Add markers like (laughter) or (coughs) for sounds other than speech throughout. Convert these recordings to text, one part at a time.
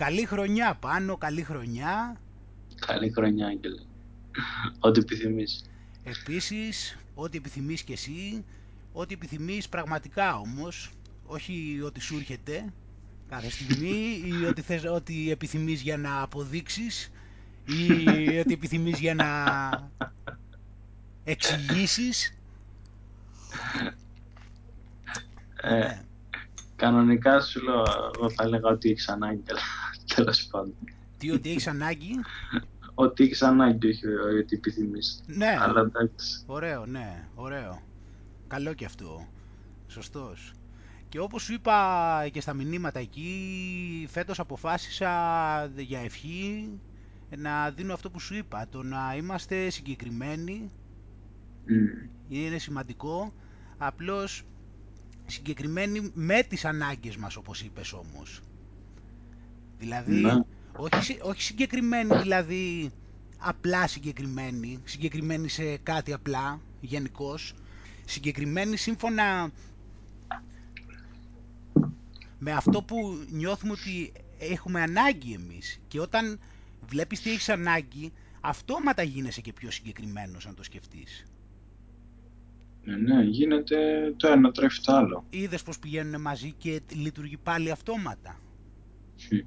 Καλή χρονιά πάνω, καλή χρονιά. Καλή χρονιά, Άγγελε. Ό,τι επιθυμείς. Επίσης, ό,τι επιθυμείς και εσύ, ό,τι επιθυμείς πραγματικά όμως, όχι ό,τι σου έρχεται κάθε στιγμή ή ό,τι, θες, ό,τι επιθυμείς για να αποδείξεις ή ό,τι επιθυμείς για να εξηγήσεις. Ε, Ναι. Κανονικά σου λέω, εγώ θα έλεγα ότι έχεις ανάγκη, αλλά τέλος πάντων. Τι ότι έχεις ανάγκη; Ότι έχεις ανάγκη, όχι ότι επιθυμείς. Ναι, Αλλά εντάξει. ωραίο, ναι, ωραίο. Καλό και αυτό. Σωστός. Και όπως σου είπα και στα μηνύματα εκεί, φέτος αποφάσισα για ευχή να δίνω αυτό που σου είπα, το να είμαστε συγκεκριμένοι, Μμ. είναι σημαντικό, απλώς συγκεκριμένοι με τις ανάγκες μας όπως είπες όμως. Δηλαδή, Ναι. όχι, συ- όχι συγκεκριμένοι δηλαδή απλά συγκεκριμένοι, συγκεκριμένοι σε κάτι απλά, γενικώς, συγκεκριμένοι σύμφωνα με αυτό που νιώθουμε ότι έχουμε ανάγκη εμείς. Και όταν βλέπεις τι έχεις ανάγκη, αυτόματα γίνεσαι και πιο συγκεκριμένος αν το σκεφτείς. Ναι, ναι, γίνεται το ένα τρέφει το άλλο. Είδες πως πηγαίνουν μαζί και λειτουργεί πάλι αυτόματα. Μμ.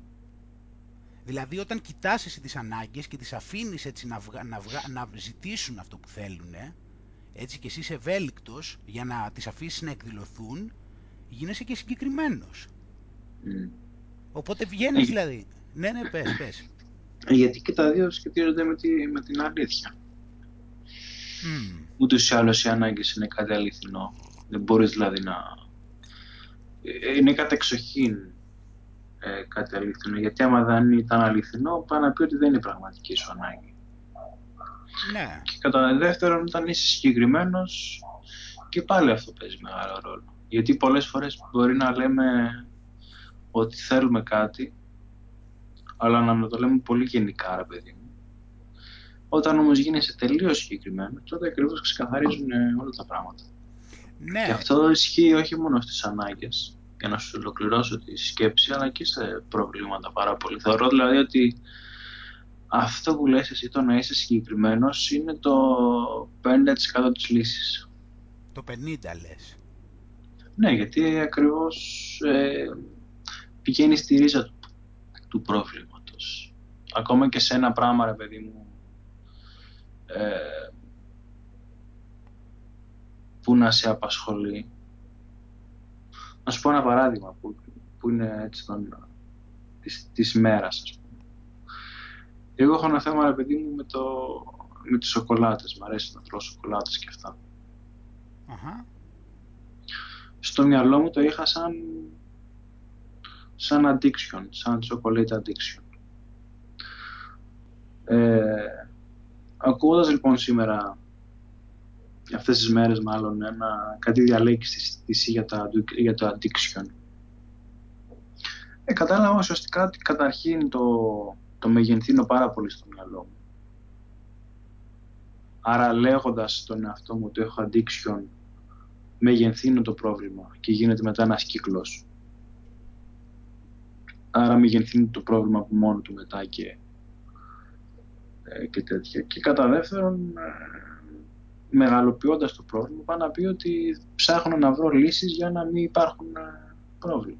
Δηλαδή όταν κοιτάς εσύ τις ανάγκες και τις αφήνεις έτσι να, βγα- να, βγα- να ζητήσουν αυτό που θέλουν, έτσι και εσύ είσαι ευέλικτος για να τις αφήσεις να εκδηλωθούν, γίνεσαι και συγκεκριμένος. Μμ. Οπότε βγαίνεις Ε, δηλαδή. Ναι, ναι, πες, πες. Γιατί και τα δύο σχετίζονται με, τη, με την αλήθεια. Μμ. Ούτως ή άλλως οι ανάγκες είναι κάτι αληθινό. Δεν μπορείς δηλαδή να... Ε, Είναι κατεξοχήν ε, κάτι αληθινό. Γιατί άμα δεν ήταν αληθινό, πάει να πει ότι δεν είναι πραγματική σου ανάγκη. Ναι, Και κατά δεύτερον, όταν είσαι συγκεκριμένος, και πάλι αυτό παίζει μεγάλο ρόλο. Γιατί πολλές φορές μπορεί να λέμε ότι θέλουμε κάτι, αλλά να το λέμε πολύ γενικά, ρε παιδί μου. Όταν όμως γίνεσαι τελείως συγκεκριμένο, τότε ακριβώς ξεκαθαρίζουν ε, όλα τα πράγματα. ναι, Και αυτό ισχύει όχι μόνο στις ανάγκες, για να σου ολοκληρώσω τη σκέψη, αλλά και σε προβλήματα πάρα πολύ. Θεωρώ δηλαδή ότι αυτό που λες εσύ το να είσαι συγκεκριμένος είναι το 50% της λύσης. το 50 λες. Ναι, γιατί ακριβώς ε, πηγαίνει στη ρίζα του, του πρόβληματος. Ακόμα και σε ένα πράγμα, ρε παιδί μου, ε, που να σε απασχολεί. Να σου πω ένα παράδειγμα που, που είναι έτσι τον, της, της μέρας, ας πούμε. Εγώ έχω ένα θέμα, ρε παιδί μου, με, το, με τις σοκολάτες. Μ' αρέσει να τρώω σοκολάτες και αυτά. Αχα. στο μυαλό μου το είχα σαν, σαν addiction, σαν chocolate addiction. Ε, ακούγοντας λοιπόν σήμερα, αυτές τις μέρες μάλλον, ένα, κάτι διαλέξεις της για, τα, για το addiction, ε, κατάλαβα ουσιαστικά ότι καταρχήν το, το μεγενθύνω πάρα πολύ στο μυαλό μου. Άρα λέγοντας στον εαυτό μου ότι έχω addiction, μεγενθύνω το πρόβλημα και γίνεται μετά ένας κύκλος. Άρα μεγενθύνω το πρόβλημα από μόνο του μετά και, ε, και τέτοια. Και κατά δεύτερον, ε, μεγαλοποιώντας το πρόβλημα, πάω να πει ότι ψάχνω να βρω λύσεις για να μην υπάρχουν ε, πρόβλημα.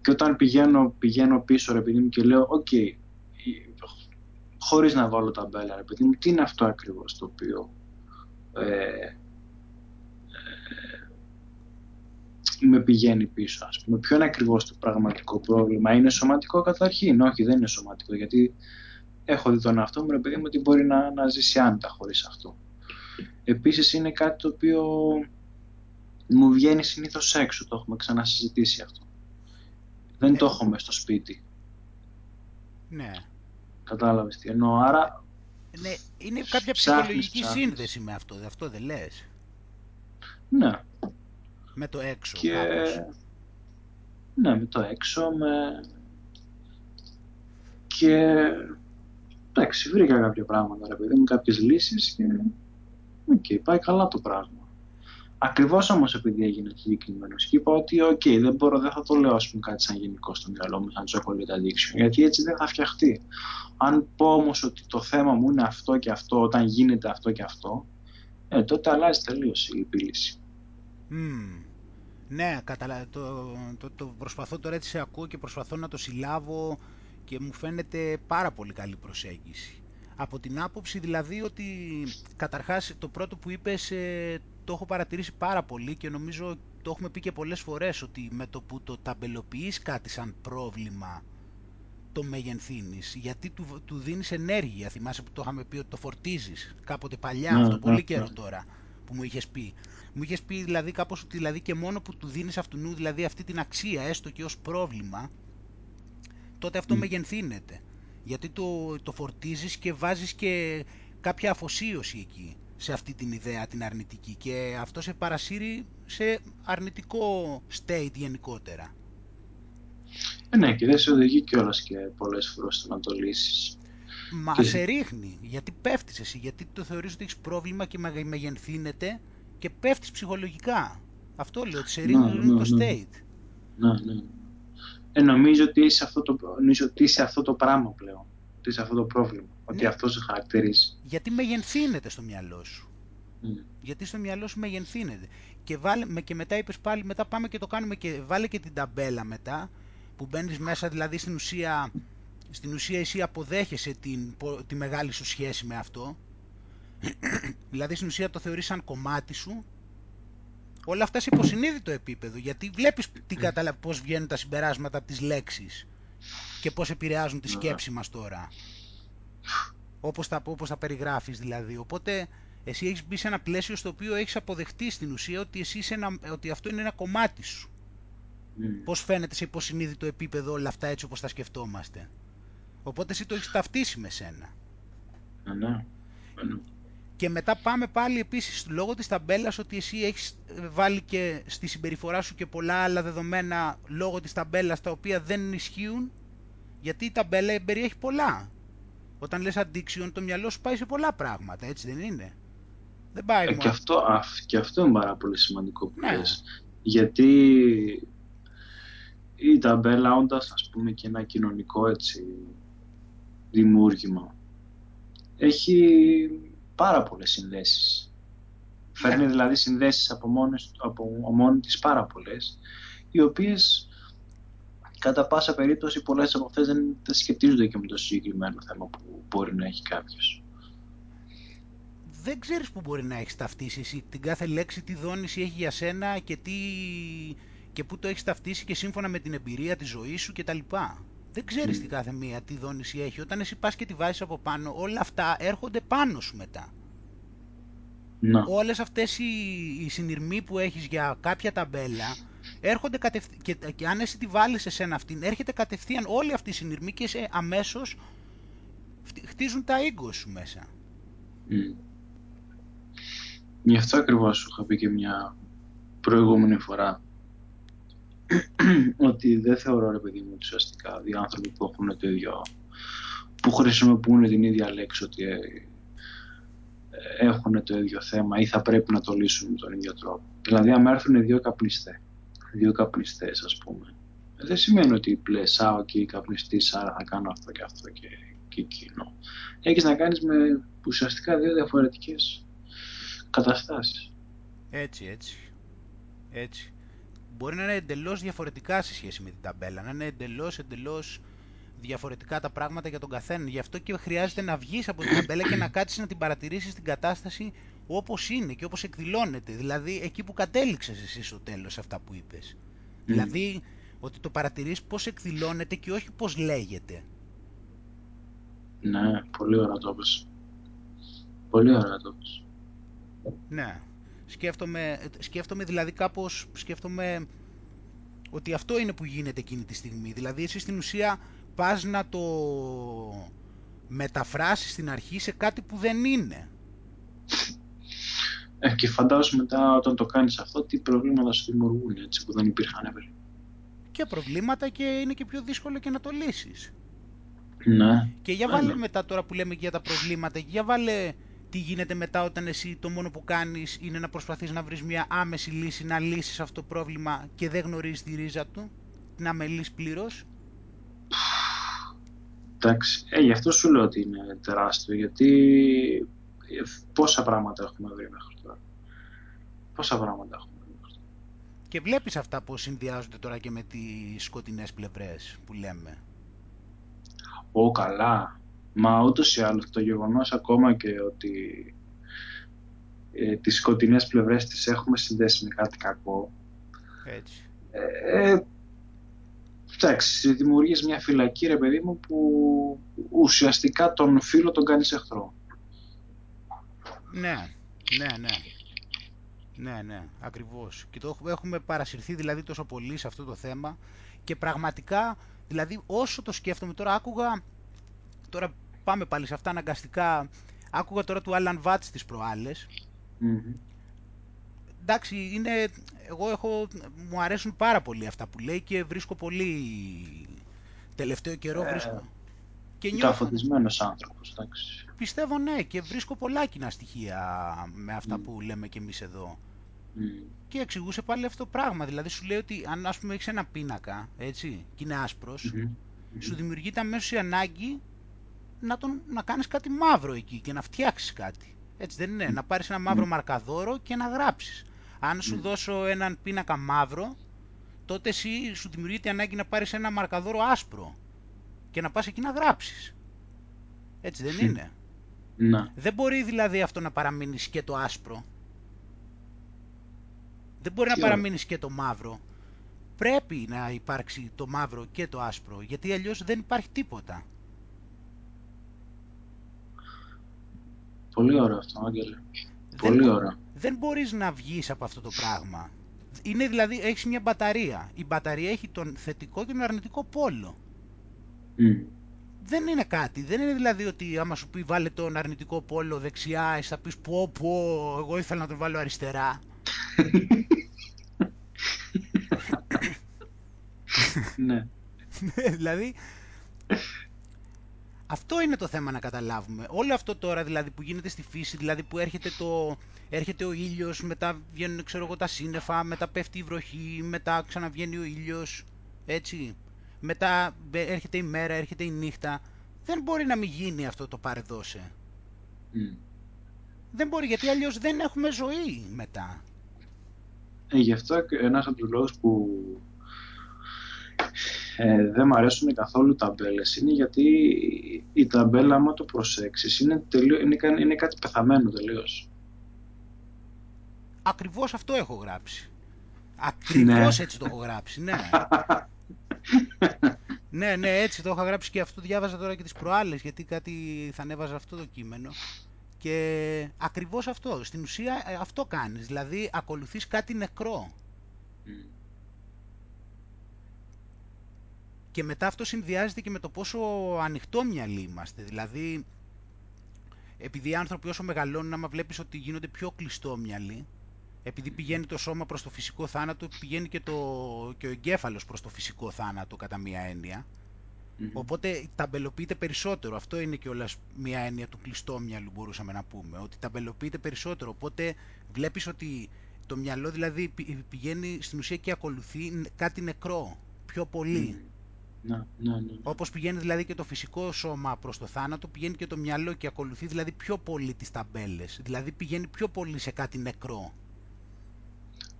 Και όταν πηγαίνω, πηγαίνω πίσω, ρε παιδί μου, και λέω, οκ, χωρίς να βάλω ταμπέλα, ρε παιδί μου, τι είναι αυτό ακριβώς το οποίο ε, με πηγαίνει πίσω, ας πούμε. Ποιο είναι ακριβώς το πραγματικό πρόβλημα; Είναι σωματικό καταρχήν; Όχι, δεν είναι σωματικό, γιατί έχω δει τον εαυτό μου, ρε παιδί μου, ότι μπορεί να, να ζήσει άνετα χωρίς αυτό. Επίσης είναι κάτι το οποίο μου βγαίνει συνήθως έξω, το έχουμε ξανασυζητήσει αυτό. Δεν το έχω μες στο σπίτι. Ναι. Κατάλαβες τι εννοώ. Άρα Ναι, είναι κάποια Ψάχνεις, ψυχολογική ψάχνεις. σύνδεση με αυτό, αυτό δεν λες; ναι, Με το έξω και κάπως. ναι, με το έξω, με... και εντάξει, βρήκα κάποια πράγματα, ρε παιδί μου, κάποιες λύσεις και οκ, πάει καλά το πράγμα. Ακριβώς όμως επειδή έγινε συγκεκριμένος και είπα ότι, OK, okay, δεν μπορώ, δεν θα το λέω ας πούμε, κάτι σαν γενικό στο μυαλό μου, σαν chocolate addiction, γιατί έτσι δεν θα φτιαχτεί. Αν πω όμως ότι το θέμα μου είναι αυτό και αυτό, όταν γίνεται αυτό και αυτό, ε, τότε αλλάζει τελείως η επίλυση. Mm. Ναι, καταλα... το, το, το, προσπαθώ τώρα έτσι σε ακούω και προσπαθώ να το συλλάβω και μου φαίνεται πάρα πολύ καλή προσέγγιση. Από την άποψη δηλαδή ότι καταρχάς το πρώτο που είπες ε, το έχω παρατηρήσει πάρα πολύ και νομίζω το έχουμε πει και πολλές φορές ότι με το που το ταμπελοποιείς κάτι σαν πρόβλημα το μεγενθύνεις γιατί του, του δίνεις ενέργεια θυμάσαι που το είχαμε πει ότι το φορτίζεις κάποτε παλιά ναι, αυτό ναι, πολύ ναι. καιρό τώρα που μου είχες πει μου είχες πει δηλαδή κάπως ότι δηλαδή και μόνο που του δίνεις αυτού δηλαδή αυτή την αξία έστω και ως πρόβλημα τότε αυτό mm. μεγενθύνεται γιατί το, το φορτίζεις και βάζεις και κάποια αφοσίωση εκεί σε αυτή την ιδέα την αρνητική και αυτό σε παρασύρει σε αρνητικό state γενικότερα. Ε, ναι, και δεν σε οδηγεί κιόλας και πολλές φορές στο να το λύσεις. Μα και... σε ρίχνει, γιατί πέφτεις εσύ, γιατί το θεωρείς ότι έχεις πρόβλημα και μεγενθύνεται και πέφτεις ψυχολογικά. Αυτό λέω, ότι σε ρίχνει ναι, ναι, το ναι. state. Ναι, ναι. Ε, νομίζω, ότι είσαι αυτό το, νομίζω ότι είσαι αυτό το πράγμα πλέον. Ότι είσαι αυτό το πρόβλημα. Ότι ναι. αυτό σε χαρακτηρίζει. Γιατί μεγενθύνεται στο μυαλό σου. Mm. Γιατί στο μυαλό σου μεγενθύνεται. Και, βάλε, και μετά είπες πάλι, μετά πάμε και το κάνουμε και βάλε και την ταμπέλα μετά, που μπαίνεις μέσα δηλαδή στην ουσία, στην ουσία εσύ αποδέχεσαι την, τη μεγάλη σου σχέση με αυτό. (clears throat) δηλαδή στην ουσία το θεωρείς σαν κομμάτι σου. Όλα αυτά σε υποσυνείδητο επίπεδο, γιατί βλέπεις τι καταλα... πώς βγαίνουν τα συμπεράσματα από τις λέξεις και πώς επηρεάζουν τη σκέψη μας τώρα όπως τα, όπως τα περιγράφεις δηλαδή. Οπότε εσύ έχεις μπει σε ένα πλαίσιο στο οποίο έχεις αποδεχτεί στην ουσία ότι, εσύ ένα, ότι αυτό είναι ένα κομμάτι σου. Mm. Πώς φαίνεται σε υποσυνείδητο επίπεδο όλα αυτά έτσι όπως τα σκεφτόμαστε. Οπότε εσύ το έχεις ταυτίσει με σένα. Ναι, ναι. Και μετά πάμε πάλι επίσης λόγω της ταμπέλας ότι εσύ έχεις βάλει και στη συμπεριφορά σου και πολλά άλλα δεδομένα λόγω της ταμπέλας τα οποία δεν ισχύουν γιατί η ταμπέλα περιέχει πολλά. Όταν λες addiction, το μυαλό σου πάει σε πολλά πράγματα, έτσι δεν είναι; Δεν πάει ε, μόνο. Και αυτό, και αυτό είναι πάρα πολύ σημαντικό που ναι. λες. Γιατί η ταμπέλα όντας ας πούμε και ένα κοινωνικό έτσι δημιούργημα έχει πάρα πολλές συνδέσεις. Ναι. Φέρνει δηλαδή συνδέσεις από, μόνες, από μόνη της πάρα πολλές οι οποίες κατά πάσα περίπτωση πολλές από αυτές δεν, δεν σχετίζονται και με το συγκεκριμένο θέμα που μπορεί να έχει κάποιος. Δεν ξέρεις που μπορεί να έχεις ταυτίσει εσύ την κάθε λέξη, τι δόνηση έχει για σένα και, τι... και πού το έχεις ταυτίσει και σύμφωνα με την εμπειρία τη ζωή σου κτλ. Δεν ξέρεις mm. τι κάθε μία, τι δόνηση έχει. Όταν εσύ πας και τη βάζεις από πάνω, όλα αυτά έρχονται πάνω σου μετά. Να. Όλες αυτές οι, οι συνειρμοί που έχεις για κάποια ταμπέλα, έρχονται κατευθείαν, και, και, αν εσύ τη βάλεις σε σένα αυτήν, έρχεται κατευθείαν όλη αυτή η συνειρμή και σε αμέσως χτίζουν τα ίγκο σου μέσα. Mm. Γι' αυτό ακριβώς σου είχα πει και μια προηγούμενη φορά ότι δεν θεωρώ ρε παιδί μου ουσιαστικά δύο άνθρωποι που έχουν το ίδιο που χρησιμοποιούν την ίδια λέξη ότι ε, έχουν το ίδιο θέμα ή θα πρέπει να το λύσουν με τον ίδιο τρόπο. Δηλαδή, αν έρθουν δύο καπνιστέ δύο καπνιστές, ας πούμε. Δεν σημαίνει ότι πλεσάω και η καπνιστής, άρα θα κάνω αυτό και αυτό και, και εκείνο. Έχεις να κάνεις με ουσιαστικά δύο διαφορετικές καταστάσεις. Έτσι, έτσι. Έτσι. Μπορεί να είναι εντελώς διαφορετικά σε σχέση με την ταμπέλα, να είναι εντελώς εντελώς διαφορετικά τα πράγματα για τον καθένα. Γι' αυτό και χρειάζεται να βγεις από την ταμπέλα και να κάτσεις να την παρατηρήσεις την κατάσταση όπως είναι και όπως εκδηλώνεται. Δηλαδή εκεί που κατέληξες εσύ στο τέλος αυτά που είπες. Δηλαδή ότι το παρατηρείς πώς εκδηλώνεται και όχι πώς λέγεται. Ναι, πολύ ωραία το πες. Πολύ ωραία το πες. Ναι. Σκέφτομαι, σκέφτομαι δηλαδή κάπως, σκέφτομαι ότι αυτό είναι που γίνεται εκείνη τη στιγμή. Δηλαδή εσύ στην ουσία πας να το μεταφράσεις στην αρχή σε κάτι που δεν είναι. Ε, και φαντάζομαι μετά όταν το κάνεις αυτό τι προβλήματα σου δημιουργούν έτσι που δεν υπήρχαν πριν. Και προβλήματα και είναι και πιο δύσκολο και να το λύσεις. Ναι. Και για βάλε μετά τώρα που λέμε για τα προβλήματα, για βάλε τι γίνεται μετά όταν εσύ το μόνο που κάνεις είναι να προσπαθείς να βρεις μια άμεση λύση, να λύσεις αυτό το πρόβλημα και δεν γνωρίζεις τη ρίζα του, να μελείς πλήρως; Εντάξει, ε, γι' αυτό σου λέω ότι είναι τεράστιο, γιατί ε, πόσα πράγματα έχουμε βρει μέχρι τώρα. Πόσα πράγματα έχουμε βρει μέχρι τώρα. Και βλέπεις αυτά που συνδυάζονται τώρα και με τις σκοτεινές πλευρές που λέμε; Ω, καλά. Μα ούτως ή άλλως το γεγονός ακόμα και ότι ε, τις σκοτεινές πλευρές τις έχουμε συνδέσει με κάτι κακό. Έτσι. Ε, εντάξει, δημιουργείς μια φυλακή, ρε παιδί μου, που ουσιαστικά τον φίλο τον κάνεις εχθρό. Ναι, ναι, ναι. Ναι, ναι, ακριβώς. Και το έχουμε παρασυρθεί δηλαδή τόσο πολύ σε αυτό το θέμα και πραγματικά, δηλαδή όσο το σκέφτομαι τώρα, άκουγα, τώρα πάμε πάλι σε αυτά αναγκαστικά, άκουγα τώρα του Alan Watts τις προάλλες. Εντάξει, είναι, εγώ έχω, μου αρέσουν πάρα πολύ αυτά που λέει και βρίσκω πολύ, τελευταίο καιρό Ε, βρίσκω. Και Ήταν νιώθω, φωτισμένος άνθρωπος, εντάξει. πιστεύω ναι, και βρίσκω πολλά κοινά στοιχεία με αυτά Μμ. που λέμε και εμείς εδώ. Μμ. Και εξηγούσε πάλι αυτό το πράγμα. Δηλαδή σου λέει ότι αν ας πούμε έχεις ένα πίνακα, έτσι, και είναι άσπρος, Μμμ. σου δημιουργείται αμέσως η ανάγκη να, τον, να κάνεις κάτι μαύρο εκεί και να φτιάξεις κάτι. Έτσι δεν είναι, Μμ. να πάρεις ένα μαύρο Μμ. μαρκαδόρο και να γράψεις. Αν σου Μμ. δώσω έναν πίνακα μαύρο, τότε εσύ σου δημιουργείται η ανάγκη να πάρεις ένα μαρκαδόρο άσπρο και να πας εκεί να γράψεις. Έτσι δεν Μμ. είναι. Να. Δεν μπορεί δηλαδή αυτό να παραμείνει και το άσπρο. Δεν μπορεί να Τι ώρα. παραμείνει και το μαύρο. Πρέπει να υπάρξει το μαύρο και το άσπρο, γιατί αλλιώς δεν υπάρχει τίποτα. Πολύ ωραίο αυτό, Άγγελε. Δεν Πολύ μπο- ωραίο. Δεν μπορείς να βγεις από αυτό το πράγμα. Είναι δηλαδή, έχεις μια μπαταρία. Η μπαταρία έχει τον θετικό και τον αρνητικό πόλο. Μμ. Δεν είναι κάτι. Δεν είναι δηλαδή ότι άμα σου πει βάλε τον αρνητικό πόλο δεξιά, εσύ θα πεις πω πω, εγώ ήθελα να τον βάλω αριστερά. (laughs) (laughs) ναι. δηλαδή, αυτό είναι το θέμα να καταλάβουμε. Όλο αυτό τώρα δηλαδή που γίνεται στη φύση, δηλαδή που έρχεται, το, έρχεται ο ήλιος, μετά βγαίνουν ξέρω εγώ τα σύννεφα, μετά πέφτει η βροχή, μετά ξαναβγαίνει ο ήλιος, έτσι. Μετά μπε- έρχεται η μέρα, έρχεται η νύχτα. Δεν μπορεί να μην γίνει αυτό το παρεδώσε. Μμ. Δεν μπορεί γιατί αλλιώς δεν έχουμε ζωή μετά. Ε, γι' αυτό και ένας από τους λόγους που ε, δεν μου αρέσουν καθόλου ταμπέλες είναι γιατί η ταμπέλα, άμα το προσέξεις, είναι, τελείω, είναι, κα- είναι κάτι πεθαμένο τελείως. Ακριβώς αυτό έχω γράψει. Ακριβώς Ναι. έτσι το έχω γράψει, ναι. ναι, ναι, έτσι το είχα γράψει και αυτό διάβαζα τώρα και τις προάλλες, γιατί κάτι θα ανέβαζα αυτό το κείμενο. Και ακριβώς αυτό, στην ουσία ε, αυτό κάνεις, δηλαδή ακολουθείς κάτι νεκρό. Μμ. Και μετά αυτό συνδυάζεται και με το πόσο ανοιχτόμυαλοι είμαστε. Δηλαδή, επειδή οι άνθρωποι όσο μεγαλώνουν, άμα βλέπεις ότι γίνονται πιο κλειστόμυαλοι, επειδή πηγαίνει το σώμα προς το φυσικό θάνατο, πηγαίνει και, το, και ο εγκέφαλος προς το φυσικό θάνατο κατά μία έννοια. Μμμ. Οπότε ταμπελοποιείται περισσότερο. Αυτό είναι και όλας μία έννοια του κλειστόμυαλου μπορούσαμε να πούμε. Ότι ταμπελοποιείται περισσότερο. Οπότε βλέπεις ότι το μυαλό δηλαδή πη- πηγαίνει στην ουσία και ακολουθεί ν- κάτι νεκρό. Πιο πολύ. Μμ. Ναι, ναι, ναι, ναι. Όπως πηγαίνει δηλαδή και το φυσικό σώμα προς το θάνατο, πηγαίνει και το μυαλό και ακολουθεί δηλαδή πιο πολύ τις ταμπέλες. Δηλαδή πηγαίνει πιο πολύ σε κάτι νεκρό.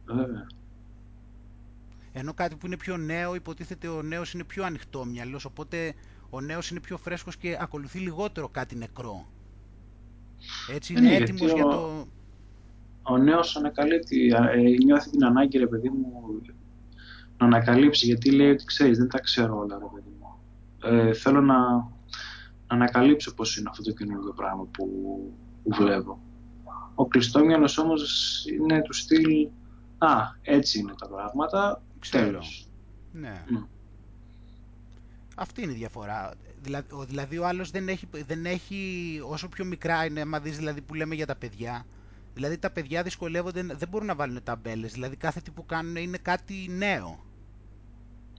Βέβαια. Ενώ κάτι που είναι πιο νέο, υποτίθεται ο νέος είναι πιο ανοιχτόμυαλος, οπότε ο νέος είναι πιο φρέσκος και ακολουθεί λιγότερο κάτι νεκρό. Έτσι Ε, είναι ναι, έτοιμος γιατί για ο- το... Ο νέος ανακαλύπτει, ε, νιώθει την ανάγκη, ρε παιδί μου, να ανακαλύψει, γιατί λέει ότι ξέρεις, δεν τα ξέρω όλα, ρε παιδί μου. Ε, θέλω να, να ανακαλύψω πώς είναι αυτό το καινούργιο πράγμα που, που βλέπω. Ο κλειστόμυαλος όμως είναι του στυλ «Α, έτσι είναι τα πράγματα, Ξέρω. τέλος». Ναι. Ναι. Αυτή είναι η διαφορά. Δηλαδή ο, δηλαδή ο άλλος δεν έχει, δεν έχει, όσο πιο μικρά είναι, άμα δεις δηλαδή που λέμε για τα παιδιά, δηλαδή τα παιδιά δυσκολεύονται, δεν μπορούν να βάλουν ταμπέλες, δηλαδή κάθε τι που κάνουν είναι κάτι νέο.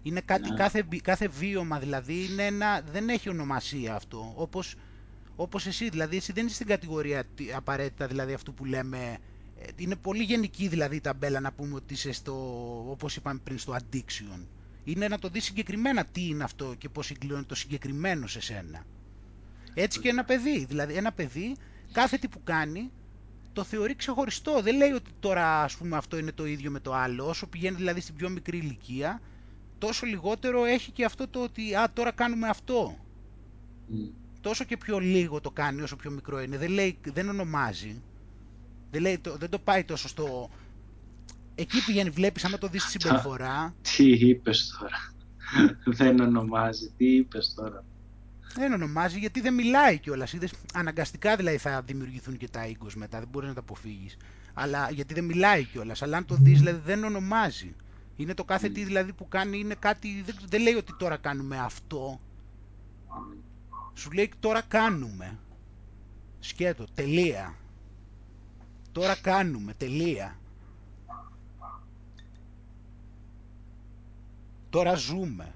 Είναι κάτι, Ναι. κάθε, βι- κάθε βίωμα δηλαδή είναι ένα, δεν έχει ονομασία αυτό, όπως όπως εσύ, δηλαδή εσύ δεν είσαι στην κατηγορία απαραίτητα δηλαδή αυτού που λέμε ε, είναι πολύ γενική δηλαδή η ταμπέλα να πούμε ότι είσαι στο, όπως είπαμε πριν, στο addiction. Είναι να το δεις συγκεκριμένα τι είναι αυτό και πώς συγκλώνει το συγκεκριμένο σε σένα. Έτσι και ένα παιδί. Δηλαδή ένα παιδί κάθε τι που κάνει το θεωρεί ξεχωριστό. Δεν λέει ότι τώρα ας πούμε αυτό είναι το ίδιο με το άλλο. Όσο πηγαίνει δηλαδή στην πιο μικρή ηλικία τόσο λιγότερο έχει και αυτό το ότι α, τώρα κάνουμε αυτό. Mm. Τόσο και πιο λίγο το κάνει όσο πιο μικρό είναι. Δεν, λέει, δεν ονομάζει. Δεν, λέει, το, δεν το πάει τόσο στο... Εκεί πηγαίνει, βλέπεις άμα το δεις τη συμπεριφορά. (laughs) Τι είπες τώρα. (laughs) δεν ονομάζει. Τι είπες τώρα. Δεν ονομάζει γιατί δεν μιλάει κιόλας. Αναγκαστικά δηλαδή θα δημιουργηθούν και τα οίκο μετά. Δεν μπορείς να τα αποφύγεις. Αλλά γιατί δεν μιλάει κιόλας. Αλλά αν το δεις, δηλαδή δεν ονομάζει. Είναι το κάθε τι δηλαδή που κάνει, είναι κάτι. Δεν, δεν λέει ότι τώρα κάνουμε αυτό. Σου λέει τώρα κάνουμε. Σκέτο, τελεία. Τώρα κάνουμε, τελεία. Τώρα ζούμε.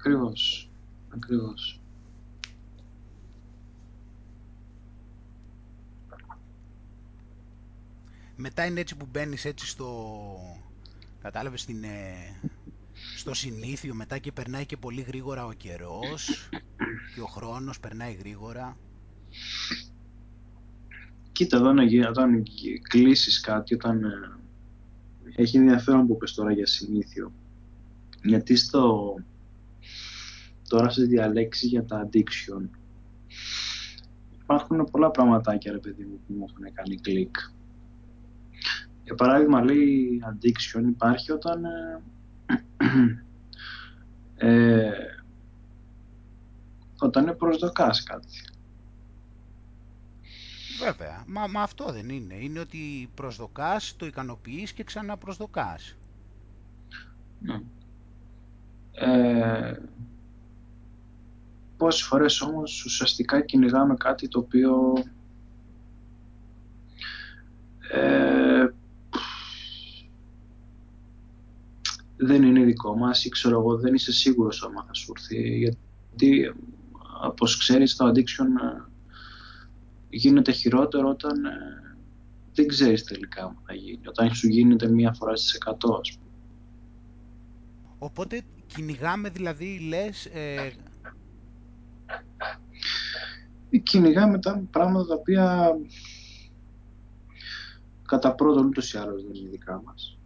Ακριβώς. Ακριβώς. Μετά είναι έτσι που μπαίνεις έτσι στο... Κατάλαβες την... Ε, στο συνήθιο μετά και περνάει και πολύ γρήγορα ο καιρός και ο χρόνος περνάει γρήγορα. Κοίτα, όταν, όταν κλείσεις κάτι, όταν ε, έχει ενδιαφέρον που πες τώρα για συνήθιο. Γιατί στο, τώρα στις διαλέξεις για τα addiction υπάρχουν πολλά πραγματάκια ρε παιδί μου που μου έχουν κάνει κλικ. Για παράδειγμα λέει addiction υπάρχει όταν ε, (clears throat) ε, όταν προσδοκάς κάτι. Βέβαια, μα, μα αυτό δεν είναι. Είναι ότι προσδοκάς, το ικανοποιείς και ξαναπροσδοκάς. Ναι. Ε, πόσες φορές όμως ουσιαστικά κυνηγάμε κάτι το οποίο ε, δεν είναι δικό μας ή ξέρω εγώ δεν είσαι σίγουρος άμα θα σου έρθει γιατί όπως ξέρεις το addiction ε, γίνεται χειρότερο όταν ε, δεν ξέρεις τελικά αν θα γίνει όταν σου γίνεται μία φορά στις 100 ας πούμε. Οπότε κυνηγάμε δηλαδή λες ε... κυνηγάμε τα πράγματα τα οποία κατά πρώτον ούτως ή άλλως δεν είναι δικά μας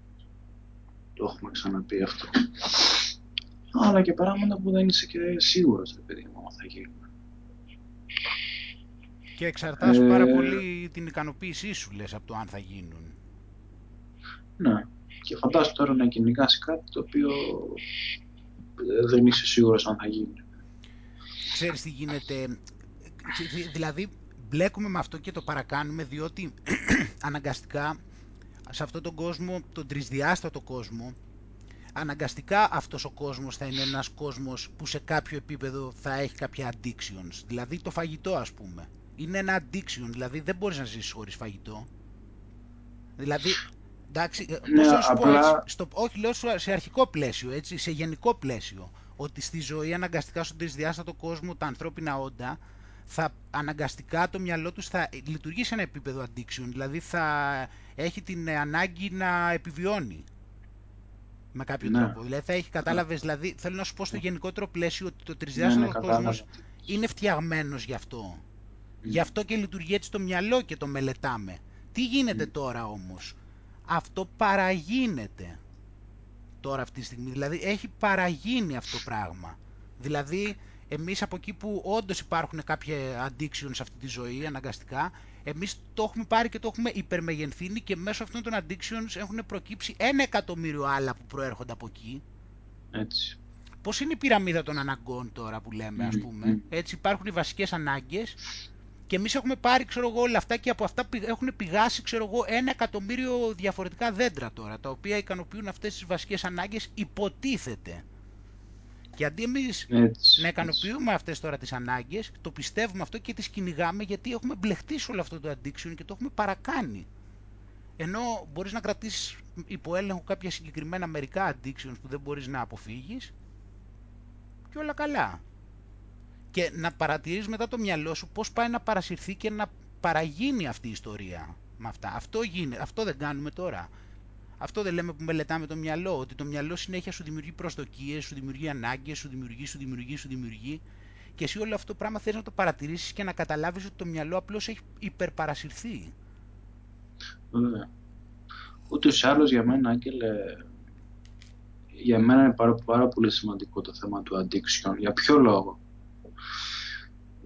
το έχουμε ξαναπεί αυτό. Αλλά και πράγματα που δεν είσαι και σίγουρος, παιδί μου, θα γίνουν. Και εξαρτάσου πάρα ε, πολύ την ικανοποίησή σου, λες, από το αν θα γίνουν. Ναι. Και φαντάσου τώρα να κυνηγάς κάτι το οποίο δεν είσαι σίγουρος αν θα γίνει. Ξέρεις τι γίνεται, δηλαδή μπλέκουμε με αυτό και το παρακάνουμε διότι (clears throat) αναγκαστικά σε αυτόν τον κόσμο, τον τρισδιάστατο κόσμο, αναγκαστικά αυτός ο κόσμος θα είναι ένας κόσμος που σε κάποιο επίπεδο θα έχει κάποια addictions. Δηλαδή το φαγητό ας πούμε. Είναι ένα addiction, δηλαδή δεν μπορείς να ζήσεις χωρίς φαγητό. Δηλαδή, εντάξει, ε, ναι, πώς σου πω έτσι, στο, όχι λέω σε αρχικό πλαίσιο, έτσι, σε γενικό πλαίσιο, ότι στη ζωή αναγκαστικά στον τρισδιάστατο κόσμο τα ανθρώπινα όντα θα αναγκαστικά το μυαλό τους θα λειτουργεί σε ένα επίπεδο addiction, δηλαδή θα έχει την ανάγκη να επιβιώνει με κάποιο ναι. τρόπο. Δηλαδή θα έχει, κατάλαβες, δηλαδή θέλω να σου πω στο γενικότερο πλαίσιο ότι το τρισδιάστατο ναι, ναι, κόσμος είναι φτιαγμένος γι' αυτό. Γι' αυτό και λειτουργεί έτσι το μυαλό και το μελετάμε. Τι γίνεται τώρα όμως; Αυτό παραγίνεται τώρα αυτή τη στιγμή. Δηλαδή έχει παραγίνει αυτό το πράγμα. Δηλαδή εμείς από εκεί που όντως υπάρχουν κάποια addiction σε αυτή τη ζωή αναγκαστικά, εμείς το έχουμε πάρει και το έχουμε υπερμεγενθύνει και μέσω αυτών των addictions έχουν προκύψει ένα εκατομμύριο άλλα που προέρχονται από εκεί. Έτσι. Πώς είναι η πυραμίδα των αναγκών τώρα που λέμε, ας πούμε; Έτσι υπάρχουν οι βασικές ανάγκες και εμείς έχουμε πάρει ξέρω εγώ, όλα αυτά και από αυτά έχουν πηγάσει ξέρω εγώ, ένα εκατομμύριο διαφορετικά δέντρα τώρα, τα οποία ικανοποιούν αυτές τις βασικές ανάγκες υποτίθεται. Και αντί εμείς να ικανοποιούμε αυτές τώρα τις ανάγκες, το πιστεύουμε αυτό και τις κυνηγάμε γιατί έχουμε μπλεχτεί σε όλο αυτό το addiction και το έχουμε παρακάνει. Ενώ μπορείς να κρατήσεις υπό έλεγχο κάποια συγκεκριμένα μερικά addictions που δεν μπορείς να αποφύγεις και όλα καλά. Και να παρατηρείς μετά το μυαλό σου πώς πάει να παρασυρθεί και να παραγίνει αυτή η ιστορία με αυτά. Αυτό, γίνεται, αυτό δεν κάνουμε τώρα. Αυτό δεν λέμε που μελετάμε το μυαλό, ότι το μυαλό συνέχεια σου δημιουργεί προσδοκίες, σου δημιουργεί ανάγκες, σου δημιουργεί, σου δημιουργεί, σου δημιουργεί και εσύ όλο αυτό το πράγμα θες να το παρατηρήσεις και να καταλάβεις ότι το μυαλό απλώς έχει υπερπαρασυρθεί. Βέβαια. Ούτως ή άλλως για μένα, Άγγελε, για μένα είναι πάρα, πάρα πολύ σημαντικό το θέμα του addiction. Για ποιο λόγο;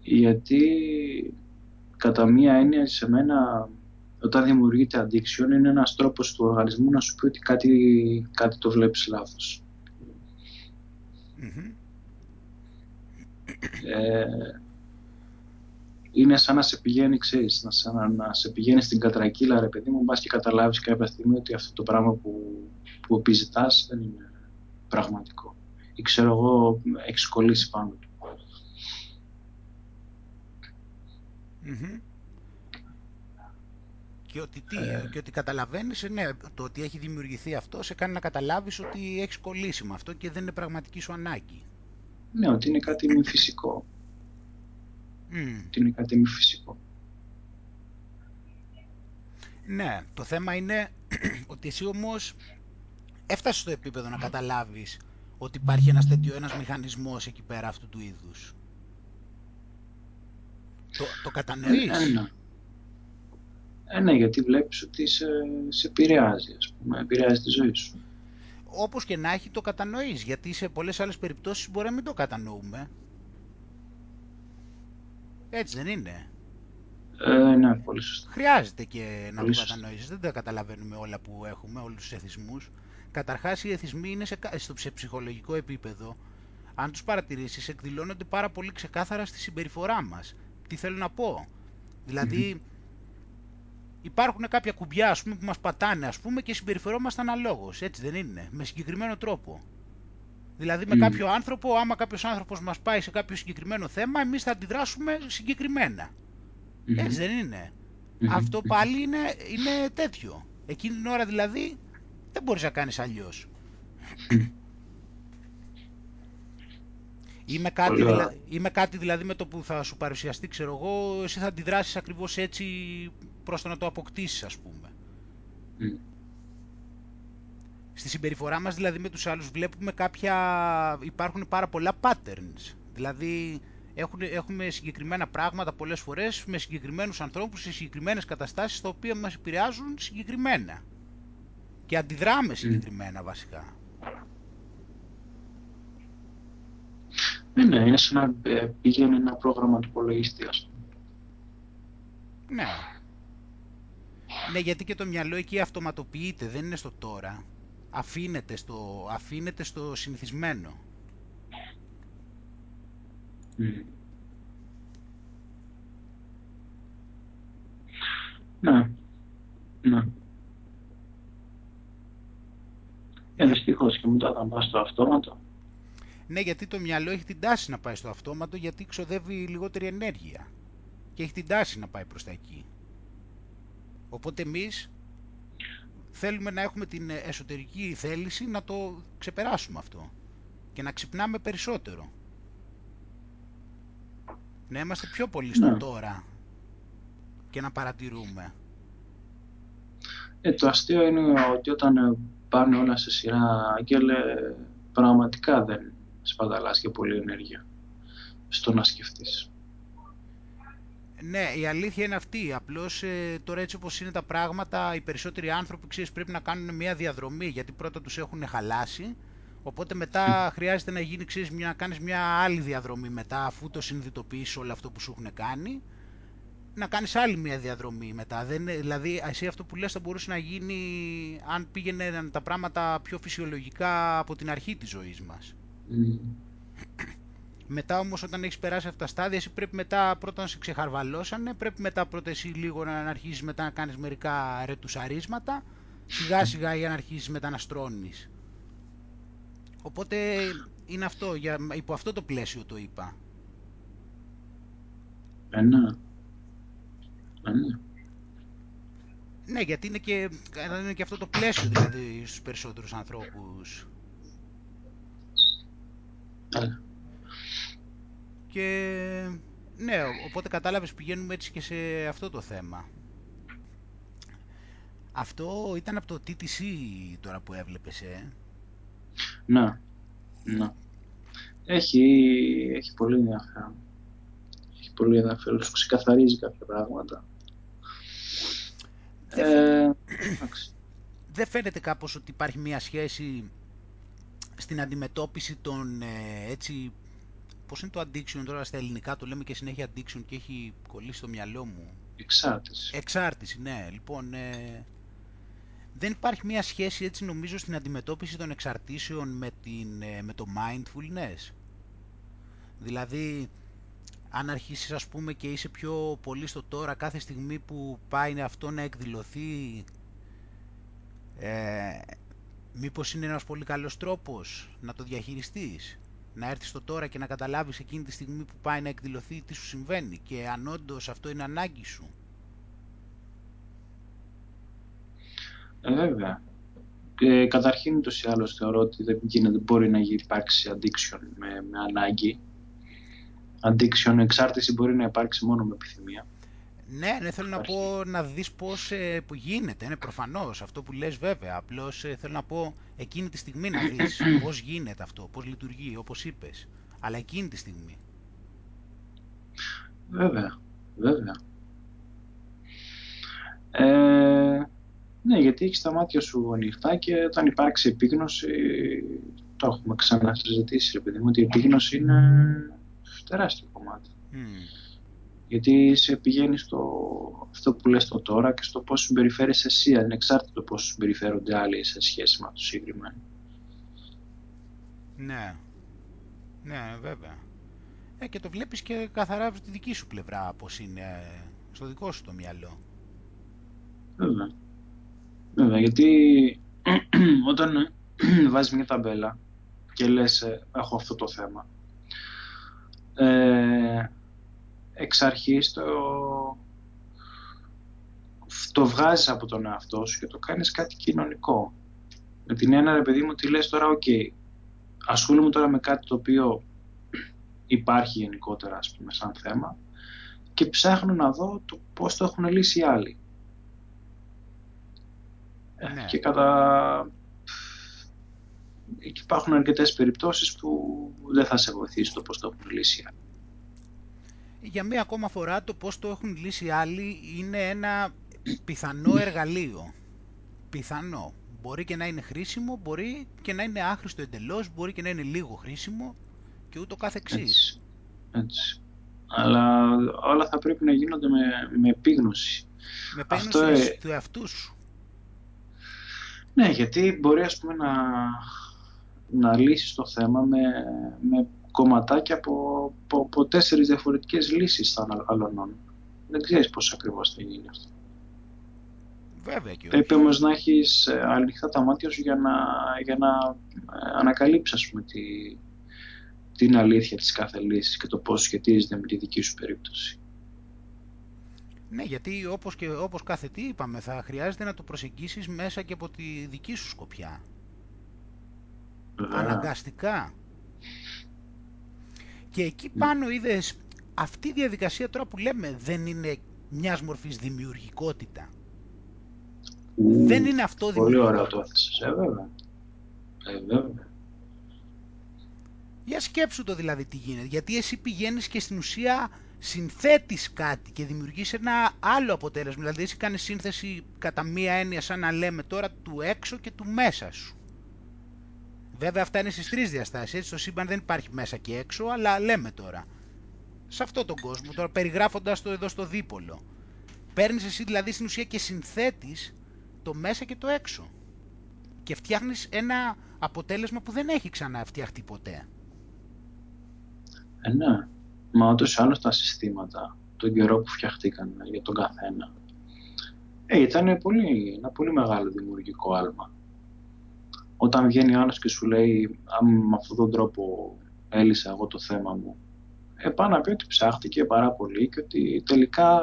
Γιατί κατά μία έννοια σε μένα όταν δημιουργείται addiction είναι ένας τρόπος του οργανισμού να σου πει ότι κάτι, κάτι το βλέπεις Ε, είναι σαν να σε πηγαίνει, ξέρεις, να, σαν να σε πηγαίνει στην κατρακύλα, ρε παιδί μου, μπας και καταλάβεις κάποια στιγμή ότι αυτό το πράγμα που, που επιζητάς δεν είναι πραγματικό. Ή ξέρω εγώ, έχεις κολλήσει πάνω του. Και ότι, τι, ε... και ότι καταλαβαίνεις, ναι, το ότι έχει δημιουργηθεί αυτό σε κάνει να καταλάβεις ότι έχεις κολλήσει με αυτό και δεν είναι πραγματική σου ανάγκη. Ναι, ότι είναι κάτι μη φυσικό. Mm. Ότι είναι κάτι μη φυσικό. Ναι, το θέμα είναι (clears throat) ότι εσύ όμως έφτασες στο επίπεδο να καταλάβεις ότι υπάρχει ένας τέτοιο, ένας μηχανισμός εκεί πέρα αυτού του είδους. Το, το κατανοείς; Ε, ναι. Ε, ναι, γιατί βλέπεις ότι σε, σε επηρεάζει, ας πούμε, επηρεάζει τη ζωή σου. Όπως και να έχει το κατανοείς, γιατί σε πολλές άλλες περιπτώσεις μπορεί να μην το κατανοούμε. Έτσι δεν είναι; Ε, ναι, πολύ σωστά. Χρειάζεται και να το κατανοήσεις. Δεν τα καταλαβαίνουμε όλα που έχουμε, όλους τους εθισμούς. Καταρχάς οι εθισμοί είναι σε, στο ψυχολογικό επίπεδο. Αν τους παρατηρήσεις εκδηλώνονται πάρα πολύ ξεκάθαρα στη συμπεριφορά μας. Τι θέλω να πω; δηλαδη υπάρχουν κάποια κουμπιά ας πούμε, που μας πατάνε ας πούμε, και συμπεριφερόμαστε αναλόγως. Έτσι δεν είναι. Με συγκεκριμένο τρόπο. Δηλαδή με κάποιο άνθρωπο, άμα κάποιος άνθρωπος μας πάει σε κάποιο συγκεκριμένο θέμα, εμείς θα αντιδράσουμε συγκεκριμένα. Έτσι δεν ειναι Αυτό πάλι είναι, είναι τέτοιο. Εκείνη την ώρα δηλαδή δεν μπορείς να κάνεις αλλιώς. Είμαι κάτι, δηλαδή, είμαι κάτι δηλαδή με το που θα σου παρουσιαστεί, ξέρω εγώ, εσύ θα αντιδράσεις ακριβώς έτσι προς το να το αποκτήσεις, ας πούμε. Στη συμπεριφορά μας, δηλαδή με τους άλλους, βλέπουμε κάποια... υπάρχουν πάρα πολλά patterns. Δηλαδή, έχουν, έχουμε συγκεκριμένα πράγματα πολλές φορές με συγκεκριμένους ανθρώπους σε συγκεκριμένες καταστάσεις τα οποία μας επηρεάζουν συγκεκριμένα. Και αντιδράμε συγκεκριμένα βασικά. Ναι, ναι, είναι σαν να ε, πηγαίνει ένα πρόγραμμα του υπολογιστή, ας πούμε. Ναι. Ναι, γιατί και το μυαλό εκεί αυτοματοποιείται, δεν είναι στο τώρα. Αφήνεται στο, αφήνεται στο συνηθισμένο. Mm. Ναι. Ναι. Ε, δυστυχώς και μετά όταν πας στο αυτόματο, ναι, γιατί το μυαλό έχει την τάση να πάει στο αυτόματο γιατί ξοδεύει λιγότερη ενέργεια. Και έχει την τάση να πάει προς τα εκεί. Οπότε εμείς θέλουμε να έχουμε την εσωτερική θέληση να το ξεπεράσουμε αυτό. Και να ξυπνάμε περισσότερο. Να είμαστε πιο πολύ στο ναι. τώρα. Και να παρατηρούμε. Ε, το αστείο είναι ότι όταν πάνε όλα σε σειρά, Άγγελε, πραγματικά δεν σπαταλάς και πολύ ενέργεια στο να σκεφτείς. Ναι, η αλήθεια είναι αυτή. Απλώς ε, τώρα έτσι όπως είναι τα πράγματα, οι περισσότεροι άνθρωποι ξέρεις, πρέπει να κάνουν μια διαδρομή, γιατί πρώτα τους έχουν χαλάσει, οπότε μετά χρειάζεται να γίνει, ξέρεις, μια, να κάνεις μια άλλη διαδρομή μετά, αφού το συνειδητοποιήσεις όλο αυτό που σου έχουν κάνει, να κάνεις άλλη μια διαδρομή μετά. Δεν, δηλαδή, εσύ αυτό που λες θα μπορούσε να γίνει αν πήγαινε τα πράγματα πιο φυσιολογικά από την αρχή της ζωής μας. Μετά όμως όταν έχεις περάσει αυτά τα στάδια, εσύ πρέπει μετά πρώτα να σε ξεχαρβαλώσανε, πρέπει μετά πρώτα εσύ λίγο να αρχίσεις μετά να κάνεις μερικά ρετουσαρίσματα, σιγά σιγά για να αρχίσεις μετά να στρώνεις. Οπότε είναι αυτό, για, υπό αυτό το πλαίσιο το είπα. Ένα. Ένα. Ναι, γιατί είναι και, είναι και αυτό το πλαίσιο δηλαδή στους περισσότερους ανθρώπους. Και ναι, οπότε κατάλαβες πηγαίνουμε έτσι και σε αυτό το θέμα. Αυτό ήταν από το TTC τώρα που έβλεπες, ε; Να, να. Έχει, έχει πολύ ενδιαφέρον. Έχει πολύ ενδιαφέρον. Σου ξεκαθαρίζει κάποια πράγματα. Δεν, ε, φαίνεται κάπως ότι υπάρχει μια σχέση στην αντιμετώπιση των ε, έτσι πώς είναι το addiction τώρα στα ελληνικά το λέμε και συνέχεια addiction και έχει κολλήσει στο μυαλό μου. Εξάρτηση. Εξάρτηση ναι λοιπόν ε, δεν υπάρχει μια σχέση έτσι νομίζω στην αντιμετώπιση των εξαρτήσεων με, την, ε, με το mindfulness. Δηλαδή αν αρχίσεις ας πούμε και είσαι πιο πολύ στο τώρα κάθε στιγμή που πάει αυτό να εκδηλωθεί ε, μήπως είναι ένας πολύ καλός τρόπος να το διαχειριστείς; Να έρθεις στο τώρα και να καταλάβεις εκείνη τη στιγμή που πάει να εκδηλωθεί τι σου συμβαίνει και αν όντως αυτό είναι ανάγκη σου. Ε, βέβαια. Ε, καταρχήν ούτως ή άλλως θεωρώ ότι δεν γίνεται, μπορεί να υπάρξει addiction με, με ανάγκη. Addiction, εξάρτηση μπορεί να υπάρξει μόνο με επιθυμία. Ναι, ναι, θέλω να πω να δεις πώς ε, που γίνεται, είναι προφανώς αυτό που λες βέβαια, απλώς ε, θέλω να πω εκείνη τη στιγμή να δεις (coughs) πώς γίνεται αυτό, πώς λειτουργεί, όπως είπες, αλλά εκείνη τη στιγμή. Βέβαια, βέβαια. Ε, ναι, γιατί έχεις τα μάτια σου ανοιχτά και όταν υπάρξει επίγνωση, το έχουμε ξανασυζητήσει, επειδή μου, ότι η επίγνωση είναι τεράστιο κομμάτι. Γιατί σε πηγαίνει στο αυτό που λες το τώρα και στο πώς συμπεριφέρεσαι εσύ, ανεξάρτητο πώς συμπεριφέρονται άλλοι σε σχέση με το συγκεκριμένο. Ναι. Ναι, βέβαια. Ε, και το βλέπεις και καθαρά από τη δική σου πλευρά πώς είναι στο δικό σου το μυαλό. Βέβαια. Βέβαια, γιατί (clears throat) όταν (clears throat) βάζεις μια ταμπέλα και λες ε, έχω αυτό το θέμα ε, εξ αρχής το, το βγάζεις από τον εαυτό σου και το κάνεις κάτι κοινωνικό. Με την έννοια, ρε παιδί μου, ότι λες τώρα, OK, okay, ασχολούμαι τώρα με κάτι το οποίο υπάρχει γενικότερα, ας πούμε, σαν θέμα και ψάχνω να δω το πώς το έχουν λύσει οι άλλοι. Ε, ναι. Και κατά... Εκεί υπάρχουν αρκετές περιπτώσεις που δεν θα σε βοηθήσει το πώς το έχουν λύσει οι άλλοι για μία ακόμα φορά το πώς το έχουν λύσει άλλοι είναι ένα πιθανό εργαλείο. Πιθανό. Μπορεί και να είναι χρήσιμο, μπορεί και να είναι άχρηστο εντελώς, μπορεί και να είναι λίγο χρήσιμο και ούτω κάθε εξής. Έτσι. Αλλά όλα θα πρέπει να γίνονται με, με επίγνωση. Με επίγνωση Αυτό, του εαυτούς σου. Ναι, γιατί μπορεί ας πούμε να, να λύσεις το θέμα με, με κομματάκια από, από, από τέσσερις διαφορετικές λύσεις θα αναλώνουν. Δεν ξέρεις πώς ακριβώς θα γίνει αυτό. Βέβαια και Πρέπει όμως να έχεις ε, ανοιχτά τα μάτια σου για να, για να ε, ανακαλύψεις πούμε, τη, την αλήθεια της κάθε λύσης και το πώς σχετίζεται με τη δική σου περίπτωση. Ναι, γιατί όπως, και, όπως κάθε τι είπαμε, θα χρειάζεται να το προσεγγίσεις μέσα και από τη δική σου σκοπιά. Αναγκαστικά. Και εκεί πάνω είδες αυτή η διαδικασία τώρα που λέμε δεν είναι μιας μορφής δημιουργικότητα. δεν είναι αυτό δημιουργικότητα. Πολύ ωραίο το έθεσες, ε, βέβαια. Ε, βέβαια. Για σκέψου το δηλαδή τι γίνεται, γιατί εσύ πηγαίνεις και στην ουσία συνθέτεις κάτι και δημιουργείς ένα άλλο αποτέλεσμα, δηλαδή εσύ κάνεις σύνθεση κατά μία έννοια σαν να λέμε τώρα του έξω και του μέσα σου. Βέβαια αυτά είναι στις τρεις διαστάσεις, έτσι, στο σύμπαν δεν υπάρχει μέσα και έξω, αλλά λέμε τώρα. Σε αυτόν τον κόσμο, τώρα περιγράφοντας το εδώ στο δίπολο. Παίρνεις εσύ δηλαδή στην ουσία και συνθέτεις το μέσα και το έξω. Και φτιάχνεις ένα αποτέλεσμα που δεν έχει ξανά φτιαχτεί ποτέ. Ε, ναι. Μα ούτως ή άλλως τα συστήματα, τον καιρό που φτιαχτήκαν για τον καθένα, ε, ήταν πολύ, ένα πολύ μεγάλο δημιουργικό άλμα όταν βγαίνει άλλος και σου λέει αν με αυτόν τον τρόπο έλυσα εγώ το θέμα μου ε, πάνω να πει ότι ψάχτηκε πάρα πολύ και ότι τελικά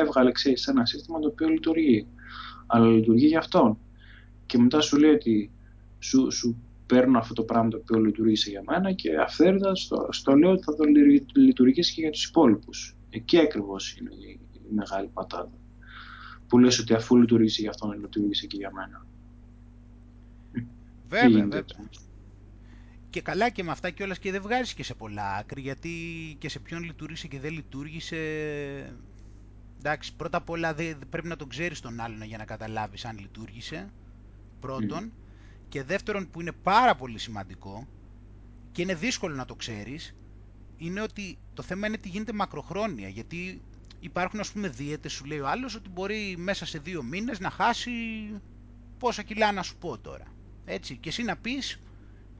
έβγαλε ξέρεις, ένα σύστημα το οποίο λειτουργεί αλλά λειτουργεί για αυτόν και μετά σου λέει ότι σου, σου παίρνω αυτό το πράγμα το οποίο λειτουργήσε για μένα και αυθαίρετα στο, στο λέω ότι θα το λειτουργήσει και για τους υπόλοιπους. Εκεί ακριβώς είναι η, η μεγάλη πατάτα. Που λες ότι αφού λειτουργήσει για αυτόν, λειτουργήσε και για μένα. Βέβαια, βέβαια. Και καλά και με αυτά κιόλας και δεν βγάζεις και σε πολλά άκρη, γιατί και σε ποιον λειτουργήσε και δεν λειτουργήσε. Εντάξει, πρώτα απ' όλα πρέπει να τον ξέρεις τον άλλον για να καταλάβεις αν λειτουργήσε, πρώτον. Και δεύτερον που είναι πάρα πολύ σημαντικό και είναι δύσκολο να το ξέρεις, είναι ότι το θέμα είναι τι γίνεται μακροχρόνια, γιατί υπάρχουν ας πούμε δίαιτες, σου λέει ο άλλος, ότι μπορεί μέσα σε δύο μήνες να χάσει πόσα κιλά να σου πω τώρα. Έτσι, και εσύ να πεις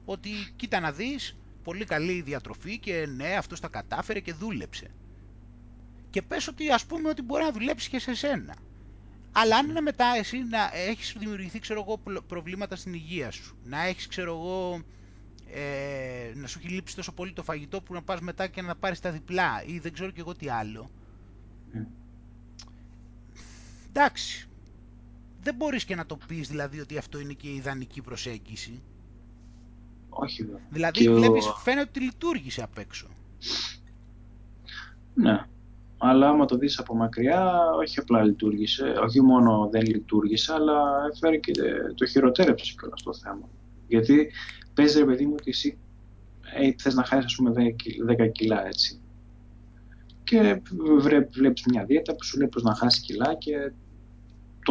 ότι κοίτα να δεις, πολύ καλή διατροφή και ναι, αυτός τα κατάφερε και δούλεψε. Και πες ότι ας πούμε ότι μπορεί να δουλέψει και σε σένα. Αλλά αν είναι μετά εσύ να έχεις δημιουργηθεί ξέρω εγώ, προβλήματα στην υγεία σου, να έχεις ξέρω εγώ, ε, να σου έχει λείψει τόσο πολύ το φαγητό που να πας μετά και να πάρεις τα διπλά ή δεν ξέρω και εγώ τι άλλο. Mm. Εντάξει. Δεν μπορείς και να το πεις δηλαδή ότι αυτό είναι και η ιδανική προσέγγιση. Όχι βέβαια. Δηλαδή και βλέπεις, ο... φαίνεται ότι λειτουργήσε απ' έξω. Ναι αλλά άμα το δεις από μακριά, όχι απλά λειτουργήσε, όχι μόνο δεν λειτουργήσε, αλλά έφερε και το χειροτέρεψε κιόλας το θέμα. Γιατί παίζει ρε παιδί μου ότι εσύ hey, θες να χάσεις ας πούμε 10 κιλά έτσι. Και βλέπεις μια δίαιτα που σου λέει πως να χάσεις κιλά και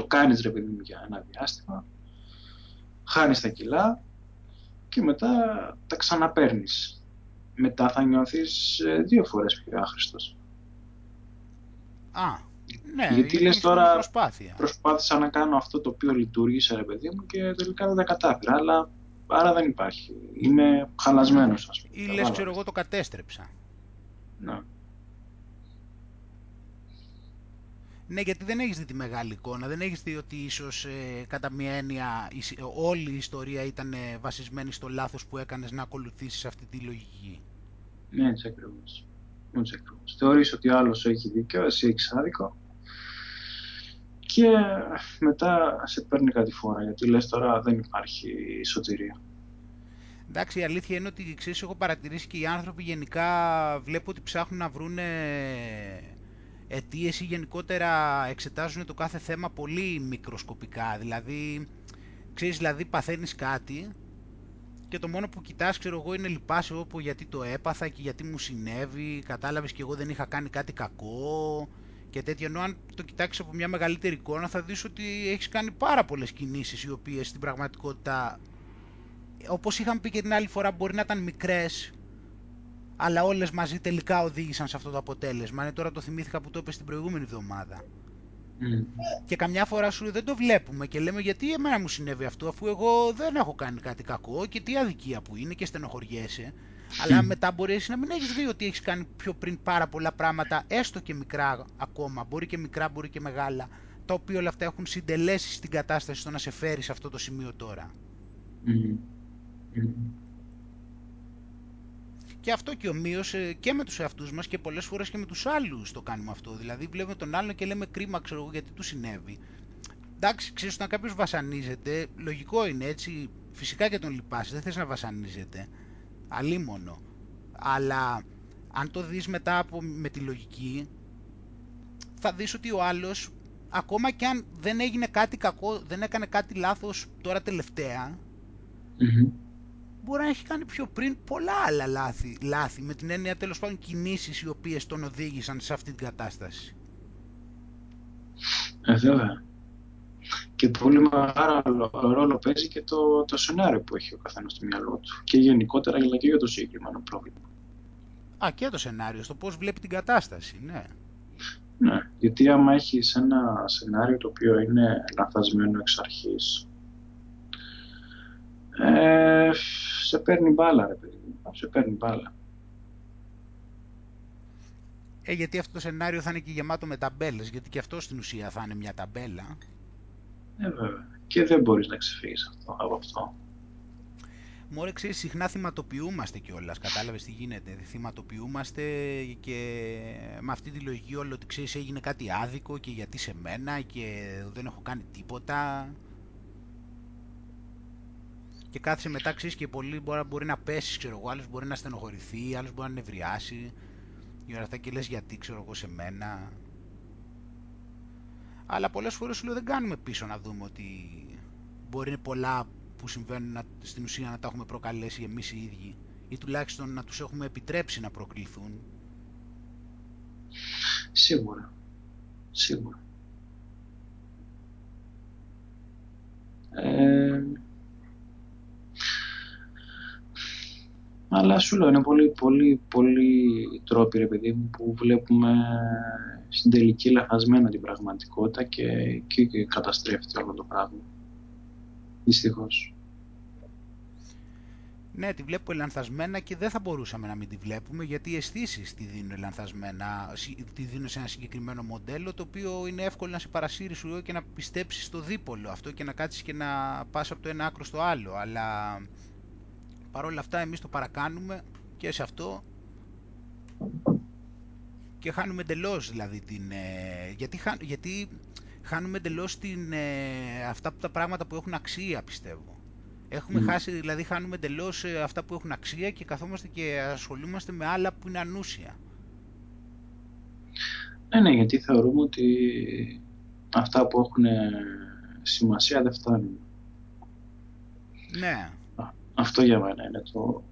το κάνεις ρε παιδί μου για ένα διάστημα. Χάνεις τα κιλά και μετά τα ξαναπέρνεις. Μετά θα νιώθεις ε, δύο φορές πιο άχρηστος. Α, ναι, Γιατί λες τώρα προσπάθεια. προσπάθησα να κάνω αυτό το οποίο λειτουργήσε ρε παιδί μου και τελικά δεν τα κατάφερα, αλλά άρα δεν υπάρχει. Είμαι χαλασμένος ας πούμε. Ή λες ξέρω εγώ το κατέστρεψα. Ναι. Ναι, γιατί δεν έχεις δει τη μεγάλη εικόνα, δεν έχεις δει ότι ίσως ε, κατά μία έννοια όλη η ιστορία ήταν ε, βασισμένη στο λάθος που έκανες να ακολουθήσεις αυτή τη λογική; Ναι, έτσι ακριβώς. Θεωρείς ότι άλλος έχει δίκιο, εσύ έχεις άδικο και μετά σε παίρνει κάτι φορά γιατί λες τώρα δεν υπάρχει σωτηρία. Εντάξει, η αλήθεια είναι ότι ξέρεις, έχω παρατηρήσει και οι άνθρωποι γενικά βλέπω ότι ψάχνουν να βρουν αιτίες ή γενικότερα εξετάζουν το κάθε θέμα πολύ μικροσκοπικά. Δηλαδή, ξέρεις, δηλαδή παθαίνεις κάτι και το μόνο που κοιτάς ξέρω εγώ είναι λυπάσαι όπου γιατί το έπαθα και γιατί μου συνέβη, κατάλαβες και εγώ δεν είχα κάνει κάτι κακό και τέτοιο ενώ αν το κοιτάξεις από μια μεγαλύτερη εικόνα θα δεις ότι έχεις κάνει πάρα πολλές κινήσεις οι οποίες στην πραγματικότητα όπως είχαμε πει και την άλλη φορά μπορεί να ήταν μικρές αλλά όλες μαζί τελικά οδήγησαν σε αυτό το αποτέλεσμα. Είναι τώρα το θυμήθηκα που το είπες την προηγούμενη εβδομάδα. Και καμιά φορά σου δεν το βλέπουμε και λέμε γιατί εμένα μου συνέβη αυτό αφού εγώ δεν έχω κάνει κάτι κακό και τι αδικία που είναι και στενοχωριέσαι. Αλλά μετά μπορείς να μην έχεις δει ότι έχεις κάνει πιο πριν πάρα πολλά πράγματα, έστω και μικρά ακόμα, μπορεί και μικρά, μπορεί και μεγάλα, τα οποία όλα αυτά έχουν συντελέσει στην κατάσταση στο να σε φέρει σε αυτό το σημείο τώρα. Και αυτό και ομοίω ε, και με τους εαυτούς μας και πολλές φορές και με τους άλλους το κάνουμε αυτό. Δηλαδή, βλέπουμε τον άλλον και λέμε κρίμα, ξέρω εγώ, γιατί του συνέβη. Εντάξει, ξέρεις, όταν κάποιος βασανίζεται, λογικό είναι έτσι. Φυσικά και τον λυπάσαι, δεν θες να βασανίζεται. Αλίμονο. Αλλά αν το δεις μετά από, με τη λογική, θα δεις ότι ο άλλος, ακόμα και αν δεν έγινε κάτι κακό, δεν έκανε κάτι λάθος τώρα μπορεί να έχει κάνει πιο πριν πολλά άλλα λάθη, λάθη με την έννοια τέλος πάντων κινήσεις οι οποίες τον οδήγησαν σε αυτή την κατάσταση. Ε, βέβαια. Και πολύ μεγάλο ρόλο παίζει και το, το σενάριο που έχει ο καθένας στο μυαλό του. Και γενικότερα αλλά και για το συγκεκριμένο πρόβλημα. Α, και το σενάριο, στο πώς βλέπει την κατάσταση, ναι. Ναι, γιατί άμα έχεις ένα σενάριο το οποίο είναι λαθασμένο εξ αρχής, ε, σε παίρνει μπάλα, ρε παιδί Σε παίρνει μπάλα. Ε, γιατί αυτό το σενάριο θα είναι και γεμάτο με ταμπέλες, γιατί και αυτό στην ουσία θα είναι μια ταμπέλα. Ε, βέβαια. Και δεν μπορείς να ξεφύγεις αυτό, από αυτό. Μωρέ, ξέρεις, συχνά θυματοποιούμαστε κιόλας. Κατάλαβες τι γίνεται. Θυματοποιούμαστε και με αυτή τη λογική όλο ότι ξέρεις έγινε κάτι άδικο και γιατί σε μένα και δεν έχω κάνει τίποτα. Και κάθεσαι μετά ξέρεις και πολύ μπορεί, μπορεί να πέσεις, ξέρω εγώ, άλλος μπορεί να στενοχωρηθεί, άλλος μπορεί να νευριάσει. Η ώρα αυτά και λες γιατί ξέρω εγώ σε μένα. Αλλά πολλές φορές σου λέω δεν κάνουμε πίσω να δούμε ότι μπορεί πολλά που συμβαίνουν στην ουσία να τα έχουμε προκαλέσει εμείς οι ίδιοι ή τουλάχιστον να τους έχουμε επιτρέψει να προκληθούν. Σίγουρα. Σίγουρα. Ε, αλλά σου λέω, είναι πολύ, πολύ, πολύ τρόποι, ρε παιδί μου, που βλέπουμε στην τελική λαθασμένα την πραγματικότητα και εκεί καταστρέφεται όλο το πράγμα. Δυστυχώς. Ναι, τη βλέπω ελανθασμένα και δεν θα μπορούσαμε να μην τη βλέπουμε γιατί οι αισθήσεις τη δίνουν ελανθασμένα, τη δίνουν σε ένα συγκεκριμένο μοντέλο το οποίο είναι εύκολο να σε παρασύρεις σου και να πιστέψεις στο δίπολο αυτό και να κάτσεις και να πας από το ένα άκρο στο άλλο. Αλλά παρόλα αυτά εμείς το παρακάνουμε και σε αυτό και χάνουμε εντελώς δηλαδή την... Ε, γιατί, γιατί χάνουμε εντελώς την... Ε, αυτά τα πράγματα που έχουν αξία πιστεύω. Έχουμε χάσει, δηλαδή χάνουμε εντελώς ε, αυτά που έχουν αξία και καθόμαστε και ασχολούμαστε με άλλα που είναι ανούσια. Ναι, ναι, γιατί θεωρούμε ότι αυτά που έχουν σημασία δεν φτάνουν. Ναι. Αυτό για μένα είναι το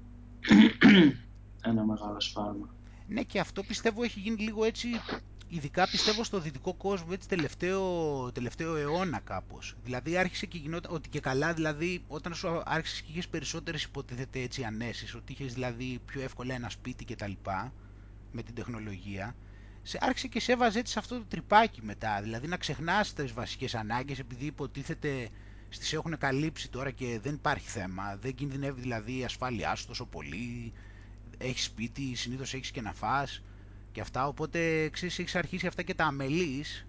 ένα μεγάλο σφάλμα. Ναι και αυτό πιστεύω έχει γίνει λίγο έτσι ειδικά πιστεύω στο δυτικό κόσμο έτσι τελευταίο, τελευταίο αιώνα κάπως. Δηλαδή άρχισε και γινόταν ότι και καλά δηλαδή όταν σου άρχισες και είχες περισσότερες υποτίθεται έτσι ανέσεις, ότι είχες δηλαδή πιο εύκολα ένα σπίτι και τα λοιπά με την τεχνολογία, σε, άρχισε και σε έβαζε έτσι σε αυτό το τρυπάκι μετά, δηλαδή να ξεχνάς τις βασικές ανάγκες επειδή υποτίθεται στις έχουν καλύψει τώρα και δεν υπάρχει θέμα, δεν κινδυνεύει δηλαδή η ασφάλειά σου τόσο πολύ, έχεις σπίτι, συνήθως έχεις και να φας, και αυτά, οπότε ξέρεις, έχεις αρχίσει αυτά και τα αμελείς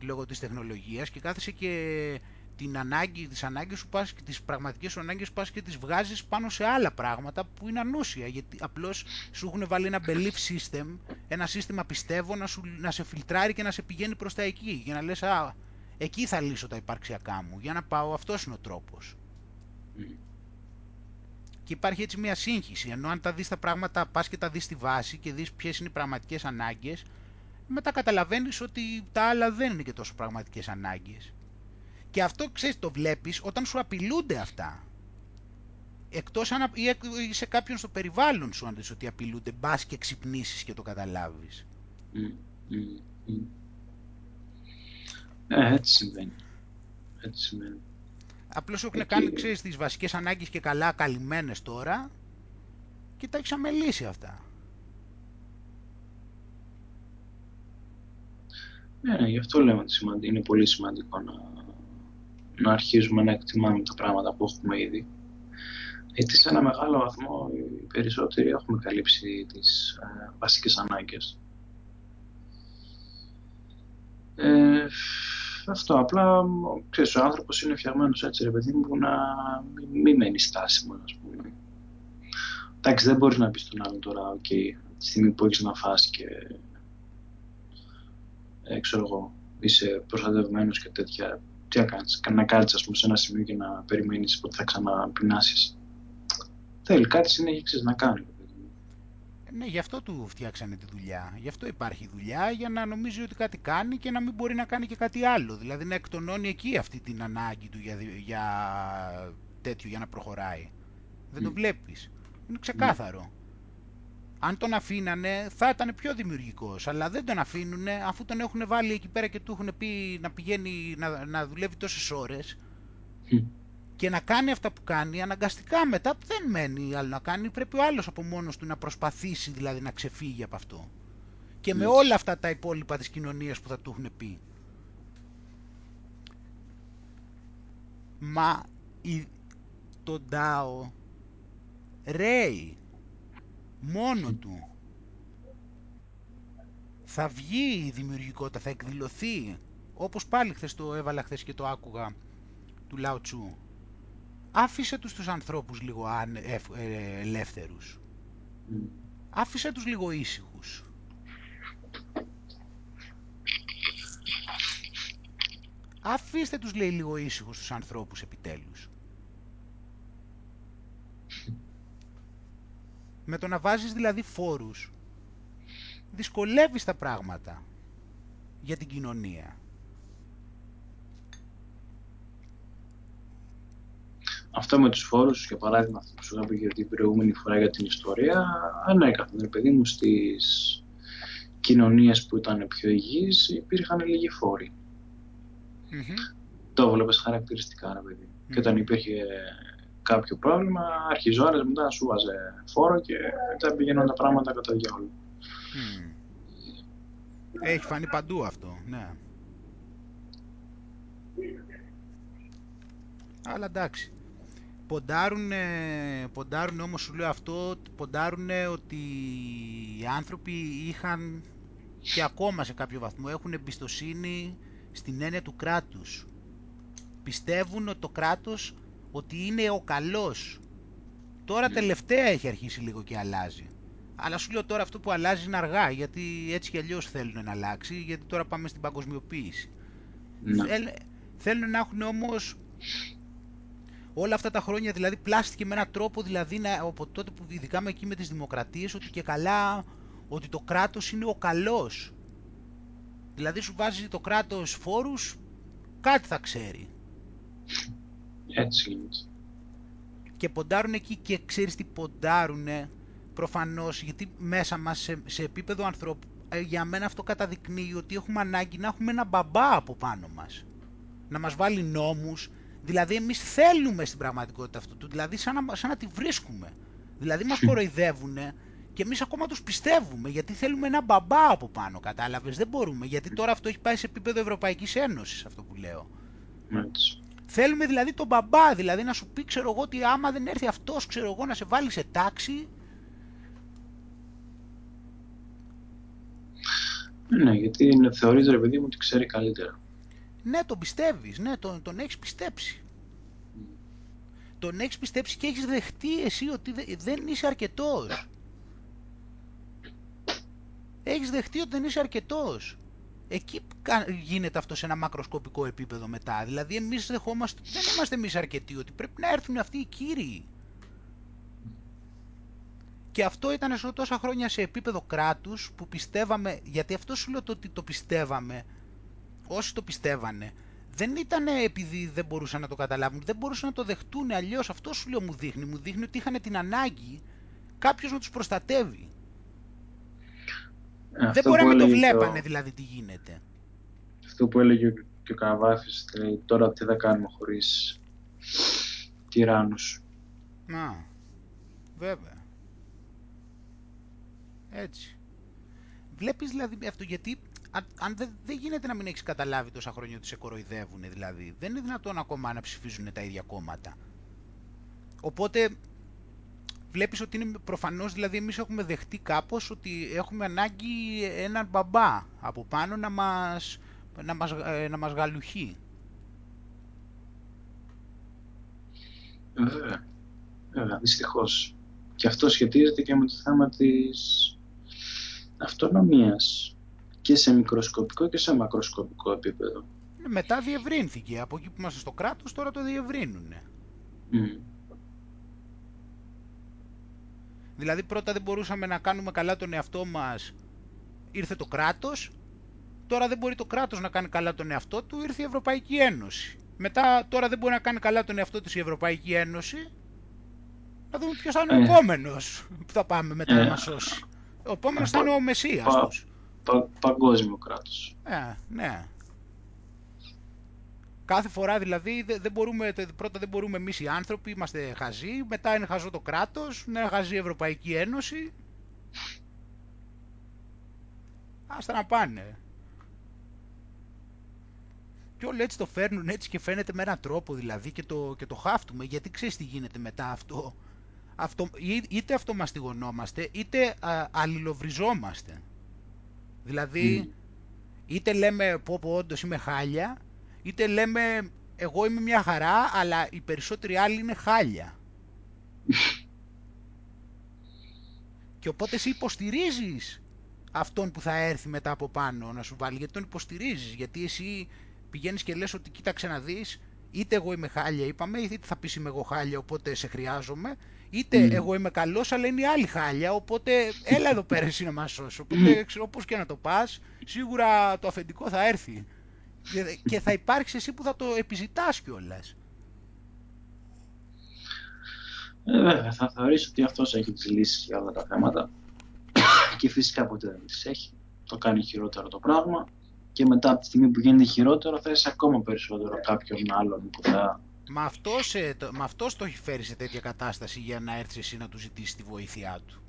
λόγω της τεχνολογίας και κάθεσαι και την ανάγκη, τις ανάγκες σου πας και τις πραγματικές σου ανάγκες πας και τις βγάζεις πάνω σε άλλα πράγματα που είναι ανούσια. Γιατί απλώς σου έχουν βάλει ένα belief system, ένα σύστημα πιστεύω να, σου, να σε φιλτράρει και να σε πηγαίνει προς τα εκεί. Για να λες α, εκεί θα λύσω τα υπαρξιακά μου, για να πάω αυτός είναι ο τρόπος και υπάρχει έτσι μια σύγχυση. Ενώ αν τα δεις τα πράγματα, πας και τα δεις στη βάση και δεις ποιες είναι οι πραγματικές ανάγκες, μετά καταλαβαίνεις ότι τα άλλα δεν είναι και τόσο πραγματικές ανάγκες. Και αυτό, ξέρεις, το βλέπεις όταν σου απειλούνται αυτά. Εκτός αν ή σε κάποιον στο περιβάλλον σου αν δεις ότι απειλούνται, μπας και ξυπνήσεις και το καταλάβεις. Ε, έτσι συμβαίνει. Έτσι συμβαίνει. Απλώς έχουν κάνει, ξέρεις, τις βασικές ανάγκες και καλά καλυμμένες τώρα και τα έχεις αμελήσει αυτά. Ναι, ναι, γι' αυτό λέμε ότι είναι πολύ σημαντικό να, να αρχίζουμε να εκτιμάμε τα πράγματα που έχουμε ήδη. Γιατί σε ένα μεγάλο βαθμό οι περισσότεροι έχουμε καλύψει τις ε, βασικές ανάγκες. Ε, αυτό. Απλά, ξέρεις, ο άνθρωπος είναι φτιαγμένος έτσι, ρε παιδί μου, που να μην μένει στάσιμος, ας πούμε. Εντάξει, δεν μπορείς να πεις στον άλλον τώρα, OK, okay, τη στιγμή που έχεις να φας και, ε, ξέρω εγώ, είσαι προστατευμένος και τέτοια, τι να κάνεις, να κάτσεις, ας πούμε, σε ένα σημείο και να περιμένεις ότι θα ξαναπεινάσεις. Θέλει κάτι συνέχιξες να κάνεις. Ναι, γι' αυτό του φτιάξανε τη δουλειά. Γι' αυτό υπάρχει δουλειά, για να νομίζει ότι κάτι κάνει και να μην μπορεί να κάνει και κάτι άλλο. Δηλαδή να εκτονώνει εκεί αυτή την ανάγκη του για, για τέτοιο, για να προχωράει. Δεν το βλέπεις. Είναι ξεκάθαρο. Αν τον αφήνανε θα ήταν πιο δημιουργικός, αλλά δεν τον αφήνουν αφού τον έχουν βάλει εκεί πέρα και του έχουν πει να πηγαίνει να, να δουλεύει τόσες ώρες και να κάνει αυτά που κάνει, αναγκαστικά μετά που δεν μένει άλλο να κάνει, πρέπει ο άλλος από μόνος του να προσπαθήσει δηλαδή να ξεφύγει από αυτό. Και με όλα αυτά τα υπόλοιπα της κοινωνίας που θα του έχουν πει. Μα η, το Ντάο ρέει μόνο του. Θα βγει η δημιουργικότητα, θα εκδηλωθεί. Όπως πάλι χθες το έβαλα χθες και το άκουγα του Λαου Τσού άφησε τους τους ανθρώπους λίγο αν, ε, ε, ελεύθερους. Άφησε τους λίγο ήσυχους. Αφήστε τους λέει λίγο ήσυχους τους ανθρώπους επιτέλους. Με το να βάζεις δηλαδή φόρους, δυσκολεύεις τα πράγματα για την κοινωνία. Αυτό με τους φόρους, για παράδειγμα, αυτό που σου είπα για την προηγούμενη φορά για την ιστορία, ανέκαθεν, παιδί μου, στις κοινωνίες που ήταν πιο υγιείς υπήρχαν λίγοι φόροι. Mm-hmm. Το βλέπεις χαρακτηριστικά, ρε παιδί. Mm-hmm. Και όταν υπήρχε κάποιο πρόβλημα, αρχιζόρες μετά σου βάζε φόρο και μετά πηγαίνουν τα πράγματα κατά διάολο. Mm. Έχει φανεί παντού αυτό, ναι. Αλλά εντάξει. Ποντάρουν, ποντάρουν όμως σου λέω αυτό, ποντάρουν ότι οι άνθρωποι είχαν και ακόμα σε κάποιο βαθμό έχουν εμπιστοσύνη στην έννοια του κράτους. Πιστεύουν ότι το κράτος ότι είναι ο καλός. Τώρα ναι. τελευταία έχει αρχίσει λίγο και αλλάζει. Αλλά σου λέω τώρα αυτό που αλλάζει είναι αργά, γιατί έτσι κι αλλιώς θέλουν να αλλάξει, γιατί τώρα πάμε στην παγκοσμιοποίηση. Ναι. θέλουν να έχουν όμως όλα αυτά τα χρόνια, δηλαδή πλάστηκε με έναν τρόπο, δηλαδή να, από τότε που ειδικά με εκεί με τις δημοκρατίες, ότι και καλά, ότι το κράτος είναι ο καλός. Δηλαδή σου βάζει το κράτος φόρους, κάτι θα ξέρει. Έτσι Και ποντάρουν εκεί και ξέρεις τι ποντάρουνε προφανώς γιατί μέσα μας σε, σε επίπεδο ανθρώπου ε, για μένα αυτό καταδεικνύει ότι έχουμε ανάγκη να έχουμε ένα μπαμπά από πάνω μας. Να μας βάλει νόμους, δηλαδή εμείς θέλουμε στην πραγματικότητα αυτό, δηλαδή σαν να, σαν να τη βρίσκουμε. Δηλαδή μας κοροϊδεύουν και εμείς ακόμα τους πιστεύουμε γιατί θέλουμε ένα μπαμπά από πάνω, κατάλαβες, δεν μπορούμε γιατί τώρα αυτό έχει πάει σε επίπεδο Ευρωπαϊκής Ένωσης αυτό που λέω. Έτσι. Θέλουμε δηλαδή τον μπαμπά, δηλαδή να σου πει ξέρω εγώ ότι άμα δεν έρθει αυτός ξέρω εγώ να σε βάλει σε τάξη Ναι, γιατί είναι, θεωρείς ρε παιδί μου ότι ξέρει καλύτερα. Ναι, τον πιστεύεις, ναι, τον, τον έχεις πιστέψει. Τον έχεις πιστέψει και έχεις δεχτεί εσύ ότι δεν είσαι αρκετός. Έχεις δεχτεί ότι δεν είσαι αρκετός. Εκεί γίνεται αυτό σε ένα μακροσκοπικό επίπεδο μετά. Δηλαδή εμείς δεχόμαστε, δεν είμαστε εμείς αρκετοί, ότι πρέπει να έρθουν αυτοί οι κύριοι. Και αυτό ήταν σε τόσα χρόνια σε επίπεδο κράτους που πιστεύαμε, γιατί αυτό σου λέω το ότι το πιστεύαμε, όσοι το πιστεύανε, δεν ήταν επειδή δεν μπορούσαν να το καταλάβουν, δεν μπορούσαν να το δεχτούν αλλιώς. Αυτό σου λέω μου δείχνει, μου δείχνει ότι είχαν την ανάγκη κάποιος να τους προστατεύει. Αυτό δεν μπορεί να μην το βλέπανε δηλαδή τι γίνεται. Αυτό που έλεγε και ο Καβάφης, τώρα τι θα κάνουμε χωρίς τυράννους. Να, βέβαια. Έτσι. Βλέπεις δηλαδή αυτό γιατί αν, δεν, δεν γίνεται να μην έχεις καταλάβει τόσα χρόνια ότι σε κοροϊδεύουν δηλαδή. Δεν είναι δυνατόν ακόμα να ψηφίζουν τα ίδια κόμματα. Οπότε βλέπεις ότι είναι προφανώς δηλαδή εμείς έχουμε δεχτεί κάπως ότι έχουμε ανάγκη έναν μπαμπά από πάνω να μας, να μας, ε, να μας γαλουχεί. Βέβαια, βέβαια, δυστυχώς. Και αυτό σχετίζεται και με το θέμα της αυτονομίας και σε μικροσκοπικό και σε μακροσκοπικό επίπεδο. Ε, μετά διευρύνθηκε. Από εκεί που είμαστε στο κράτος τώρα το διευρύνουν. Δηλαδή πρώτα δεν μπορούσαμε να κάνουμε καλά τον εαυτό μας, ήρθε το κράτος. Τώρα δεν μπορεί το κράτος να κάνει καλά τον εαυτό του, ήρθε η Ευρωπαϊκή Ένωση. Μετά τώρα δεν μπορεί να κάνει καλά τον εαυτό της η Ευρωπαϊκή Ένωση. Να δούμε ποιος θα είναι ο ε. επόμενος που θα πάμε μετά να ε. μας σώσει. Ο επόμενος θα είναι ο Μεσσίας πα, πα, παγκόσμιο κράτος. Ε, ναι. Κάθε φορά δηλαδή δεν μπορούμε, πρώτα δεν μπορούμε εμείς οι άνθρωποι, είμαστε χαζοί, μετά είναι χαζό το κράτος, είναι χαζή η Ευρωπαϊκή Ένωση. Άστα να πάνε. Και όλοι έτσι το φέρνουν έτσι και φαίνεται με έναν τρόπο δηλαδή και το, και το χάφτουμε. Γιατί ξέρεις τι γίνεται μετά αυτό αυτο, είτε αυτομαστιγωνόμαστε είτε α, αλληλοβριζόμαστε. Δηλαδή, είτε λέμε πω πω όντως είμαι χάλια, είτε λέμε εγώ είμαι μια χαρά, αλλά οι περισσότεροι άλλοι είναι χάλια. (laughs) και οπότε εσύ υποστηρίζεις αυτόν που θα έρθει μετά από πάνω να σου βάλει, γιατί τον υποστηρίζεις, γιατί εσύ πηγαίνεις και λες ότι κοίταξε να δεις, είτε εγώ είμαι χάλια είπαμε, είτε θα πεις είμαι εγώ χάλια οπότε σε χρειάζομαι, είτε εγώ είμαι καλός αλλά είναι η άλλη χάλια, οπότε έλα εδώ πέρα εσύ να μας σώσει. Οπότε ξέρω πώς και να το πας, σίγουρα το αφεντικό θα έρθει. Και θα υπάρξει εσύ που θα το επιζητάς κιόλας. Ε, βέβαια, θα θεωρήσω ότι αυτός έχει τις λύσεις για όλα τα θέματα και φυσικά ποτέ δεν τις έχει. Το κάνει χειρότερο το πράγμα και μετά από τη στιγμή που γίνεται χειρότερο θα είσαι ακόμα περισσότερο κάποιον άλλον που θα... Μα αυτός, ε, το, μα αυτός το έχει φέρει σε τέτοια κατάσταση για να έρθει εσύ να του ζητήσει τη βοήθειά του.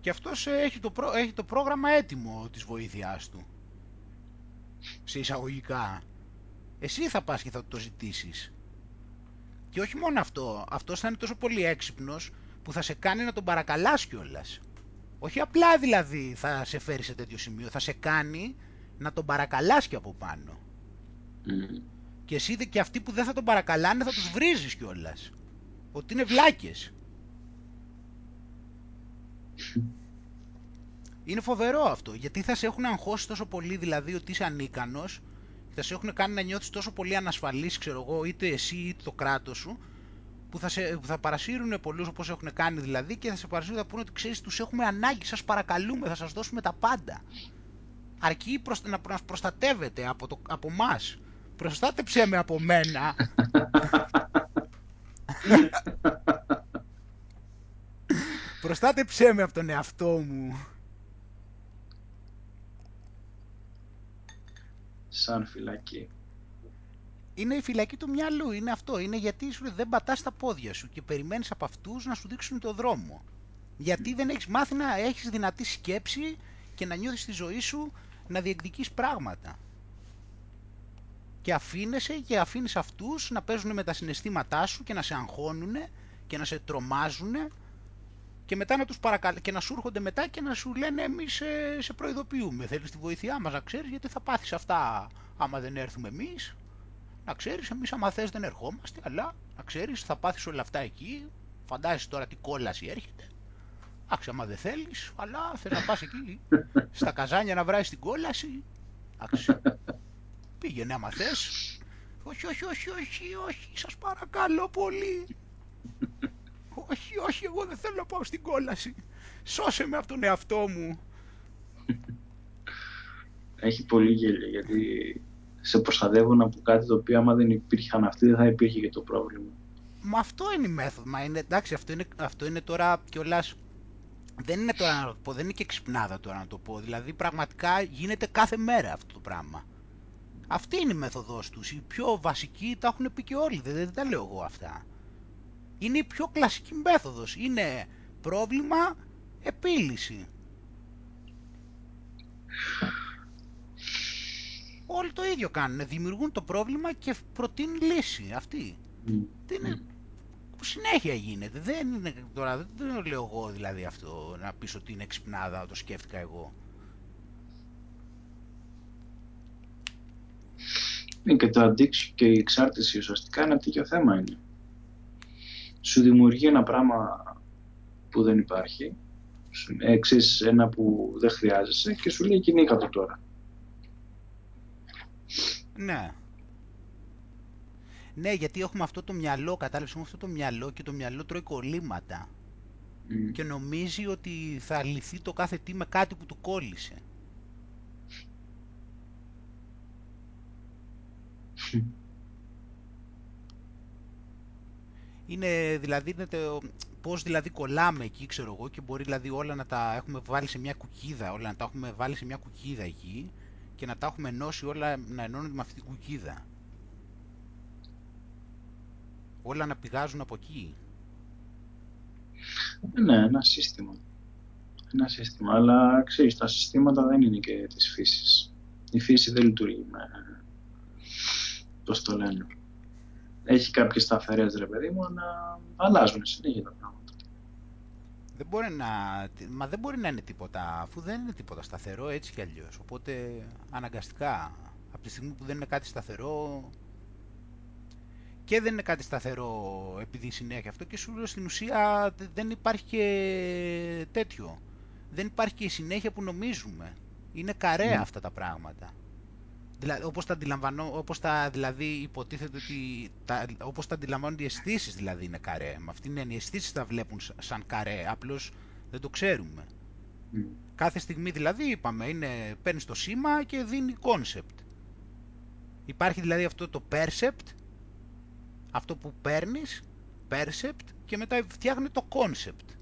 Και αυτός ε, έχει το, έχει το πρόγραμμα έτοιμο της βοήθειάς του. Σε εισαγωγικά. Εσύ θα πας και θα το ζητήσεις. Και όχι μόνο αυτό, αυτός θα είναι τόσο πολύ έξυπνος που θα σε κάνει να τον παρακαλάς κιόλας. Όχι απλά δηλαδή θα σε φέρει σε τέτοιο σημείο, θα σε κάνει να τον παρακαλάς και από πάνω. Mm. Και εσύ και αυτοί που δεν θα τον παρακαλάνε θα τους βρίζεις κιόλας. Ότι είναι βλάκες. Είναι φοβερό αυτό, γιατί θα σε έχουν αγχώσει τόσο πολύ δηλαδή ότι είσαι ανίκανος θα σε έχουν κάνει να νιώθεις τόσο πολύ ανασφαλής, ξέρω εγώ, είτε εσύ είτε το κράτος σου, που θα, σε, θα παρασύρουν πολλούς όπως έχουν κάνει δηλαδή και θα σε παρασύρουν θα πούνε ότι ξέρεις τους έχουμε ανάγκη, σας παρακαλούμε, θα σας δώσουμε τα πάντα. Αρκεί προσ, να, να προστατεύετε από, το, από μας. Προστάτεψέ με από μένα. Προστάτεψέ με από τον εαυτό μου. Σαν φυλακή είναι η φυλακή του μυαλού, είναι αυτό. Είναι γιατί σου δεν πατάς τα πόδια σου και περιμένεις από αυτούς να σου δείξουν το δρόμο. Γιατί δεν έχεις μάθει να έχεις δυνατή σκέψη και να νιώθεις τη ζωή σου να διεκδικείς πράγματα. Και αφήνεσαι και αφήνεις αυτούς να παίζουν με τα συναισθήματά σου και να σε αγχώνουν και να σε τρομάζουν και μετά να τους παρακαλ... και να σου έρχονται μετά και να σου λένε εμείς σε, σε προειδοποιούμε. Θέλεις τη βοήθειά μας να ξέρεις γιατί θα πάθεις αυτά άμα δεν έρθουμε εμείς να ξέρεις, εμείς άμα θες δεν ερχόμαστε, αλλά να ξέρεις θα πάθεις όλα αυτά εκεί, φαντάζεσαι τώρα τι κόλαση έρχεται. Άξι, άμα δεν θέλεις, αλλά θες να πας εκεί στα καζάνια να βράσεις την κόλαση. Άξι, πήγαινε άμα θες. Όχι, όχι, όχι, όχι, όχι, σας παρακαλώ πολύ. όχι, όχι, εγώ δεν θέλω να πάω στην κόλαση. Σώσε με από τον εαυτό μου. Έχει πολύ γέλιο γιατί σε προστατεύουν από κάτι το οποίο άμα δεν υπήρχαν αυτοί δεν θα υπήρχε και το πρόβλημα. Μα αυτό είναι η μέθοδο. Μα είναι, εντάξει, αυτό είναι, αυτό είναι τώρα κιόλας. Δεν είναι τώρα να το πω, δεν είναι και ξυπνάδα τώρα να το πω. Δηλαδή πραγματικά γίνεται κάθε μέρα αυτό το πράγμα. Αυτή είναι η μέθοδος τους. Οι πιο βασικοί τα έχουν πει και όλοι. Δεν, δεν τα λέω εγώ αυτά. Είναι η πιο κλασική μέθοδος. Είναι πρόβλημα, επίλυση. όλοι το ίδιο κάνουν. Δημιουργούν το πρόβλημα και προτείνουν λύση. Αυτή. Mm. Τι είναι, που συνέχεια γίνεται. Δεν είναι τώρα, δεν το λέω εγώ δηλαδή αυτό να πεις ότι είναι εξυπνάδα, το σκέφτηκα εγώ. Είναι και το addiction και η εξάρτηση ουσιαστικά ένα τέτοιο θέμα είναι. Σου δημιουργεί ένα πράγμα που δεν υπάρχει, εξής ένα που δεν χρειάζεσαι και σου λέει κυνήγα το τώρα. Ναι. Ναι, γιατί έχουμε αυτό το μυαλό, κατάλαβες, έχουμε αυτό το μυαλό και το μυαλό τρώει κολλήματα. Και νομίζει ότι θα λυθεί το κάθε τι με κάτι που του κόλλησε. Είναι δηλαδή είναι το, πώς δηλαδή κολλάμε εκεί ξέρω εγώ και μπορεί δηλαδή όλα να τα έχουμε βάλει σε μια κουκίδα, όλα να τα έχουμε βάλει σε μια κουκίδα εκεί και να τα έχουμε ενώσει όλα να ενώνονται με αυτή την κουκίδα. Όλα να πηγάζουν από εκεί. Ναι, ένα σύστημα. Ένα σύστημα, αλλά ξέρεις, τα συστήματα δεν είναι και της φύσης. Η φύση δεν λειτουργεί με... πώς το λένε. Έχει κάποιες σταθερές, ρε παιδί μου, αλλά αλλάζουν συνέχεια τα πράγματα δεν μπορεί να, μα δεν μπορεί να είναι τίποτα, αφού δεν είναι τίποτα σταθερό έτσι κι αλλιώς. Οπότε αναγκαστικά, από τη στιγμή που δεν είναι κάτι σταθερό και δεν είναι κάτι σταθερό επειδή συνέχεια αυτό και σου λέω στην ουσία δεν υπάρχει και τέτοιο. Δεν υπάρχει και η συνέχεια που νομίζουμε. Είναι καρέα αυτά τα πράγματα. Δηλαδή, όπως τα αντιλαμβανώ, όπως τα δηλαδή υποτίθεται ότι, τα, όπως τα αντιλαμβάνονται οι αισθήσεις δηλαδή είναι καρέ. Με αυτήν την έννοια οι αισθήσεις τα βλέπουν σαν καρέ, απλώς δεν το ξέρουμε. Κάθε στιγμή δηλαδή είπαμε, είναι, παίρνεις το σήμα και δίνει concept. Υπάρχει δηλαδή αυτό το percept, αυτό που παίρνεις, percept, και μετά φτιάχνει το concept.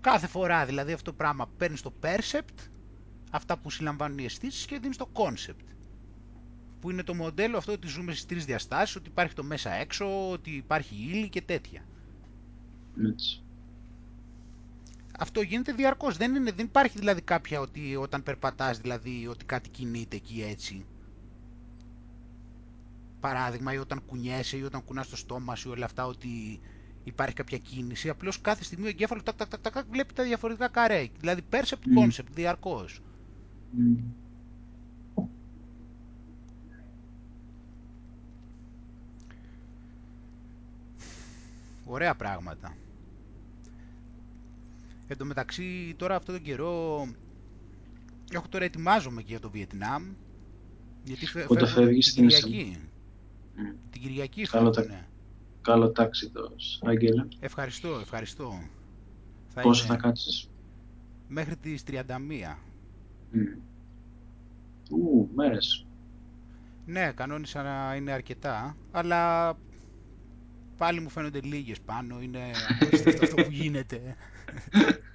Κάθε φορά δηλαδή αυτό το πράγμα παίρνεις το percept, αυτά που συλλαμβάνουν οι αισθήσεις και δίνεις το concept. Που είναι το μοντέλο αυτό ότι ζούμε στις τρεις διαστάσεις, ότι υπάρχει το μέσα έξω, ότι υπάρχει ύλη και τέτοια. Έτσι. Αυτό γίνεται διαρκώς. Δεν, είναι, δεν υπάρχει δηλαδή κάποια ότι όταν περπατάς δηλαδή ότι κάτι κινείται εκεί έτσι. Παράδειγμα ή όταν κουνιέσαι ή όταν κουνάς το στόμα σου ή όλα αυτά ότι υπάρχει κάποια κίνηση. Απλώς κάθε στιγμή ο εγκέφαλος τακ, τακ, τακ, τακ, βλέπει τα διαφορετικά καρέ. Δηλαδή percept concept διαρκώς. Ωραία πράγματα. Εν τω μεταξύ τώρα αυτόν τον καιρό έχω τώρα ετοιμάζομαι και για το Βιετνάμ γιατί φεύγω την Κυριακή. Mm. Την Κυριακή φεύγω, ναι. Καλό τάξη το Άγγελα. Ευχαριστώ, ευχαριστώ. Πόσο θα, θα κάτσεις; Μέχρι τις 31. Mm. Ου, μέρες. Ναι, κανόνισα να είναι αρκετά, αλλά πάλι μου φαίνονται λίγες πάνω, είναι απίστευτο αυτό που γίνεται.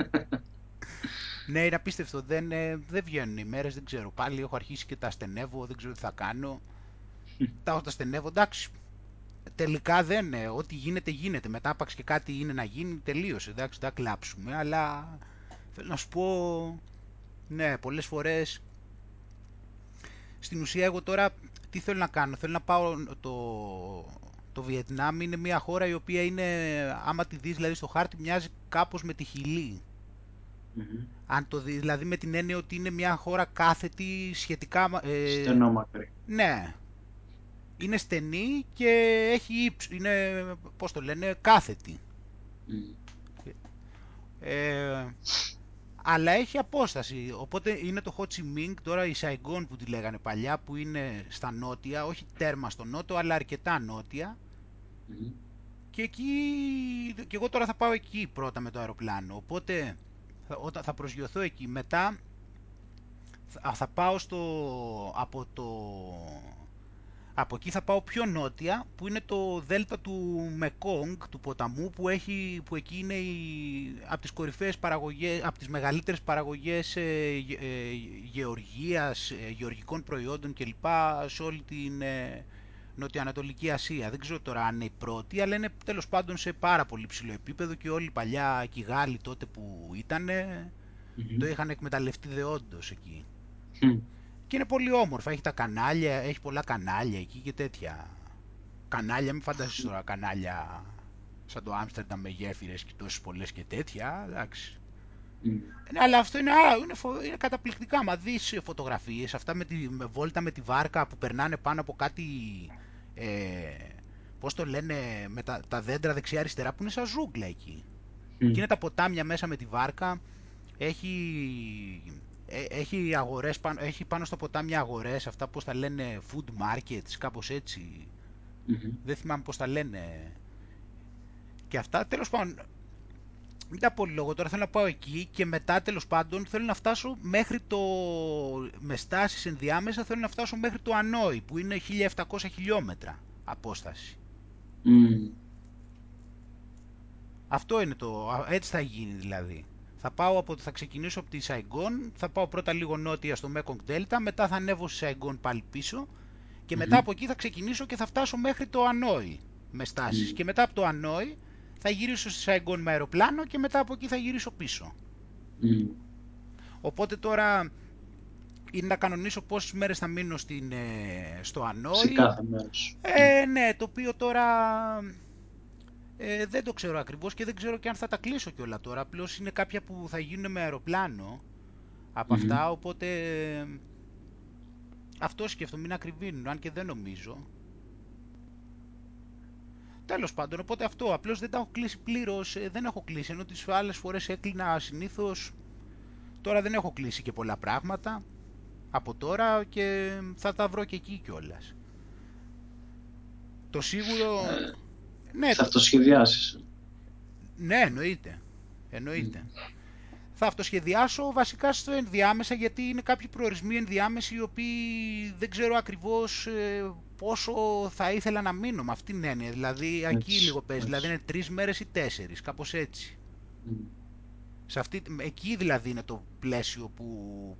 (laughs) ναι, είναι απίστευτο, δεν, ε, δεν βγαίνουν οι μέρες, δεν ξέρω, πάλι έχω αρχίσει και τα ασθενεύω, δεν ξέρω τι θα κάνω. (laughs) τα έχω τα ασθενεύω, εντάξει, τελικά δεν είναι, ό,τι γίνεται γίνεται, μετά άπαξ και κάτι είναι να γίνει, τελείωσε, εντάξει, θα κλάψουμε, αλλά θέλω να σου πω, ναι, πολλές φορές, στην ουσία εγώ τώρα τι θέλω να κάνω, θέλω να πάω το, το Βιετνάμ είναι μια χώρα η οποία είναι, άμα τη δεις δηλαδή στο χάρτη, μοιάζει κάπως με τη χιλη Αν το δεις, δηλαδή με την έννοια ότι είναι μια χώρα κάθετη σχετικά... Ε, Στενό μακρύ. Ναι. Είναι στενή και έχει ύψο, είναι, πώς το λένε, κάθετη. Ε, αλλά έχει απόσταση, οπότε είναι το Ho Chi Minh, τώρα η Saigon που τη λέγανε παλιά, που είναι στα νότια, όχι τέρμα στο νότο, αλλά αρκετά νότια. Και εκεί, και εγώ τώρα θα πάω εκεί πρώτα με το αεροπλάνο, οπότε θα, όταν θα προσγειωθώ εκεί, μετά θα, θα πάω στο, από το από εκεί θα πάω πιο νότια, που είναι το δέλτα του Μεκόγκ, του ποταμού, που, έχει, που εκεί είναι η, από τις κορυφαίες παραγωγές, από τις μεγαλύτερες παραγωγές ε, ε, γεωργίας, ε, γεωργικών προϊόντων κλπ. σε όλη την ε, Νοτιοανατολική Ασία. Δεν ξέρω τώρα αν είναι η πρώτη, αλλά είναι τέλος πάντων σε πάρα πολύ ψηλό επίπεδο και όλοι παλιά και οι Γάλλοι τότε που ήταν, το είχαν εκμεταλλευτεί δεόντως εκεί. Και είναι πολύ όμορφα, έχει τα κανάλια, έχει πολλά κανάλια εκεί και τέτοια. Κανάλια, μην φανταστείς τώρα κανάλια σαν το Άμστερνταμ με γέφυρες και τόσες πολλές και τέτοια, εντάξει. Mm. Ναι, αλλά αυτό είναι, α, είναι, φο, είναι καταπληκτικά. Μα δεις φωτογραφίες, αυτά με τη με βόλτα με τη βάρκα που περνάνε πάνω από κάτι, ε, πώς το λένε, με τα, τα δέντρα δεξιά-αριστερά που είναι σαν ζούγκλα εκεί. Mm. Και είναι τα ποτάμια μέσα με τη βάρκα, έχει ε, έχει, αγορές, έχει πάνω στο ποτάμι αγορές, αυτά πώς τα λένε food markets, κάπως Δεν θυμάμαι πώς τα λένε. Και αυτά, τέλος πάντων, μην τα πω λόγο, τώρα θέλω να πάω εκεί και μετά τέλος πάντων θέλω να φτάσω μέχρι το, με στάσεις ενδιάμεσα θέλω να φτάσω μέχρι το Ανόη που είναι 1700 χιλιόμετρα απόσταση. Αυτό είναι το, έτσι θα γίνει δηλαδή. Θα, πάω από, θα ξεκινήσω από τη Σαϊγκόν, θα πάω πρώτα λίγο νότια στο Mekong Delta, μετά θα ανέβω στη Σαϊγκόν πάλι πίσω και μετά από εκεί θα ξεκινήσω και θα φτάσω μέχρι το Ανόη με στάσεις. Και μετά από το Ανόη θα γυρίσω στη Σαϊγκόν με αεροπλάνο και μετά από εκεί θα γυρίσω πίσω. Οπότε τώρα είναι να κανονίσω πόσες μέρες θα μείνω στην, ε, στο Ανόη. Σε κάθε μέρος. Ε, ναι, το οποίο τώρα ε, δεν το ξέρω ακριβώς και δεν ξέρω και αν θα τα κλείσω κιόλα τώρα. Απλώς είναι κάποια που θα γίνουν με αεροπλάνο από αυτά, οπότε αυτό σκέφτομαι, μην ακριβήνουν, αν και δεν νομίζω. Τέλος πάντων, οπότε αυτό, απλώς δεν τα έχω κλείσει πλήρως, ε, δεν έχω κλείσει, ενώ τις άλλες φορές έκλεινα συνήθως Τώρα δεν έχω κλείσει και πολλά πράγματα από τώρα και θα τα βρω και εκεί κιόλας. Το σίγουρο... Ε, ναι, θα αυτοσχεδιάσεις. Ναι, εννοείται. Εννοείται. Θα αυτοσχεδιάσω βασικά στο ενδιάμεσα γιατί είναι κάποιοι προορισμοί ενδιάμεσοι οι οποίοι δεν ξέρω ακριβώς ε, πόσο θα ήθελα να μείνω με αυτήν την έννοια. Δηλαδή εκεί λίγο παίζει, δηλαδή είναι τρεις μέρες ή τέσσερις, κάπως έτσι. Σε αυτή, εκεί δηλαδή είναι το πλαίσιο που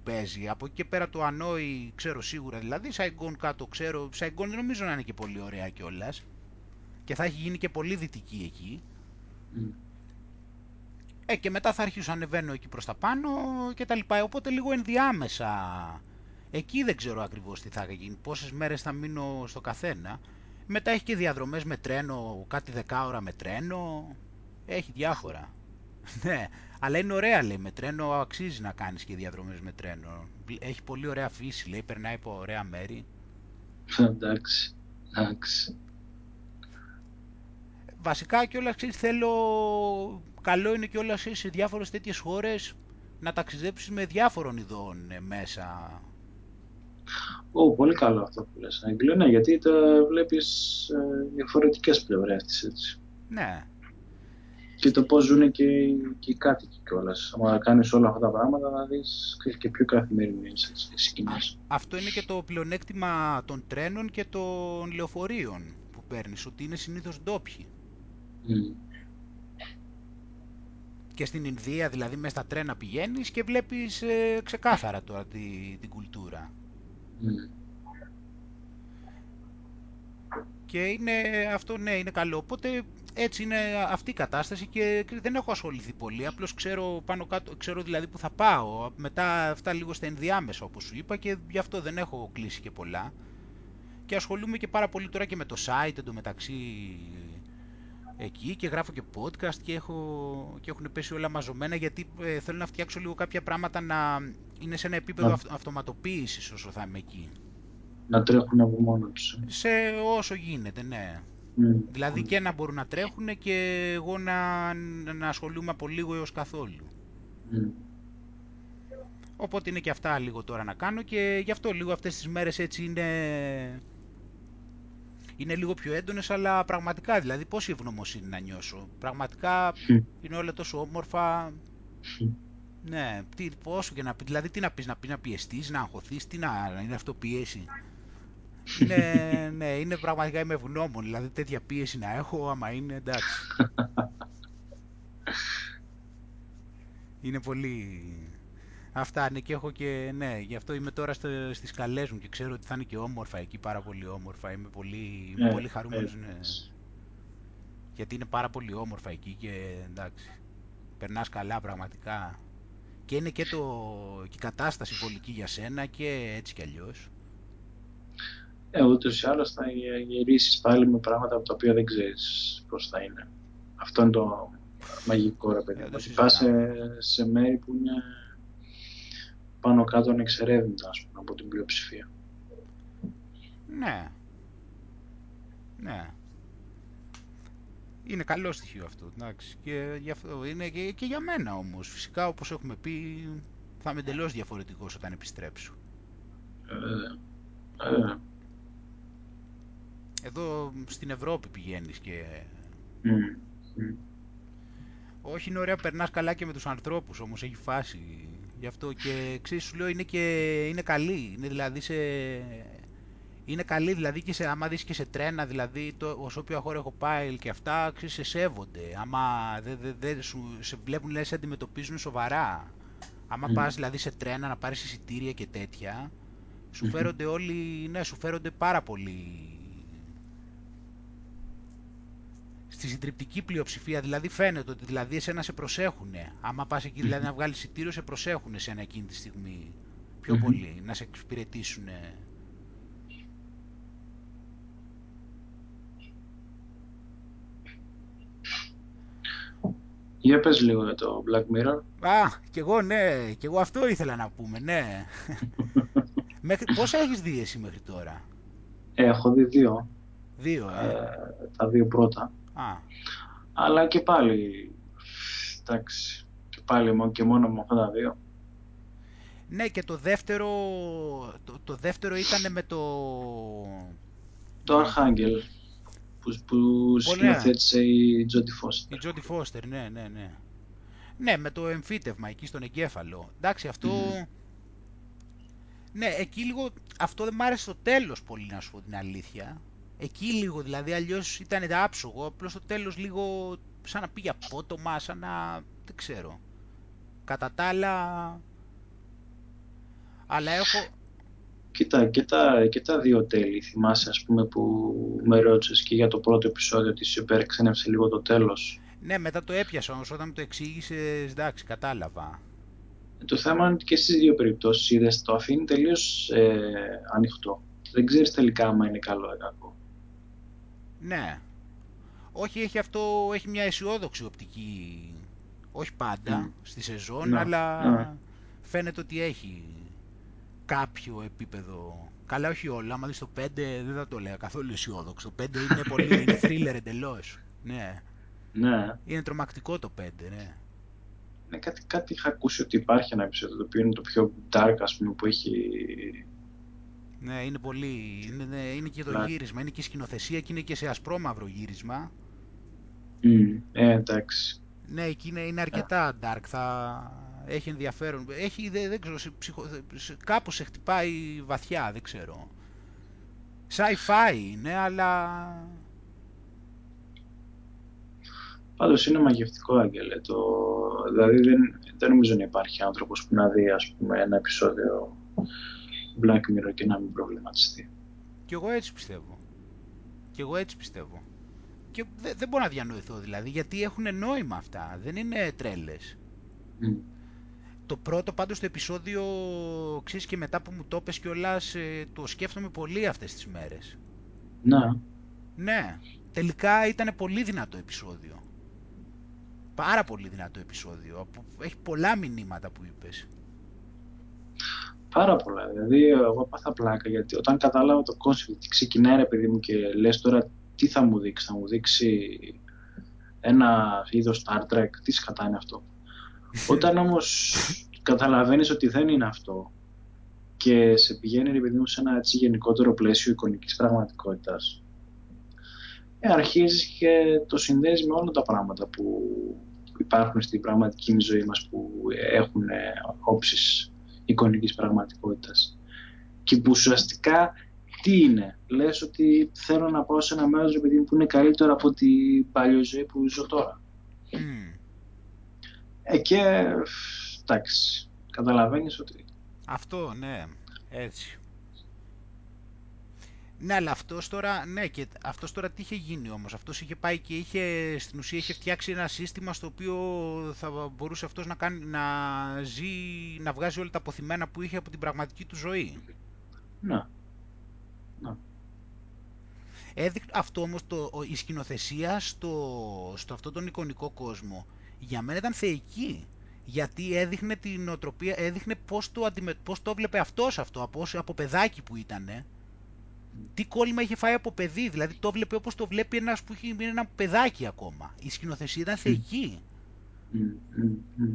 παίζει. Από εκεί και πέρα το Ανόη ξέρω σίγουρα δηλαδή. Σαϊγκόν κάτω ξέρω. Σαϊγκόν δεν νομίζω να είναι και πολύ ωραία κιόλας. Και θα έχει γίνει και πολύ δυτική εκεί. Ε, και μετά θα αρχίσω να ανεβαίνω εκεί προς τα πάνω και τα λοιπά. Οπότε λίγο ενδιάμεσα. Εκεί δεν ξέρω ακριβώς τι θα γίνει. Πόσες μέρες θα μείνω στο καθένα. Μετά έχει και διαδρομές με τρένο, κάτι δεκάωρα με τρένο. Έχει διάφορα. (laughs) ναι, αλλά είναι ωραία λέει με τρένο, αξίζει να κάνεις και διαδρομές με τρένο. Έχει πολύ ωραία φύση λέει, περνάει από ωραία μέρη. Εντάξει, εντάξει. Βασικά κιόλας ξέρεις θέλω, καλό είναι κιόλας σε διάφορες τέτοιες χώρες να ταξιδέψεις με διάφορων ειδών ε, μέσα. Ω, πολύ καλό αυτό που λες. Αγγλία, ναι, γιατί τα βλέπεις ε, διαφορετικές πλευρές της έτσι. Ναι, και το πώς ζουν και, και οι κάτοικοι κιόλας. Αν κάνεις όλα αυτά τα πράγματα, να δεις και πιο καθημερινές σκηνές. Αυτό είναι και το πλεονέκτημα των τρένων και των λεωφορείων που παίρνεις, ότι είναι συνήθως ντόπιοι. Mm. Και στην Ινδία, δηλαδή, μέσα στα τρένα πηγαίνεις και βλέπεις ε, ξεκάθαρα τώρα τη, την κουλτούρα. Mm. Και είναι, αυτό ναι, είναι καλό. Οπότε έτσι είναι αυτή η κατάσταση και δεν έχω ασχοληθεί πολύ. Απλώς ξέρω πάνω κάτω, ξέρω δηλαδή που θα πάω. Μετά αυτά λίγο στα ενδιάμεσα όπως σου είπα και γι' αυτό δεν έχω κλείσει και πολλά. Και ασχολούμαι και πάρα πολύ τώρα και με το site εντωμεταξύ εκεί και γράφω και podcast και, έχω, και έχουν πέσει όλα μαζωμένα γιατί ε, θέλω να φτιάξω λίγο κάποια πράγματα να είναι σε ένα επίπεδο αυ, αυτοματοποίησης όσο θα είμαι εκεί. Να τρέχουν από μόνο τους. Σε όσο γίνεται, ναι. Δηλαδή και να μπορούν να τρέχουν και εγώ να, να ασχολούμαι από λίγο έως καθόλου. Οπότε είναι και αυτά λίγο τώρα να κάνω και γι' αυτό λίγο αυτές τις μέρες έτσι είναι, είναι λίγο πιο έντονες αλλά πραγματικά δηλαδή πόση ευγνωμοσύνη να νιώσω. Πραγματικά είναι όλα τόσο όμορφα. Ναι, τι, πόσο και να πει, δηλαδή τι να πεις, να πεις να πιεστείς, να αγχωθείς, τι να είναι αυτό πίεση. Είναι, (laughs) ναι, είναι πραγματικά είμαι ευγνώμων. Δηλαδή τέτοια πίεση να έχω, άμα είναι εντάξει. (laughs) είναι πολύ... Αυτά ναι και έχω και ναι, γι' αυτό είμαι τώρα στις καλές μου και ξέρω ότι θα είναι και όμορφα εκεί, πάρα πολύ όμορφα. Είμαι πολύ, είμαι πολύ χαρούμενος, ναι. Γιατί είναι πάρα πολύ όμορφα εκεί και εντάξει, περνάς καλά πραγματικά. Και είναι και, το, και η κατάσταση βολική για σένα και έτσι κι αλλιώς. Ε, ούτως ή άλλως θα γυρίσεις πάλι με πράγματα από τα οποία δεν ξέρεις πώς θα είναι. Αυτό είναι το μαγικό ρε παιδί. Ότι πας σε, σε μέρη που είναι πάνω κάτω ανεξερεύνητα, ας πούμε, από την πλειοψηφία. Ναι. Ναι. Είναι καλό στοιχείο αυτό, εντάξει. Και, για αυτό είναι και, και για μένα όμως. Φυσικά, όπως έχουμε πει, θα είμαι εντελώς διαφορετικός όταν επιστρέψω. Ε, ε, εδώ στην Ευρώπη πηγαίνεις και... Mm. Όχι είναι ωραία, περνάς καλά και με τους ανθρώπους, όμως έχει φάση. Γι' αυτό και ξέρεις σου λέω είναι και είναι καλή. Είναι δηλαδή σε... Είναι καλή δηλαδή και σε, άμα δεις και σε τρένα, δηλαδή το, σε όποια χώρα έχω πάει και αυτά, ξέρεις, σε σέβονται. Άμα δεν δε, δε, σου, σε βλέπουν λες, σε αντιμετωπίζουν σοβαρά. Άμα mm. πας δηλαδή σε τρένα να πάρεις εισιτήρια και τέτοια, σου φέρονται όλοι, ναι, σου φέρονται πάρα πολύ στη συντριπτική πλειοψηφία, δηλαδή φαίνεται ότι δηλαδή εσένα σε προσέχουν. Άμα πας εκεί δηλαδή να βγάλεις εισιτήριο, σε προσέχουν εσένα εκείνη τη στιγμή πιο πολύ, να σε εξυπηρετήσουν. Για πες λίγο για το Black Mirror. Α, κι εγώ ναι, κι εγώ αυτό ήθελα να πούμε, ναι. (laughs) μέχρι, πόσα έχεις δει εσύ μέχρι τώρα; Ε, έχω δει δύο. Δύο, ε. ε τα δύο πρώτα. Α. Αλλά και πάλι, εντάξει, και πάλι και μόνο με αυτά τα δύο. Ναι, και το δεύτερο, το, το δεύτερο ήταν με το... Το Archangel που, που Πολύ ωραία. σκηνοθέτησε η Τζόντι Φώστερ. Η Τζόντι Φώστερ, ναι, ναι, ναι. Ναι, με το εμφύτευμα εκεί στον εγκέφαλο. Εντάξει, αυτό... Μμμ. Ναι, εκεί λίγο... Αυτό δεν μ' άρεσε στο τέλος πολύ, να σου πω την αλήθεια. Εκεί λίγο, δηλαδή, αλλιώς ήταν άψογο. Απλώς στο τέλος λίγο σαν να πήγε απότομα, σαν να... Δεν ξέρω. Κατά τα άλλα... Αλλά έχω... Κοίτα, και τα, και τα δύο τέλη, θυμάσαι ας πούμε που με ρώτησες και για το πρώτο επεισόδιο ότι σου υπερξένευσε λίγο το τέλος. Ναι, μετά το έπιασα όμως, όταν μου το εξήγησες, εντάξει, κατάλαβα. Το θέμα είναι ότι και στις δύο περιπτώσεις είδες το αφήνει τελείως ε, ανοιχτό. Δεν ξέρεις τελικά άμα είναι καλό ή κακό. Ναι. Όχι, έχει αυτό, έχει μια αισιόδοξη οπτική. Όχι πάντα Μμ. στη σεζόν, Ναι, αλλά ναι. φαίνεται ότι έχει κάποιο επίπεδο. Καλά, όχι όλα. Άμα δεις το 5 δεν θα το λέω καθόλου αισιόδοξο. Το 5 είναι πολύ, (laughs) είναι thriller εντελώς. Ναι. Ναι, Είναι τρομακτικό το 5, ναι. ναι κάτι, κάτι είχα ακούσει ότι υπάρχει ένα επεισόδιο το οποίο είναι το πιο dark ας πούμε που έχει... Ναι, είναι πολύ. Είναι, ναι, είναι και το Πλάκα. γύρισμα, είναι και η σκηνοθεσία και είναι και σε ασπρόμαυρο γύρισμα. Μμ, ε, εντάξει. Ναι, εκεί είναι, είναι αρκετά dark, θα έχει ενδιαφέρον. Έχει, δεν, δεν ξέρω, σε ψυχο, σε, κάπου σε χτυπάει βαθιά, δεν ξέρω. Sci-fi είναι, αλλά... Πάντως είναι μαγευτικό, Άγγελε. Το... Δηλαδή δεν, δεν νομίζω να υπάρχει άνθρωπος που να δει ας πούμε, ένα επεισόδιο Black Mirror και να μην προβληματιστεί. Κι εγώ έτσι πιστεύω. Κι εγώ έτσι πιστεύω. Και δεν, δεν μπορώ να διανοηθώ δηλαδή, γιατί έχουν νόημα αυτά, δεν είναι τρέλες. Μμ. Το πρώτο πάντως το επεισόδιο, ξέρεις και μετά που μου το πες κιόλας, ε, το σκέφτομαι πολύ αυτές τις μέρες. Να, Ναι, τελικά ήταν πολύ δυνατό επεισόδιο. Πάρα πολύ δυνατό επεισόδιο. που Έχει πολλά μηνύματα που είπες. Πάρα πολλά. Δηλαδή, εγώ πάθα πλάκα γιατί όταν κατάλαβα το concept, τι ξεκινάει ρε παιδί μου και λες τώρα τι θα μου δείξει, θα μου δείξει ένα είδος Star Trek, τι σκατά είναι αυτό. (laughs) Όταν όμως καταλαβαίνεις ότι δεν είναι αυτό και σε πηγαίνει ρε παιδί μου σε ένα έτσι γενικότερο πλαίσιο εικονικής πραγματικότητας, ε, αρχίζεις και το συνδέεις με όλα τα πράγματα που υπάρχουν στην πραγματική ζωή μας που έχουν ε, όψεις εικονικής πραγματικότητας και που ουσιαστικά τι είναι; Λες ότι θέλω να πάω σε ένα μέρος ρε παιδί μου, που είναι καλύτερο από την παλιό ζωή που ζω τώρα. Μμμ. Ε, και εντάξει, καταλαβαίνεις ότι Αυτό, ναι, έτσι. Ναι, αλλά αυτός τώρα, ναι, και αυτός τώρα τι είχε γίνει όμως; Αυτός είχε πάει και είχε, στην ουσία είχε φτιάξει ένα σύστημα στο οποίο θα μπορούσε αυτός να, κάνει, να ζει, να βγάζει όλα τα αποθυμένα που είχε από την πραγματική του ζωή. να, να. Έδειξε αυτό όμως το, ο- η σκηνοθεσία στο, στο αυτό τον εικονικό κόσμο για μένα ήταν θεϊκή. Γιατί έδειχνε την οτροπία, έδειχνε πώς το, αντιμε, πώς το βλέπε αυτός αυτό, από, όσο- από παιδάκι που ήτανε. Τι κόλλημα είχε φάει από παιδί, δηλαδή το βλέπει όπως το βλέπει ένας που έχει, είναι ένα παιδάκι ακόμα. Η σκηνοθεσία ήταν θεϊκή. Μ, μ, μ.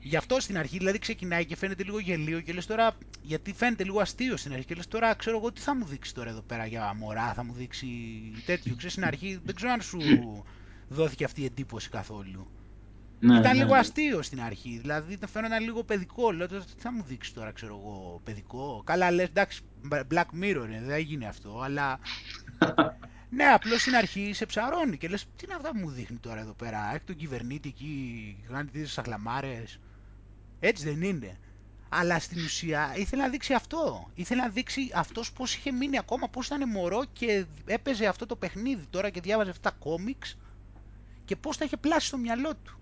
Γι' αυτό στην αρχή δηλαδή ξεκινάει και φαίνεται λίγο γελίο και λες τώρα, γιατί φαίνεται λίγο αστείο στην αρχή και λες τώρα ξέρω εγώ τι θα μου δείξει τώρα εδώ πέρα για μωρά, θα μου δείξει τέτοιο. Ξέρεις στην αρχή δεν ξέρω αν σου δόθηκε αυτή η εντύπωση καθόλου. Ναι, Ήταν ναι, λίγο ναι. αστείο στην αρχή, δηλαδή το φαίνονταν λίγο παιδικό. Λέω τώρα, τι θα μου δείξει τώρα, ξέρω εγώ, παιδικό. Καλά, λες εντάξει, Black Mirror είναι, δεν έγινε αυτό, αλλά (laughs) ναι, απλώς στην αρχή σε ψαρώνει και λες τι είναι αυτά που μου δείχνει τώρα εδώ πέρα. Έχει τον κυβερνήτη εκεί, κάνει τις σαχλαμάρες. Έτσι δεν είναι. Αλλά στην ουσία ήθελε να δείξει αυτό. Ήθελε να δείξει αυτός πώς είχε μείνει ακόμα, πώς ήταν μωρό και έπαιζε αυτό το παιχνίδι τώρα και διάβαζε αυτά τα κόμιξ και πώς τα είχε πλάσει στο μυαλό του.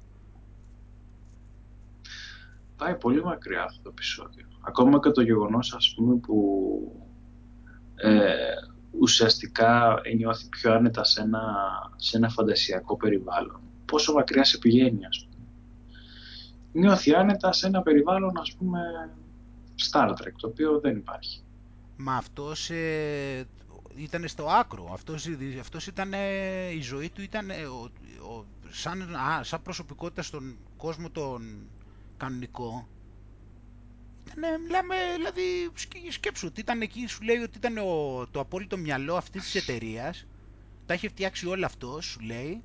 Πάει πολύ μακριά αυτό το επεισόδιο. Ακόμα και το γεγονός ας πούμε που ε, ουσιαστικά νιώθει πιο άνετα σε ένα, σε ένα φαντασιακό περιβάλλον. Πόσο μακριά σε πηγαίνει ας πούμε. Νιώθει άνετα σε ένα περιβάλλον ας πούμε Star Trek το οποίο δεν υπάρχει. Μα αυτός ε, ήταν στο άκρο. Αυτός, αυτός ήταν, ε, η ζωή του ήταν ε, ο, ο, σαν, α, σαν προσωπικότητα στον κόσμο τον κανονικό. Ήταν Ναι, μιλάμε, δηλαδή, σκέψου ότι ήταν εκεί, σου λέει ότι ήταν ο, το απόλυτο μυαλό αυτής της εταιρείας. Τα είχε φτιάξει όλο αυτό, σου λέει.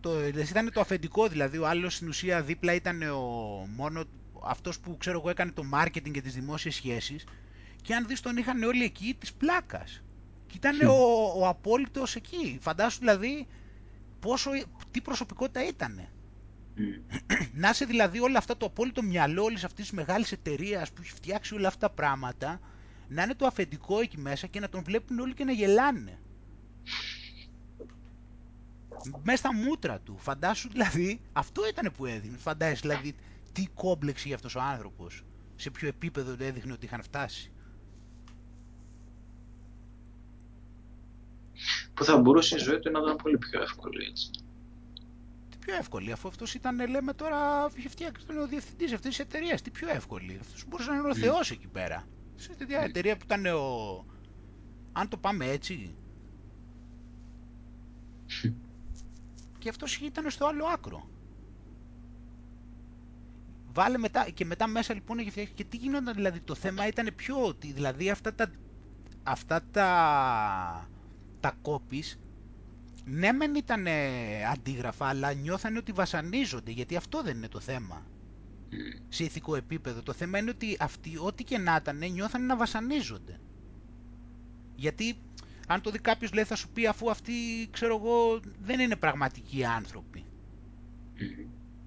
Το, ήταν το αφεντικό, δηλαδή, ο άλλος στην ουσία δίπλα ήταν ο μόνο αυτός που ξέρω εγώ έκανε το marketing και τις δημόσιες σχέσεις και αν δεις τον είχαν όλοι εκεί της πλάκας. Και ήταν ο, ο απόλυτος εκεί. Φαντάσου δηλαδή πόσο, τι προσωπικότητα ήτανε. (clears throat) να είσαι δηλαδή όλα αυτά το απόλυτο μυαλό όλης αυτής της μεγάλης εταιρείας που έχει φτιάξει όλα αυτά τα πράγματα, να είναι το αφεντικό εκεί μέσα και να τον βλέπουν όλοι και να γελάνε. Μέσα στα μούτρα του. Φαντάσου δηλαδή, αυτό ήταν που έδινε. Φαντάζεσαι δηλαδή τι κόμπλεξ είχε αυτός ο άνθρωπος. Σε ποιο επίπεδο έδειχνε ότι είχαν φτάσει. Που θα μπορούσε η ζωή του να ήταν πολύ πιο εύκολη έτσι πιο εύκολη, αφού αυτός ήταν, λέμε τώρα, είχε φτιάξει τον διευθυντής αυτής της εταιρείας. Τι πιο εύκολη. Αυτός μπορούσε να είναι ο Θεός εκεί πέρα. Σε τέτοια εταιρεία που ήταν ο. Αν το πάμε έτσι. και αυτός ήταν στο άλλο άκρο. Βάλε μετά, και μετά μέσα λοιπόν είχε φτιάξει. Και τι γινόταν δηλαδή, το θέμα ήταν πιο ότι δηλαδή αυτά τα. Αυτά τα. Τα κόπης ναι μεν ήταν αντίγραφα, αλλά νιώθανε ότι βασανίζονται, γιατί αυτό δεν είναι το θέμα. Σε ηθικό επίπεδο. Το θέμα είναι ότι αυτοί, ό,τι και να ήταν, νιώθανε να βασανίζονται. Γιατί, αν το δει κάποιος λέει, θα σου πει αφού αυτοί, ξέρω εγώ, δεν είναι πραγματικοί άνθρωποι.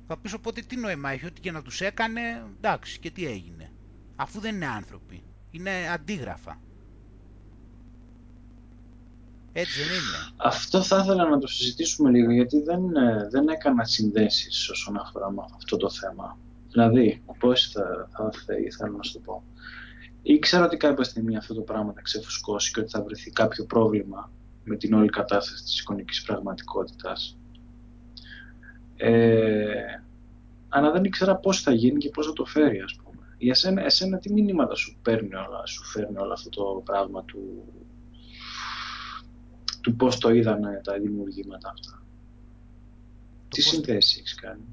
Θα πεις οπότε τι νόημα έχει, ό,τι και να τους έκανε, εντάξει, και τι έγινε. Αφού δεν είναι άνθρωποι. Είναι αντίγραφα. Έτσι δεν είναι. Αυτό θα ήθελα να το συζητήσουμε λίγο, γιατί δεν, ε, δεν έκανα συνδέσεις όσον αφορά με αυτό το θέμα. Δηλαδή, πώς θα, θα, θα ήθελα να σου το πω. Ήξερα ότι κάποια στιγμή αυτό το πράγμα θα ξεφουσκώσει και ότι θα βρεθεί κάποιο πρόβλημα με την όλη κατάσταση της εικονικής πραγματικότητας. Ε, αλλά δεν ήξερα πώς θα γίνει και πώς θα το φέρει, ας πούμε. Για εσένα, εσένα τι μηνύματα σου, παίρνει σου φέρνει όλο αυτό το πράγμα του, του πώς το είδαν τα δημιουργήματα αυτά. Τι πώς... συνθέσεις έχεις κάνει;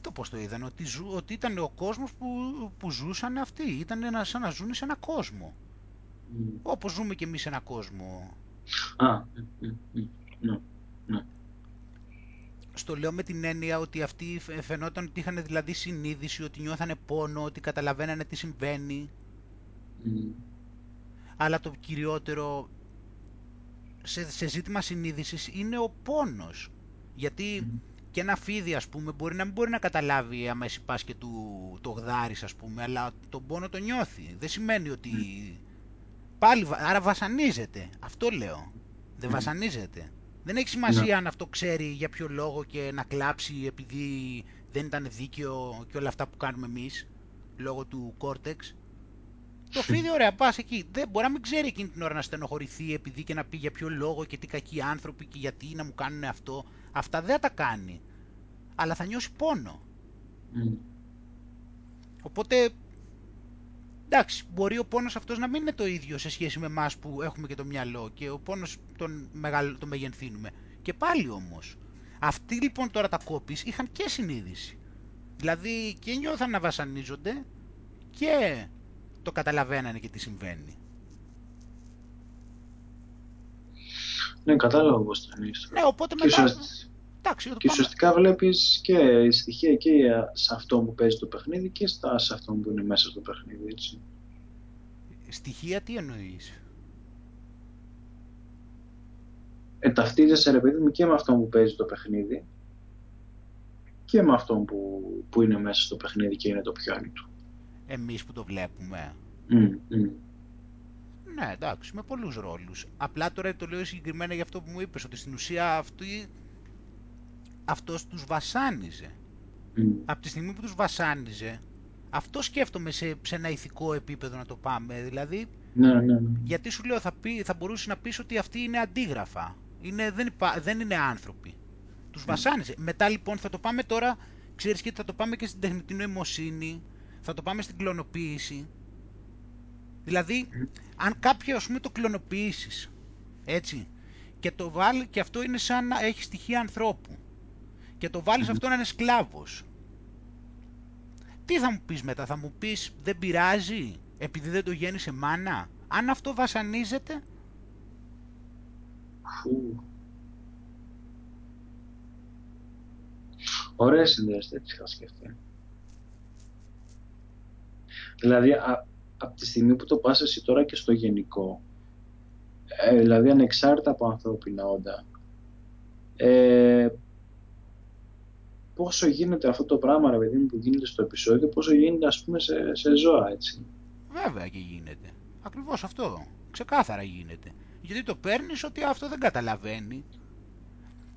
Το πώς το είδαν, ότι, ζου, ότι ήταν ο κόσμος που, που ζούσαν αυτοί. Ήταν ένα, σαν να ζουν σε ένα κόσμο. Mm. Όπως ζούμε και εμείς σε ένα κόσμο. Α, ναι, ναι. Στο λέω με την έννοια ότι αυτοί φαινόταν ότι είχαν δηλαδή συνείδηση, ότι νιώθανε πόνο, ότι καταλαβαίνανε τι συμβαίνει. Mm αλλά το κυριότερο σε, σε ζήτημα συνείδησης είναι ο πόνος. Γιατί και ένα φίδι ας πούμε μπορεί να μην μπορεί να καταλάβει άμα εσύ πας και του το γδάρεις ας πούμε, αλλά τον πόνο το νιώθει. Δεν σημαίνει ότι... Πάλι, άρα βασανίζεται. Αυτό λέω. Δεν βασανίζεται. Δεν έχει σημασία ναι. αν αυτό ξέρει για ποιο λόγο και να κλάψει επειδή δεν ήταν δίκαιο και όλα αυτά που κάνουμε εμείς λόγω του κόρτεξ. Το φίδι, ωραία, πας εκεί. Δεν μπορεί να μην ξέρει εκείνη την ώρα να στενοχωρηθεί επειδή και να πει για ποιο λόγο και τι κακοί άνθρωποι και γιατί να μου κάνουν αυτό. Αυτά δεν τα κάνει. Αλλά θα νιώσει πόνο. Mm. Οπότε, εντάξει, μπορεί ο πόνος αυτός να μην είναι το ίδιο σε σχέση με εμάς που έχουμε και το μυαλό και ο πόνος τον, μεγαλ, τον μεγενθύνουμε. Και πάλι όμως, αυτοί λοιπόν τώρα τα κόπης είχαν και συνείδηση. Δηλαδή και νιώθαν να βασανίζονται και το καταλαβαίνανε και τι συμβαίνει. Ναι, κατάλαβα πώς το εννοείς. Ναι, οπότε και μετά... Εντάξει, και ουσιαστικά βλέπεις και στοιχεία και σε αυτό που παίζει το παιχνίδι και στα, σε αυτό που είναι μέσα στο παιχνίδι, έτσι. Στοιχεία τι εννοείς; Ε, ταυτίζεσαι ρε παιδί μου και με αυτό που παίζει το παιχνίδι και με αυτό που, που είναι μέσα στο παιχνίδι και είναι το πιόνι του εμείς που το βλέπουμε. Mm, Ναι, εντάξει, με πολλούς ρόλους. Απλά τώρα το λέω συγκεκριμένα για αυτό που μου είπες, ότι στην ουσία αυτή, αυτός τους βασάνιζε. Mm. Από τη στιγμή που τους βασάνιζε, αυτό σκέφτομαι σε, σε ένα ηθικό επίπεδο να το πάμε. Δηλαδή, ναι, ναι, ναι. γιατί σου λέω, θα, πει, θα μπορούσε να πεις ότι αυτοί είναι αντίγραφα. Είναι, δεν, δεν είναι άνθρωποι. Τους βασάνιζε. Μετά λοιπόν θα το πάμε τώρα, ξέρεις και θα το πάμε και στην τεχνητή νοημοσύνη, θα το πάμε στην κλωνοποίηση. Δηλαδή, αν κάποιο ας πούμε το κλωνοποιήσεις, έτσι, και το βάλει, και αυτό είναι σαν να έχεις στοιχεία ανθρώπου, και το βάλεις αυτό να είναι σκλάβος, τι θα μου πεις μετά, θα μου πεις δεν πειράζει επειδή δεν το γέννησε μάνα. Αν αυτό βασανίζεται... Φου. Ωραία συνδέσεις, έτσι είχα σκεφτεί. Δηλαδή, από τη στιγμή που το πας εσύ τώρα και στο γενικό, ε, δηλαδή ανεξάρτητα από ανθρώπινα όντα, ε, πόσο γίνεται αυτό το πράγμα, ρε παιδί μου, που γίνεται στο επεισόδιο, πόσο γίνεται, ας πούμε, σε, σε ζώα, έτσι. Βέβαια και γίνεται. Ακριβώς αυτό. Ξεκάθαρα γίνεται. Γιατί το παίρνεις ότι αυτό δεν καταλαβαίνει.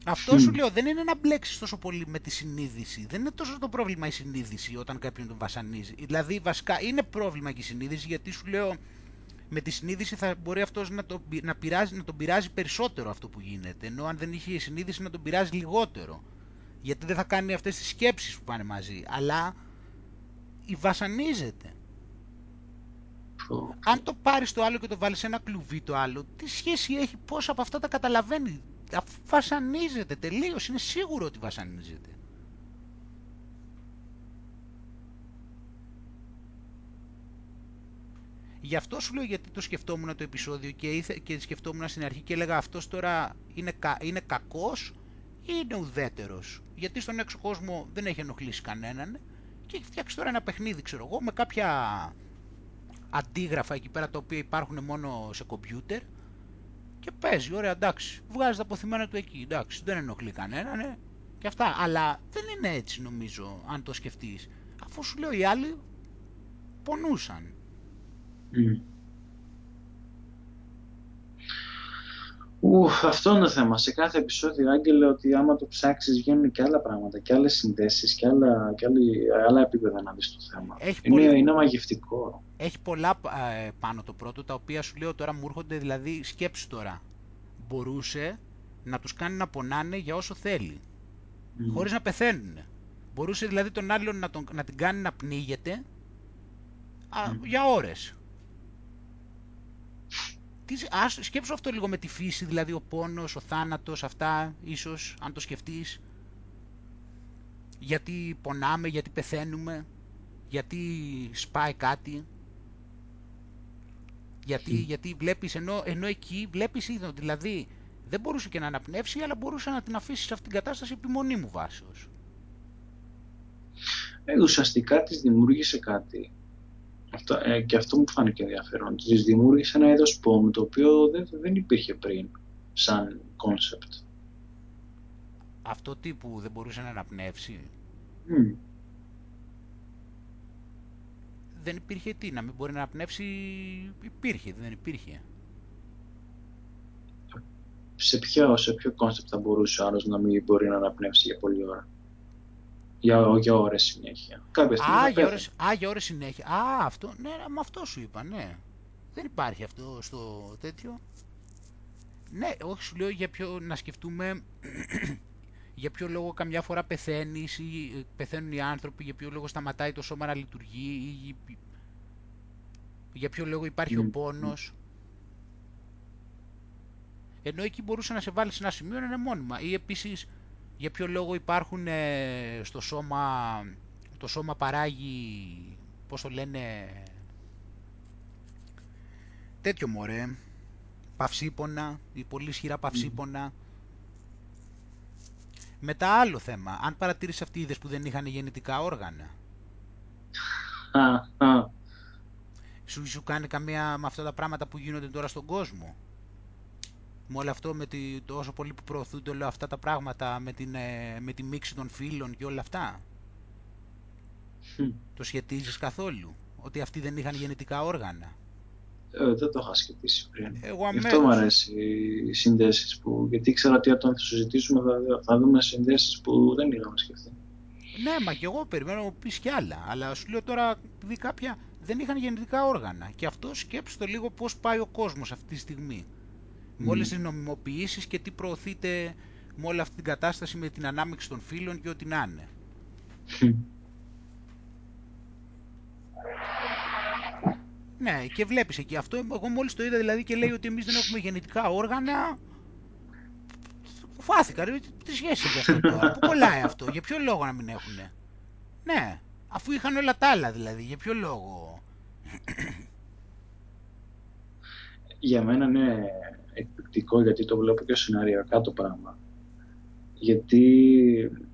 Αυτό σου λέω δεν είναι να μπλέξεις τόσο πολύ με τη συνείδηση. Δεν είναι τόσο το πρόβλημα η συνείδηση όταν κάποιον τον βασανίζει. Δηλαδή βασικά είναι πρόβλημα και η συνείδηση γιατί σου λέω με τη συνείδηση θα μπορεί αυτός να, το, να, πειράζει, να τον πειράζει περισσότερο αυτό που γίνεται. Ενώ αν δεν είχε η συνείδηση να τον πειράζει λιγότερο. Γιατί δεν θα κάνει αυτές τις σκέψεις που πάνε μαζί. Αλλά η βασανίζεται. Αν το πάρεις το άλλο και το βάλεις σε ένα κλουβί το άλλο, τι σχέση έχει, πώς από αυτά τα καταλαβαίνει. Αφού βασανίζεται τελείως, είναι σίγουρο ότι βασανίζεται. Γι' αυτό σου λέω γιατί το σκεφτόμουν το επεισόδιο και, ήθε, και σκεφτόμουν στην αρχή και έλεγα αυτός τώρα είναι, κα, είναι κακός ή είναι ουδέτερος. Γιατί στον έξω κόσμο δεν έχει ενοχλήσει κανέναν και έχει φτιάξει τώρα ένα παιχνίδι ξέρω εγώ με κάποια αντίγραφα εκεί πέρα τα οποία υπάρχουν μόνο σε κομπιούτερ και παίζει, ωραία εντάξει, βγάζει τα αποθυμένα του εκεί, εντάξει, δεν ενοχλεί κανέναν ναι, και αυτά, αλλά δεν είναι έτσι νομίζω αν το σκεφτείς, αφού σου λέω οι άλλοι πονούσαν. Mm. Ουφ, αυτό είναι το θέμα. Σε κάθε επεισόδιο, Άγγελε, ότι άμα το ψάξεις βγαίνουν και άλλα πράγματα, και άλλες συνδέσεις, και άλλα, και άλλα επίπεδα να δεις το θέμα. Έχει είναι, πολύ... είναι μαγευτικό. Έχει πολλά ε, πάνω το πρώτο, τα οποία σου λέω τώρα μου έρχονται, δηλαδή σκέψου τώρα. Μπορούσε να τους κάνει να πονάνε για όσο θέλει, mm. χωρίς να πεθαίνουν. Μπορούσε δηλαδή τον άλλον να, τον, να την κάνει να πνίγεται α, για ώρες. Τι, ας, σκέψου αυτό λίγο με τη φύση, δηλαδή ο πόνος, ο θάνατος, αυτά, ίσως, αν το σκεφτείς. Γιατί πονάμε, γιατί πεθαίνουμε, γιατί σπάει κάτι. Γιατί, γιατί βλέπεις, ενώ, ενώ εκεί βλέπεις είδο, δηλαδή δεν μπορούσε και να αναπνεύσει, αλλά μπορούσε να την αφήσει σε αυτήν την κατάσταση επί μονίμου βάσεως. Ε, ουσιαστικά της δημιούργησε κάτι αυτό, ε, και αυτό μου φάνηκε ενδιαφέρον. Της δημιούργησε ένα είδος πόνου το οποίο δεν, δεν υπήρχε πριν σαν concept. Αυτό τύπου δεν μπορούσε να αναπνεύσει; Δεν υπήρχε τι, να μην μπορεί να αναπνεύσει, υπήρχε, δεν υπήρχε. Σε ποιο, σε ποιο concept θα μπορούσε ο άλλος να μην μπορεί να αναπνεύσει για πολλή ώρα; Για, για ώρες συνέχεια. Κάποια στιγμή α, για ώρες, α, για ώρες συνέχεια. Α, αυτό, ναι, με αυτό σου είπα, ναι. Δεν υπάρχει αυτό στο τέτοιο. Ναι, όχι σου λέω για ποιο, να σκεφτούμε (clears throat) για ποιο λόγο καμιά φορά πεθαίνεις ή πεθαίνουν οι άνθρωποι, για ποιο λόγο σταματάει το σώμα να λειτουργεί ή για ποιο λόγο υπάρχει ο πόνος. Ενώ εκεί μπορούσε να σε βάλει σε ένα σημείο να είναι μόνιμα. Ή επίσης για ποιο λόγο υπάρχουν ε, στο σώμα, το σώμα παράγει, πώς το λένε, τέτοιο μωρέ, παυσίπονα, η πολύ ισχυρά παυσίπονα. Μετά άλλο θέμα, αν παρατήρησε αυτοί είδες που δεν είχαν γεννητικά όργανα. Σου, σου κάνει καμία με αυτά τα πράγματα που γίνονται τώρα στον κόσμο με όλο αυτό, με τη, τόσο πολύ που προωθούνται όλα αυτά τα πράγματα, με, την, ε, με τη μίξη των φίλων και όλα αυτά. Το σχετίζεις καθόλου, ότι αυτοί δεν είχαν γενετικά όργανα; Ε, δεν το είχα σκεφτεί πριν. Εγώ αμέσως... Αυτό μου αρέσει οι συνδέσεις που, γιατί ήξερα ότι όταν θα συζητήσουμε θα, θα δούμε συνδέσεις που δεν είχαμε σκεφτεί. Ναι, μα και εγώ περιμένω να πεις κι άλλα. Αλλά σου λέω τώρα, επειδή κάποια δεν είχαν γενετικά όργανα. Και αυτό σκέψτε το λίγο πώς πάει ο κόσμος αυτή τη στιγμή με όλες τις νομιμοποιήσεις και τι προωθείται με όλη αυτή την κατάσταση με την ανάμειξη των φίλων και ό,τι να είναι. ναι, και βλέπεις εκεί αυτό, εγώ μόλις το είδα δηλαδή και λέει ότι εμείς δεν έχουμε γεννητικά όργανα, φάθηκα, ρε, τι σχέση έχει αυτό τώρα, πού κολλάει αυτό, για ποιο λόγο να μην έχουνε; Ναι, Αφού είχαν όλα τα άλλα δηλαδή, για ποιο λόγο; Για μένα είναι εκπληκτικό γιατί το βλέπω και σενάριακά το πράγμα. Γιατί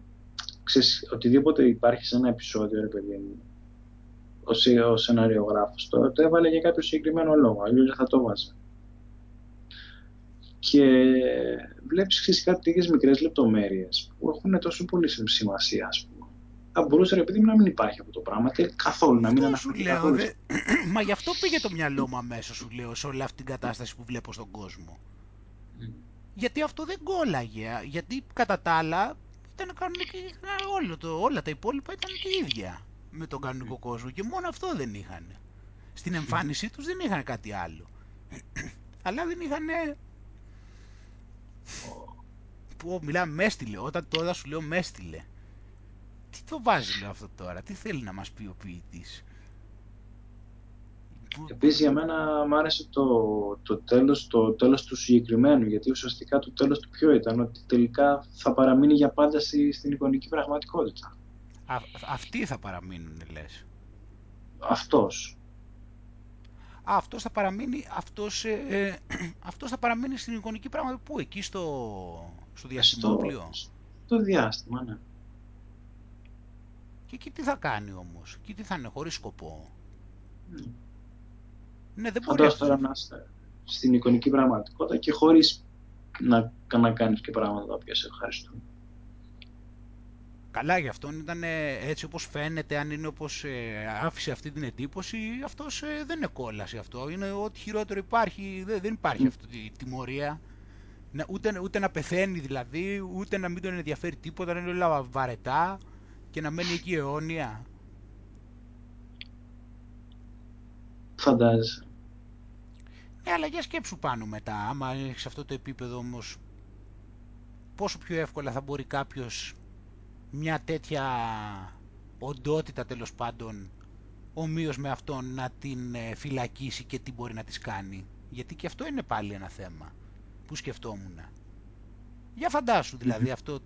ξέρεις, οτιδήποτε υπάρχει σε ένα επεισόδιο, ρε παιδί μου, ο, ο σενάριογράφος το, το έβαλε για κάποιο συγκεκριμένο λόγο, αλλιώς δεν θα το βάζει. Και βλέπεις ξέρεις, κάτι τέτοιες μικρές λεπτομέρειες που έχουν τόσο πολύ σημασία, ας πούμε. Θα μπορούσε ρε παιδί μου να μην υπάρχει αυτό το πράγμα, καθόλου να μην αναφέρει καθόλου. Δε... (clears throat) Μα γι' αυτό πήγε το μυαλό μου αμέσως, σου λέω, σε όλη αυτή την κατάσταση που βλέπω στον κόσμο. Mm. Γιατί αυτό δεν κόλλαγε, γιατί κατά τα άλλα ήταν κανονική, όλο το, όλα τα υπόλοιπα ήταν τα ίδια με τον κανονικό κόσμο και μόνο αυτό δεν είχαν. Στην εμφάνισή τους δεν είχαν κάτι άλλο. (clears throat) Αλλά δεν είχαν... Που μιλάμε μες έστειλε, όταν τώρα σου λέω μες έστειλε. Τι το βάζει λέω αυτό τώρα, τι θέλει να μας πει ο ποιητής; Επίσης για μένα μου άρεσε το, το, τέλος, το τέλος του συγκεκριμένου, γιατί ουσιαστικά το τέλος του ποιο ήταν, ότι τελικά θα παραμείνει για πάντα στη, στην εικονική πραγματικότητα. Α, αυτοί θα παραμείνουν, λες. Αυτός. Α, αυτός θα παραμείνει, αυτός, ε, ε (clears throat) αυτός θα παραμείνει στην εικονική πραγματικότητα, πού, εκεί στο, στο διαστημόπλιο. Στο, στο διάστημα, ναι. Και εκεί τι θα κάνει όμως, εκεί τι θα είναι, χωρίς σκοπό. Mm. Ναι, δεν μπορεί τώρα να είσαι στην εικονική πραγματικότητα και χωρίς να, να κάνεις και πράγματα τα οποία σε ευχαριστούν. Καλά, γι' αυτόν ήταν έτσι όπως φαίνεται, αν είναι όπως ε, άφησε αυτή την εντύπωση, αυτός ε, δεν είναι κόλαση αυτό. Είναι ό,τι χειρότερο υπάρχει, δεν, δεν υπάρχει αυτή τη τιμωρία. Να, ούτε, ούτε να πεθαίνει δηλαδή, ούτε να μην τον ενδιαφέρει τίποτα, να είναι όλα βαρετά και να μένει εκεί αιώνια. Φαντάζεσαι. Ναι, αλλά για σκέψου πάνω μετά, άμα έχεις αυτό το επίπεδο όμως, πόσο πιο εύκολα θα μπορεί κάποιος μια τέτοια οντότητα τέλος πάντων ομοίως με αυτόν να την ε, φυλακίσει και τι μπορεί να της κάνει. Γιατί και αυτό είναι πάλι ένα θέμα που σκεφτόμουν. Για φαντάσου δηλαδή αυτό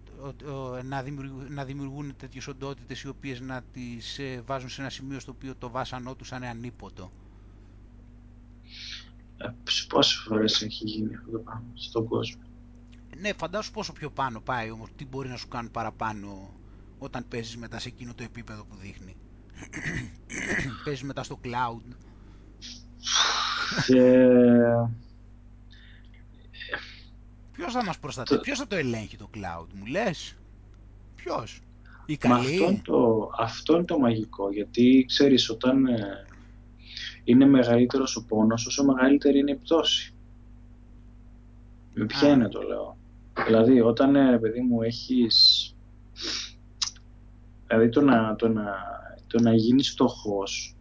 να, δημιουργούν, να δημιουργούν τέτοιες οντότητες οι οποίες να τις ε, βάζουν σε ένα σημείο στο οποίο το βάσανό τους είναι ανίποτο. Ε, πόσες φορές έχει γίνει αυτό το πράγμα στον κόσμο; Ναι, φαντάσου πόσο πιο πάνω πάει όμως, τι μπορεί να σου κάνουν παραπάνω όταν παίζεις μετά σε εκείνο το επίπεδο που δείχνει. (coughs) παίζεις μετά στο cloud. Και... Ποιος θα μας προστατεύει, το... ποιος θα το ελέγχει το cloud, μου λες; Ποιος; Η καλή. αυτό, το, αυτό είναι το μαγικό, γιατί ξέρεις όταν ε, είναι μεγαλύτερος ο πόνος, όσο μεγαλύτερη είναι η πτώση. Με ποια είναι το λέω. Δηλαδή, όταν, ε, παιδί μου, έχεις... Δηλαδή, το να, το να, το να γίνεις φτωχός,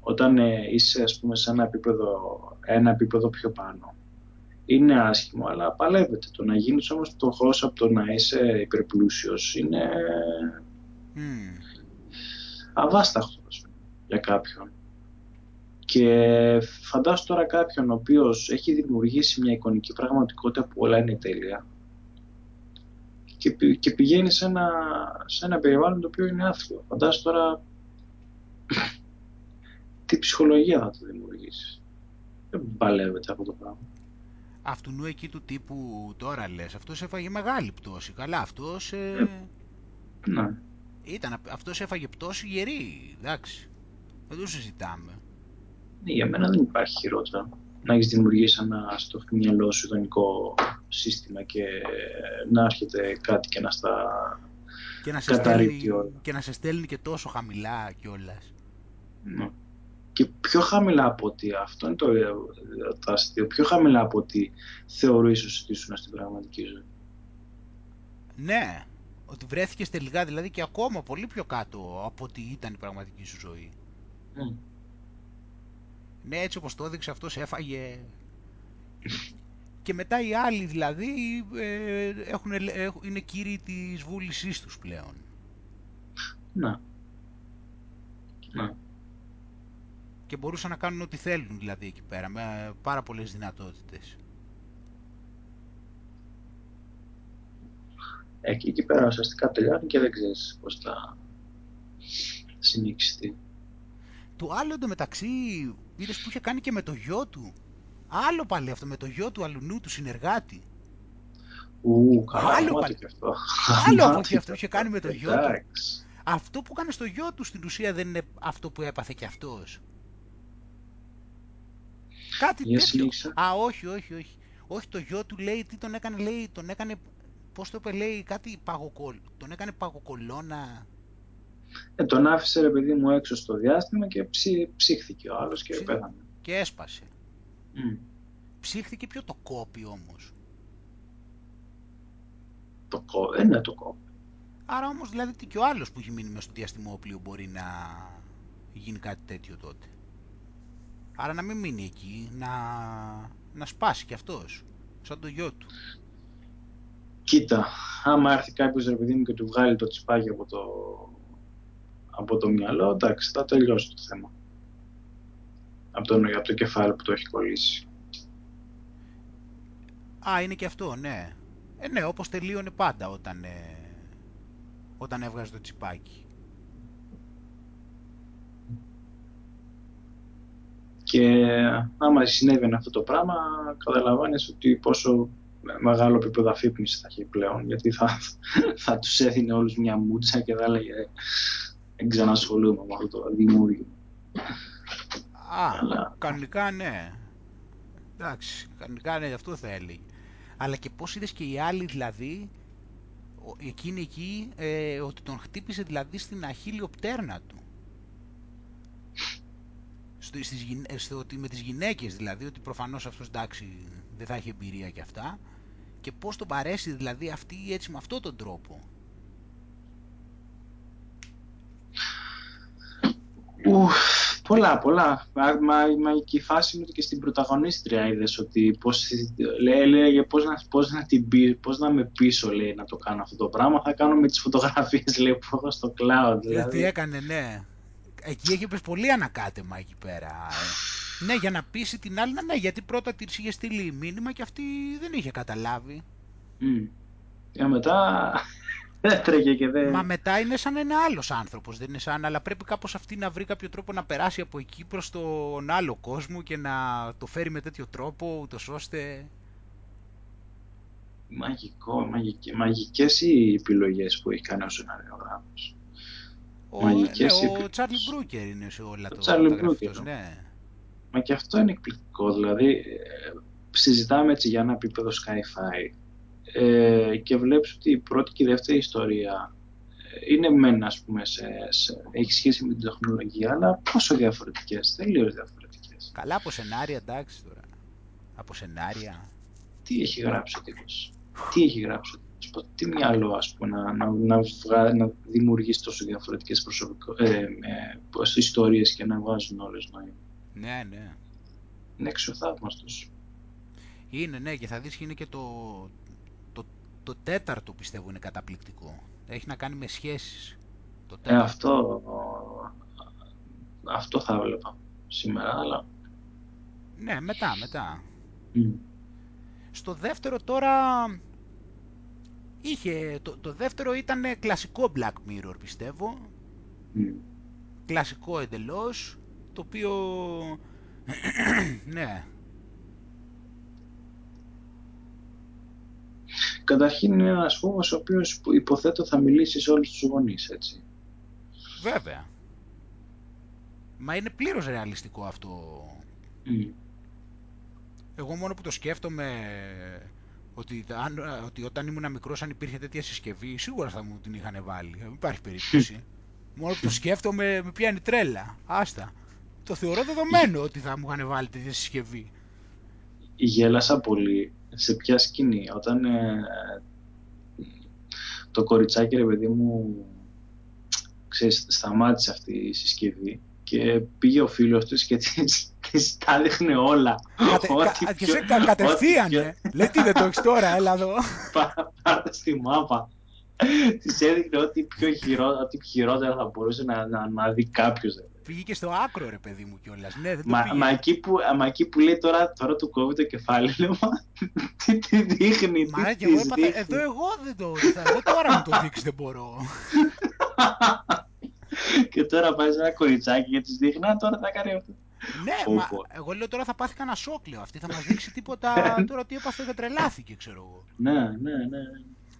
όταν ε, είσαι, ας πούμε, σε ένα επίπεδο, ένα επίπεδο πιο πάνω, είναι άσχημο, αλλά παλεύεται. Το να γίνεις όμως φτωχός από το να είσαι υπερπλούσιος είναι mm. αβάσταχτος για κάποιον. Και φαντάσου τώρα κάποιον ο οποίος έχει δημιουργήσει μια εικονική πραγματικότητα που όλα είναι τέλεια και, και πηγαίνει σε ένα, σε ένα περιβάλλον το οποίο είναι άθλιο. Φαντάσου τώρα (clears throat) τι ψυχολογία θα το δημιουργήσεις. Δεν παλεύεται αυτό το πράγμα. Αυτού νου εκεί του τύπου τώρα λες, αυτός έφαγε μεγάλη πτώση. Καλά, αυτός... Ε... ε ναι. Ήταν, αυτός έφαγε πτώση γερή, εντάξει. Δεν το συζητάμε. Ναι, για μένα δεν υπάρχει χειρότερα. Να έχεις δημιουργήσει ένα στο μυαλό σου ιδανικό σύστημα και να έρχεται κάτι και να στα και να σε στέλνει, και να σε στέλνει και τόσο χαμηλά κιόλας. Ναι. Και πιο χαμηλά από ότι αυτό είναι το, το αστείο, πιο χαμηλά από ότι θεωρείς ότι ήσουν στην πραγματική ζωή. Ναι, ότι βρέθηκες τελικά δηλαδή και ακόμα πολύ πιο κάτω από ότι ήταν η πραγματική σου ζωή. Mm. Ναι, έτσι όπως το έδειξε αυτός έφαγε... και μετά οι άλλοι δηλαδή ε, έχουν, είναι κύριοι της βούλησής τους πλέον. Να. Να. Και μπορούσαν να κάνουν ό,τι θέλουν δηλαδή εκεί πέρα, με πάρα πολλές δυνατότητες. Εκεί, εκεί πέρα ουσιαστικά τελειώνει και δεν ξέρεις πώς θα συνεχιστεί. Το άλλο εντωμεταξύ, είδες που είχε κάνει και με το γιο του; Άλλο πάλι αυτό με το γιο του αλουνού του συνεργάτη. Ου, καλά, Άλλο άλλο πάλι. και αυτό. Άλλο από Γαμάτο ότι αυτό και είχε κάνει με το γιο του. Εντάξει. Αυτό που έκανε στο γιο του στην ουσία δεν είναι αυτό που έπαθε και αυτός. Κάτι Για τέτοιο. συνέχισε. Α, όχι, όχι, όχι. Όχι, το γιο του λέει τι τον έκανε, λέει, τον έκανε, πώς το είπε, λέει, κάτι παγοκολ... Τον έκανε παγοκολώνα. Ε, τον άφησε ρε παιδί μου έξω στο διάστημα και ψή, ψήχθηκε ο άλλος και Ψή- πέθανε. και έσπασε. Μμ. Ψήχθηκε πιο το κόπη όμως. Το κό... Ε, ναι, το κό. Άρα όμως δηλαδή τι και ο άλλος που έχει μείνει μέσα στο διαστημόπλιο μπορεί να γίνει κάτι τέτοιο τότε. Άρα να μην μείνει εκεί, να, να σπάσει κι αυτός, σαν το γιο του. Κοίτα, άμα έρθει κάποιος ρε παιδί μου και του βγάλει το τσιπάκι από το, από το μυαλό, εντάξει, θα τελειώσει το θέμα. Από το, από το κεφάλι που το έχει κολλήσει. Α, είναι και αυτό, ναι. Ε, ναι, όπως τελείωνε πάντα όταν, ε, όταν έβγαζε το τσιπάκι. Και άμα συνέβαινε αυτό το πράγμα, καταλαβαίνεις ότι πόσο μεγάλο επίπεδο αφύπνιση θα έχει πλέον, γιατί θα, θα τους έδινε όλους μια μούτσα και θα έλεγε δεν ξανασχολούμαι με αυτό το δημιούργημα. Α, Αλλά- κανονικά ναι. Εντάξει, κανονικά ναι, αυτό θα έλεγε. Αλλά και πώς είδες και οι άλλοι δηλαδή, ο- εκείνη εκεί, ε, ότι τον χτύπησε δηλαδή στην αχίλιο πτέρνα του. Στο, στις, γυν- ε, στο, ότι με τις γυναίκες δηλαδή, ότι προφανώς αυτός εντάξει δεν θα έχει εμπειρία και αυτά. Και πώς τον παρέσει δηλαδή αυτή έτσι με αυτόν τον τρόπο. Ουφ, πολλά, πολλά. Μα, μα, μα και η φάση μου και στην πρωταγωνίστρια είδες ότι πώς, λέ, λέγε πώς να, πώς, να την πει, πώς να με πείσω λέει να το κάνω αυτό το πράγμα θα κάνω με τις φωτογραφίες λέει που έχω στο cloud Δηλαδή... δηλαδή. Τι έκανε, ναι. Εκεί έχει πες πολύ ανακάτεμα εκεί πέρα. ε. Ναι, για να πείσει την άλλη, ναι, γιατί πρώτα της είχε στείλει μήνυμα και αυτή δεν είχε καταλάβει. Μμ. Και μετά έτρεγε και δεν... Μα μετά είναι σαν ένα άλλος άνθρωπος, δεν είναι σαν, αλλά πρέπει κάπως αυτή να βρει κάποιο τρόπο να περάσει από εκεί προς τον άλλο κόσμο και να το φέρει με τέτοιο τρόπο, ούτως ώστε... Μαγικό, μαγικ, μαγικές οι επιλογές που έχει κάνει ο σεναριογράφος. Ο, Μαγικές ναι, οι ο επι- Τσάρλι Μπρούκερ είναι σε όλα Ο το, Τσάρλι τα γραφή Μπρούκερ, ναι. Μα και αυτό είναι εκπληκτικό, δηλαδή ε, συζητάμε έτσι για ένα επίπεδο sci-fi ε, και βλέπεις ότι η πρώτη και η δεύτερη ιστορία ε, είναι μεν ας πούμε σε, σε- έχει σχέση με την τεχνολογία αλλά πόσο διαφορετικές, τελείως διαφορετικές. Καλά από σενάρια, εντάξει τώρα. Από σενάρια. Τι έχει γράψει ο τύπος, τι έχει γράψει ο τύπος, πω- τι μυαλό ας πούμε να, να, να, βγα, να δημιουργήσει τόσο διαφορετικές προσωπικο, ε, ε, πώς- ιστορίες και να βάζουν όλες νόημα. Ναι, ναι. Είναι εξωθαύμαστος. Είναι, ναι, και θα δεις και είναι και το, το, το τέταρτο πιστεύω είναι καταπληκτικό. Έχει να κάνει με σχέσεις. Το Ε, τέταρτο. αυτό, αυτό θα έβλεπα σήμερα, αλλά... Ναι, μετά, μετά. μ. Στο δεύτερο τώρα είχε, το, το δεύτερο ήταν κλασικό Black Mirror πιστεύω. μ. Κλασικό εντελώς, το οποίο, (clears throat) ναι, Καταρχήν είναι ένας φόβος ο οποίος που υποθέτω θα μιλήσει σε όλους τους γονείς, έτσι. βέβαια. Μα είναι πλήρως ρεαλιστικό αυτό. Μ. Εγώ μόνο που το σκέφτομαι ότι, αν, ότι όταν ήμουν μικρός αν υπήρχε τέτοια συσκευή σίγουρα θα μου την είχαν βάλει. Δεν υπάρχει περίπτωση. (laughs) μόνο που το σκέφτομαι με πιάνει τρέλα. Άστα. Το θεωρώ δεδομένο ότι θα μου είχαν βάλει τέτοια συσκευή. Γέλασα πολύ σε ποια σκηνή, όταν ε, το κοριτσάκι, ρε παιδί μου, ξέρεις, σταμάτησε αυτή η συσκευή και πήγε ο φίλος της και της, της τα δείχνε όλα. Κατε, Ό,τι κα, και πιο- σε κα, κατευθείαν, ό,τι πιο- ε. Λέει τι δεν το έχεις τώρα, (laughs) έλα εδώ. Πά- Πάρτε στη μάπα. Της έδειχνε ό,τι πιο χειρό, ό,τι χειρότερα θα μπορούσε να, να, να δει κάποιος. Πήγε και στο άκρο ρε παιδί μου κιόλας. Ναι, δεν το Μα, πήγε. μα, εκεί που, μα εκεί που λέει τώρα, τώρα του κόβει το κεφάλι, λέω, μα τι τη δείχνει, Μα ρε, τι και εγώ της έπαθα, δείχνει. εδώ εγώ δεν το, θα- εγώ τώρα μου το δείξεις δεν μπορώ. (laughs) και τώρα πάει ένα κοριτσάκι και της δείχνει, τώρα θα κάνει αυτό. Ναι, μα εγώ λέω τώρα θα πάθει κανένα σόκλιο. Αυτή θα μας δείξει τίποτα (laughs) τώρα τι έπαθε δεν τρελάθηκε, ξέρω εγώ. Ναι, ναι, ναι.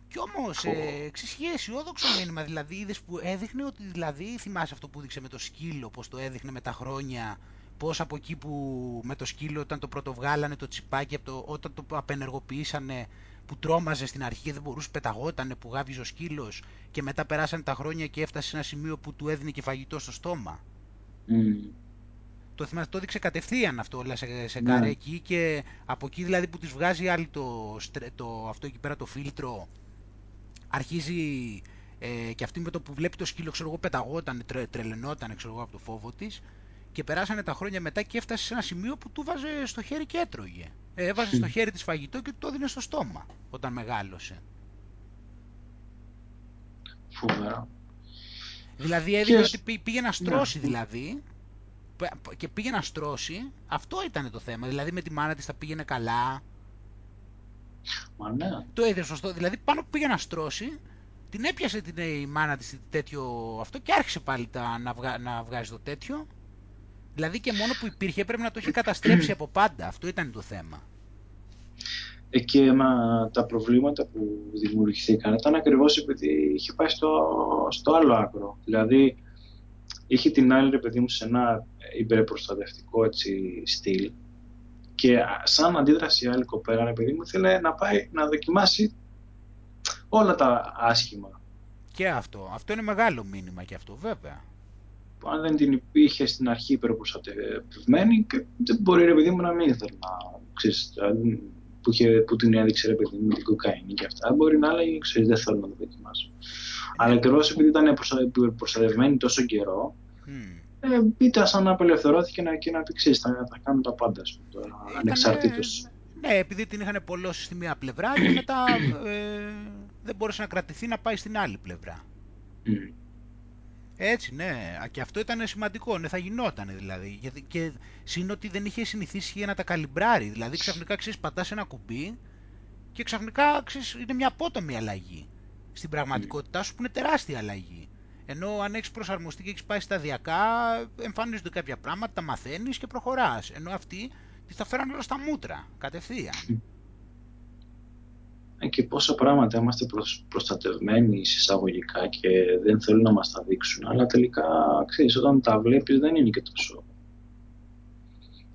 Κι όμως, ε, εξισχύει αισιόδοξο μήνυμα. Δηλαδή, είδες που έδειχνε ότι δηλαδή, θυμάσαι αυτό που έδειξε με το σκύλο, πώς το έδειχνε με τα χρόνια. Πώς από εκεί που με το σκύλο, όταν το πρωτοβγάλανε το τσιπάκι, από το, όταν το απενεργοποιήσανε, που τρόμαζε στην αρχή και δεν μπορούσε, πεταγότανε, που γάβιζε ο σκύλος, και μετά περάσανε τα χρόνια και έφτασε σε ένα σημείο που του έδινε και φαγητό στο στόμα. Mm. Το θυμάσαι, το έδειξε κατευθείαν αυτό όλα σε, σε ναι. καρέ εκεί και από εκεί δηλαδή που της βγάζει άλλη το, το, αυτό εκεί πέρα το φίλτρο αρχίζει ε, και αυτή με το που βλέπει το σκύλο, ξέρω εγώ, πεταγόταν, τρε, τρελαινόταν, ξέρω εγώ, από το φόβο της. Και περάσανε τα χρόνια μετά και έφτασε σε ένα σημείο που του βάζε στο χέρι και έτρωγε. Ε, έβαζε στο χέρι της φαγητό και του το έδινε στο στόμα όταν μεγάλωσε. Φοβερά. Δηλαδή έδινε ότι πήγε να στρώσει ναι. δηλαδή και πήγε να στρώσει, αυτό ήταν το θέμα. Δηλαδή με τη μάνα της θα πήγαινε καλά, Μα ναι. Το είδες σωστό. Δηλαδή πάνω που πήγε να στρώσει, την έπιασε την η μάνα της τέτοιο αυτό και άρχισε πάλι τα, να, βγα, να βγάζει το τέτοιο. Δηλαδή και μόνο που υπήρχε πρέπει να το έχει καταστρέψει από πάντα. Αυτό ήταν το θέμα. Ε, και μα, τα προβλήματα που δημιουργηθήκαν ήταν ακριβώς επειδή είχε πάει στο, στο άλλο άκρο. Δηλαδή είχε την άλλη ρε παιδί μου σε ένα υπερπροστατευτικό έτσι, στυλ και σαν αντίδραση η άλλη κοπέλα, ρε παιδί μου, ήθελε να πάει να δοκιμάσει όλα τα άσχημα. Και αυτό. Αυτό είναι μεγάλο μήνυμα και αυτό, βέβαια. Αν δεν την είχε στην αρχή υπερπροστατευμένη, και δεν μπορεί ρε παιδί μου να μην ήθελε να ξέρεις, που, είχε, που την έδειξε ρε παιδί μου με την κοκαίνη και αυτά, μπορεί να έλεγε, ξέρεις, δεν θέλω να το δοκιμάσω. Αλλά ακριβώς επειδή ήταν προστατευμένη τόσο καιρό, ε, ήταν σαν να απελευθερώθηκε να, και να πει ξέρεις, θα, θα κάνουν τα πάντα σου, τώρα, ανεξαρτήτως. Ναι, επειδή την είχαν πολλώσει στη μία πλευρά και (clears throat) μετά ε, δεν μπόρεσε να κρατηθεί να πάει στην άλλη πλευρά. Mm. Έτσι, ναι. Και αυτό ήταν σημαντικό. Ναι, θα γινόταν δηλαδή. Γιατί, και συν ότι δεν είχε συνηθίσει για να τα καλυμπράρει. Δηλαδή, ξαφνικά ξέρεις, πατάς ένα κουμπί και ξαφνικά ξέρεις, είναι μια απότομη αλλαγή. Στην πραγματικότητά σου που είναι τεράστια αλλαγή. Ενώ αν έχεις προσαρμοστεί και έχεις πάει σταδιακά, εμφανίζονται κάποια πράγματα, τα μαθαίνεις και προχωράς. Ενώ αυτοί τι θα φέραν όλα στα μούτρα, κατευθείαν. Ε, και πόσα πράγματα είμαστε προστατευμένοι εισαγωγικά και δεν θέλουν να μας τα δείξουν, αλλά τελικά, ξέρεις, όταν τα βλέπεις δεν είναι και τόσο...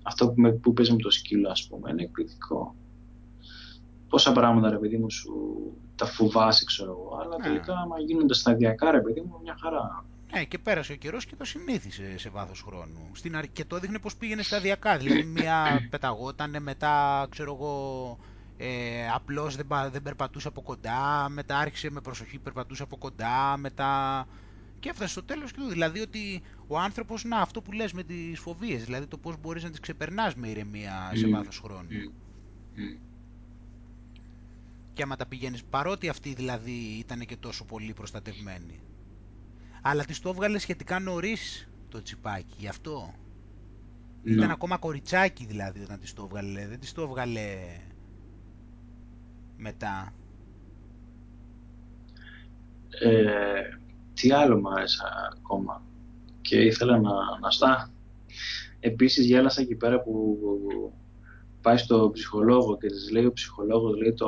Αυτό που, με, που παίζει με το σκύλο, ας πούμε, είναι εκπληκτικό. Πόσα πράγματα, ρε παιδί μου, σου τα φοβάσαι, ξέρω εγώ. Αλλά ναι. τελικά, άμα γίνονται σταδιακά, ρε παιδί μου, μια χαρά. Ναι, και πέρασε ο καιρός και το συνήθισε σε βάθος χρόνου. Στην αρ... Και το έδειχνε πώ πήγαινε σταδιακά. Δηλαδή, μία (coughs) πεταγόταν, μετά, ξέρω εγώ, ε, απλώς δεν, δεν περπατούσε από κοντά, μετά άρχισε με προσοχή, περπατούσε από κοντά, μετά. Και έφτασε στο τέλος του. Δηλαδή, ότι ο άνθρωπος, να, αυτό που λες με τις φοβίες, δηλαδή το πώς μπορείς να τις ξεπερνάς με ηρεμία σε βάθος χρόνου. Και άμα τα πηγαίνεις, παρότι αυτή δηλαδή ήταν και τόσο πολύ προστατευμένη. Αλλά της το έβγαλε σχετικά νωρίς το τσιπάκι, γι' αυτό. Ναι. Ήταν ακόμα κοριτσάκι δηλαδή όταν της το έβγαλε, δεν της το έβγαλε μετά. Ε, τι άλλο μου άρεσε ακόμα και ήθελα να, να στά. Επίσης γέλασα εκεί πέρα που πάει στο ψυχολόγο και της λέει ο ψυχολόγος λέει το,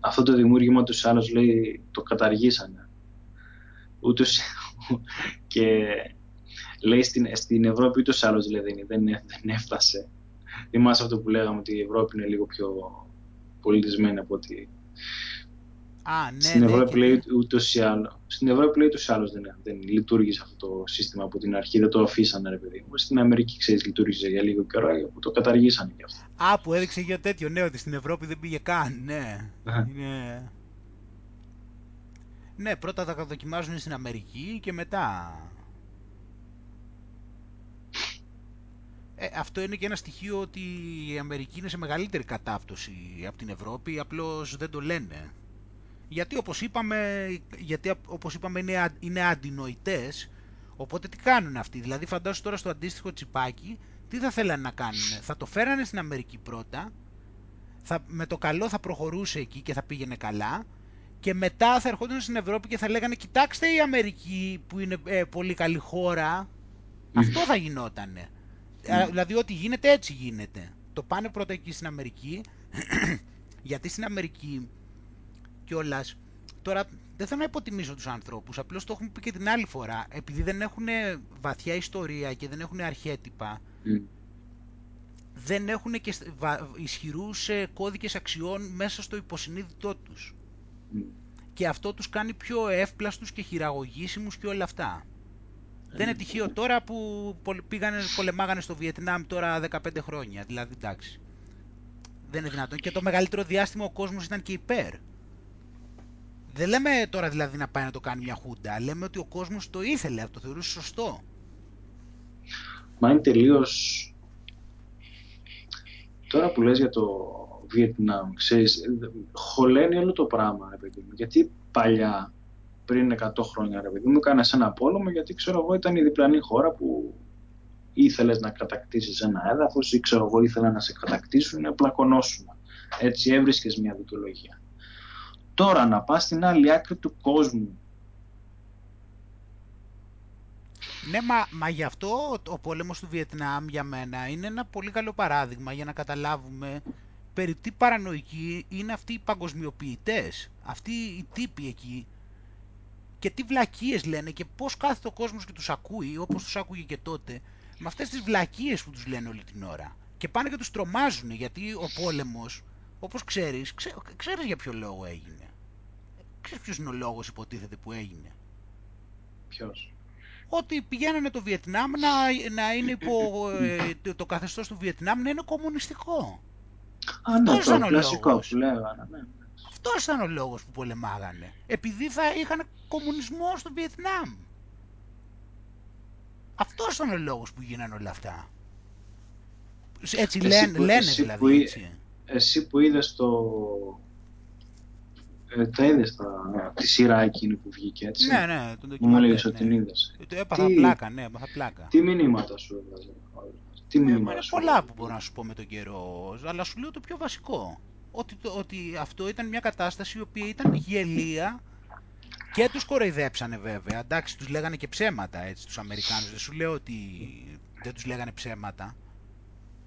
αυτό το δημιούργημα τους άλλους λέει το καταργήσανε. Ούτως και λέει στην, στην Ευρώπη ούτως άλλως λέει δεν, δεν, δεν έφτασε. Θυμάσαι αυτό που λέγαμε ότι η Ευρώπη είναι λίγο πιο πολιτισμένη από ότι Α, ναι, στην, ναι, Ευρώπη, λέει, ούτως ή άλλο, στην Ευρώπη λέει ούτως ή άλλως δεν, δεν λειτουργήσε αυτό το σύστημα από την αρχή, δεν το αφήσανε ρε παιδί μου. Στην Αμερική ξέρεις λειτουργήσε για λίγο καιρό, που το καταργήσανε κι αυτό. Α, που έδειξε για τέτοιο, ναι, ότι στην Ευρώπη δεν πήγε καν, ναι. ναι. Ναι, πρώτα τα δοκιμάζουν στην Αμερική και μετά... Ε, αυτό είναι και ένα στοιχείο ότι η Αμερική είναι σε μεγαλύτερη κατάπτωση από την Ευρώπη, απλώς δεν το λένε γιατί όπως είπαμε, γιατί, όπως είπαμε είναι, είναι αντινοητές, οπότε τι κάνουν αυτοί, δηλαδή φαντάσου τώρα στο αντίστοιχο τσιπάκι, τι θα θέλανε να κάνουν, θα το φέρανε στην Αμερική πρώτα, θα, με το καλό θα προχωρούσε εκεί και θα πήγαινε καλά και μετά θα ερχόταν στην Ευρώπη και θα λέγανε κοιτάξτε η Αμερική που είναι ε, πολύ καλή χώρα, αυτό θα γινότανε. Mm. Δηλαδή ό,τι γίνεται έτσι γίνεται. Το πάνε πρώτα εκεί στην Αμερική, (clears throat) γιατί στην Αμερική κιόλας. Τώρα δεν θέλω να υποτιμήσω τους ανθρώπους, απλώς το έχουμε πει και την άλλη φορά, επειδή δεν έχουν βαθιά ιστορία και δεν έχουν αρχέτυπα, δεν έχουν και ισχυρούς ε, κώδικες αξιών μέσα στο υποσυνείδητό τους. Και αυτό τους κάνει πιο εύπλαστους και χειραγωγήσιμους και όλα αυτά. Δεν είναι τυχαίο τώρα που πήγανε, πολεμάγανε στο Βιετνάμ τώρα 15 χρόνια. Δηλαδή, εντάξει. Δεν είναι δυνατόν. Και το μεγαλύτερο διάστημα ο κόσμος ήταν και υπέρ. Δεν λέμε τώρα δηλαδή να πάει να το κάνει μια χούντα. Λέμε ότι ο κόσμος το ήθελε, το θεωρούσε σωστό. Μα είναι τελείως... Τώρα που λες για το Βιετνάμ, ξέρεις, χωλαίνει όλο το πράγμα, ρε παιδί μου. Γιατί παλιά, πριν 100 χρόνια, ρε παιδί μου, έκανες ένα πόλεμο γιατί, ξέρω εγώ, ήταν η διπλανή χώρα που ήθελες να κατακτήσεις ένα έδαφος ή, ξέρω εγώ, ήθελα να σε κατακτήσουν ή να πλακωνώσουν. Έτσι έβρισκες μια δικαιολογία. Τώρα να πας στην άλλη άκρη του κόσμου Ναι, μα, μα γι' αυτό ο πόλεμος του Βιετνάμ για μένα είναι ένα πολύ καλό παράδειγμα για να καταλάβουμε περί τι παρανοϊκοί είναι αυτοί οι παγκοσμιοποιητές, αυτοί οι τύποι εκεί και τι βλακίες λένε και πώς κάθεται ο κόσμος και τους ακούει, όπως τους άκουγε και τότε, με αυτές τις βλακίες που τους λένε όλη την ώρα. Και πάνε και τους τρομάζουν γιατί ο πόλεμος, όπως ξέρεις, ξέ, ξέρεις για ποιο λόγο έγινε. Ξέρεις ποιος είναι ο λόγος υποτίθεται που έγινε. Ποιος; Ότι πηγαίνανε το Βιετνάμ να, να είναι υπό ε, το καθεστώς του Βιετνάμ να είναι κομμουνιστικό. Α, ναι, Αυτός το κλασικό που λέγανε. Ναι. Αυτός ήταν ο λόγος που πολεμάγανε. Επειδή θα είχαν κομμουνισμό στο Βιετνάμ. Αυτός ήταν ο λόγος που γίνανε όλα αυτά. Έτσι λένε, που, λένε δηλαδή. Που, έτσι. Εσύ που είδες το, ε, τα είδες τη σειρά εκείνη που βγήκε, έτσι; Ναι, ναι, τον Μου έλεγες ότι την είδες. Το έπαθα τι, πλάκα, ναι, έπαθα πλάκα. Τι μηνύματα σου έβαζε. Τι ε, μηνύματα είναι πολλά που μπορώ να σου πω με τον καιρό, αλλά σου λέω το πιο βασικό. Ότι, το, ότι αυτό ήταν μια κατάσταση η οποία ήταν γελία και τους κοροϊδέψανε βέβαια. Εντάξει, τους λέγανε και ψέματα έτσι, τους Αμερικάνους. Δεν σου λέω ότι δεν τους λέγανε ψέματα,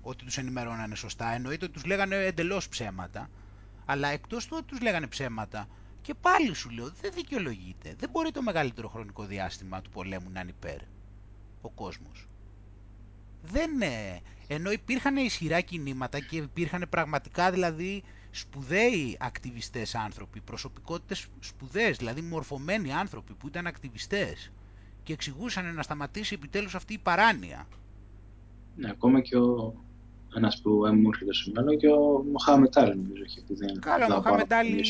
ότι τους ενημερώνανε σωστά. Εννοείται ότι τους λέγανε εντελώς ψέματα. Αλλά εκτός του ότι τους λέγανε ψέματα, και πάλι σου λέω, δεν δικαιολογείται. Δεν μπορεί το μεγαλύτερο χρονικό διάστημα του πολέμου να είναι υπέρ ο κόσμος. Δεν είναι. Ενώ υπήρχαν ισχυρά κινήματα και υπήρχαν πραγματικά δηλαδή σπουδαίοι ακτιβιστές άνθρωποι, προσωπικότητες σπουδαίες, δηλαδή μορφωμένοι άνθρωποι που ήταν ακτιβιστές και εξηγούσαν να σταματήσει επιτέλους αυτή η παράνοια. Ναι, ακόμα και ο ένας που μου έρχεται στο μυαλό και ο Μοχάμετ Άλλη νομίζω έχει πει δεν Καλά, ο Μοχάμετ Άλλη.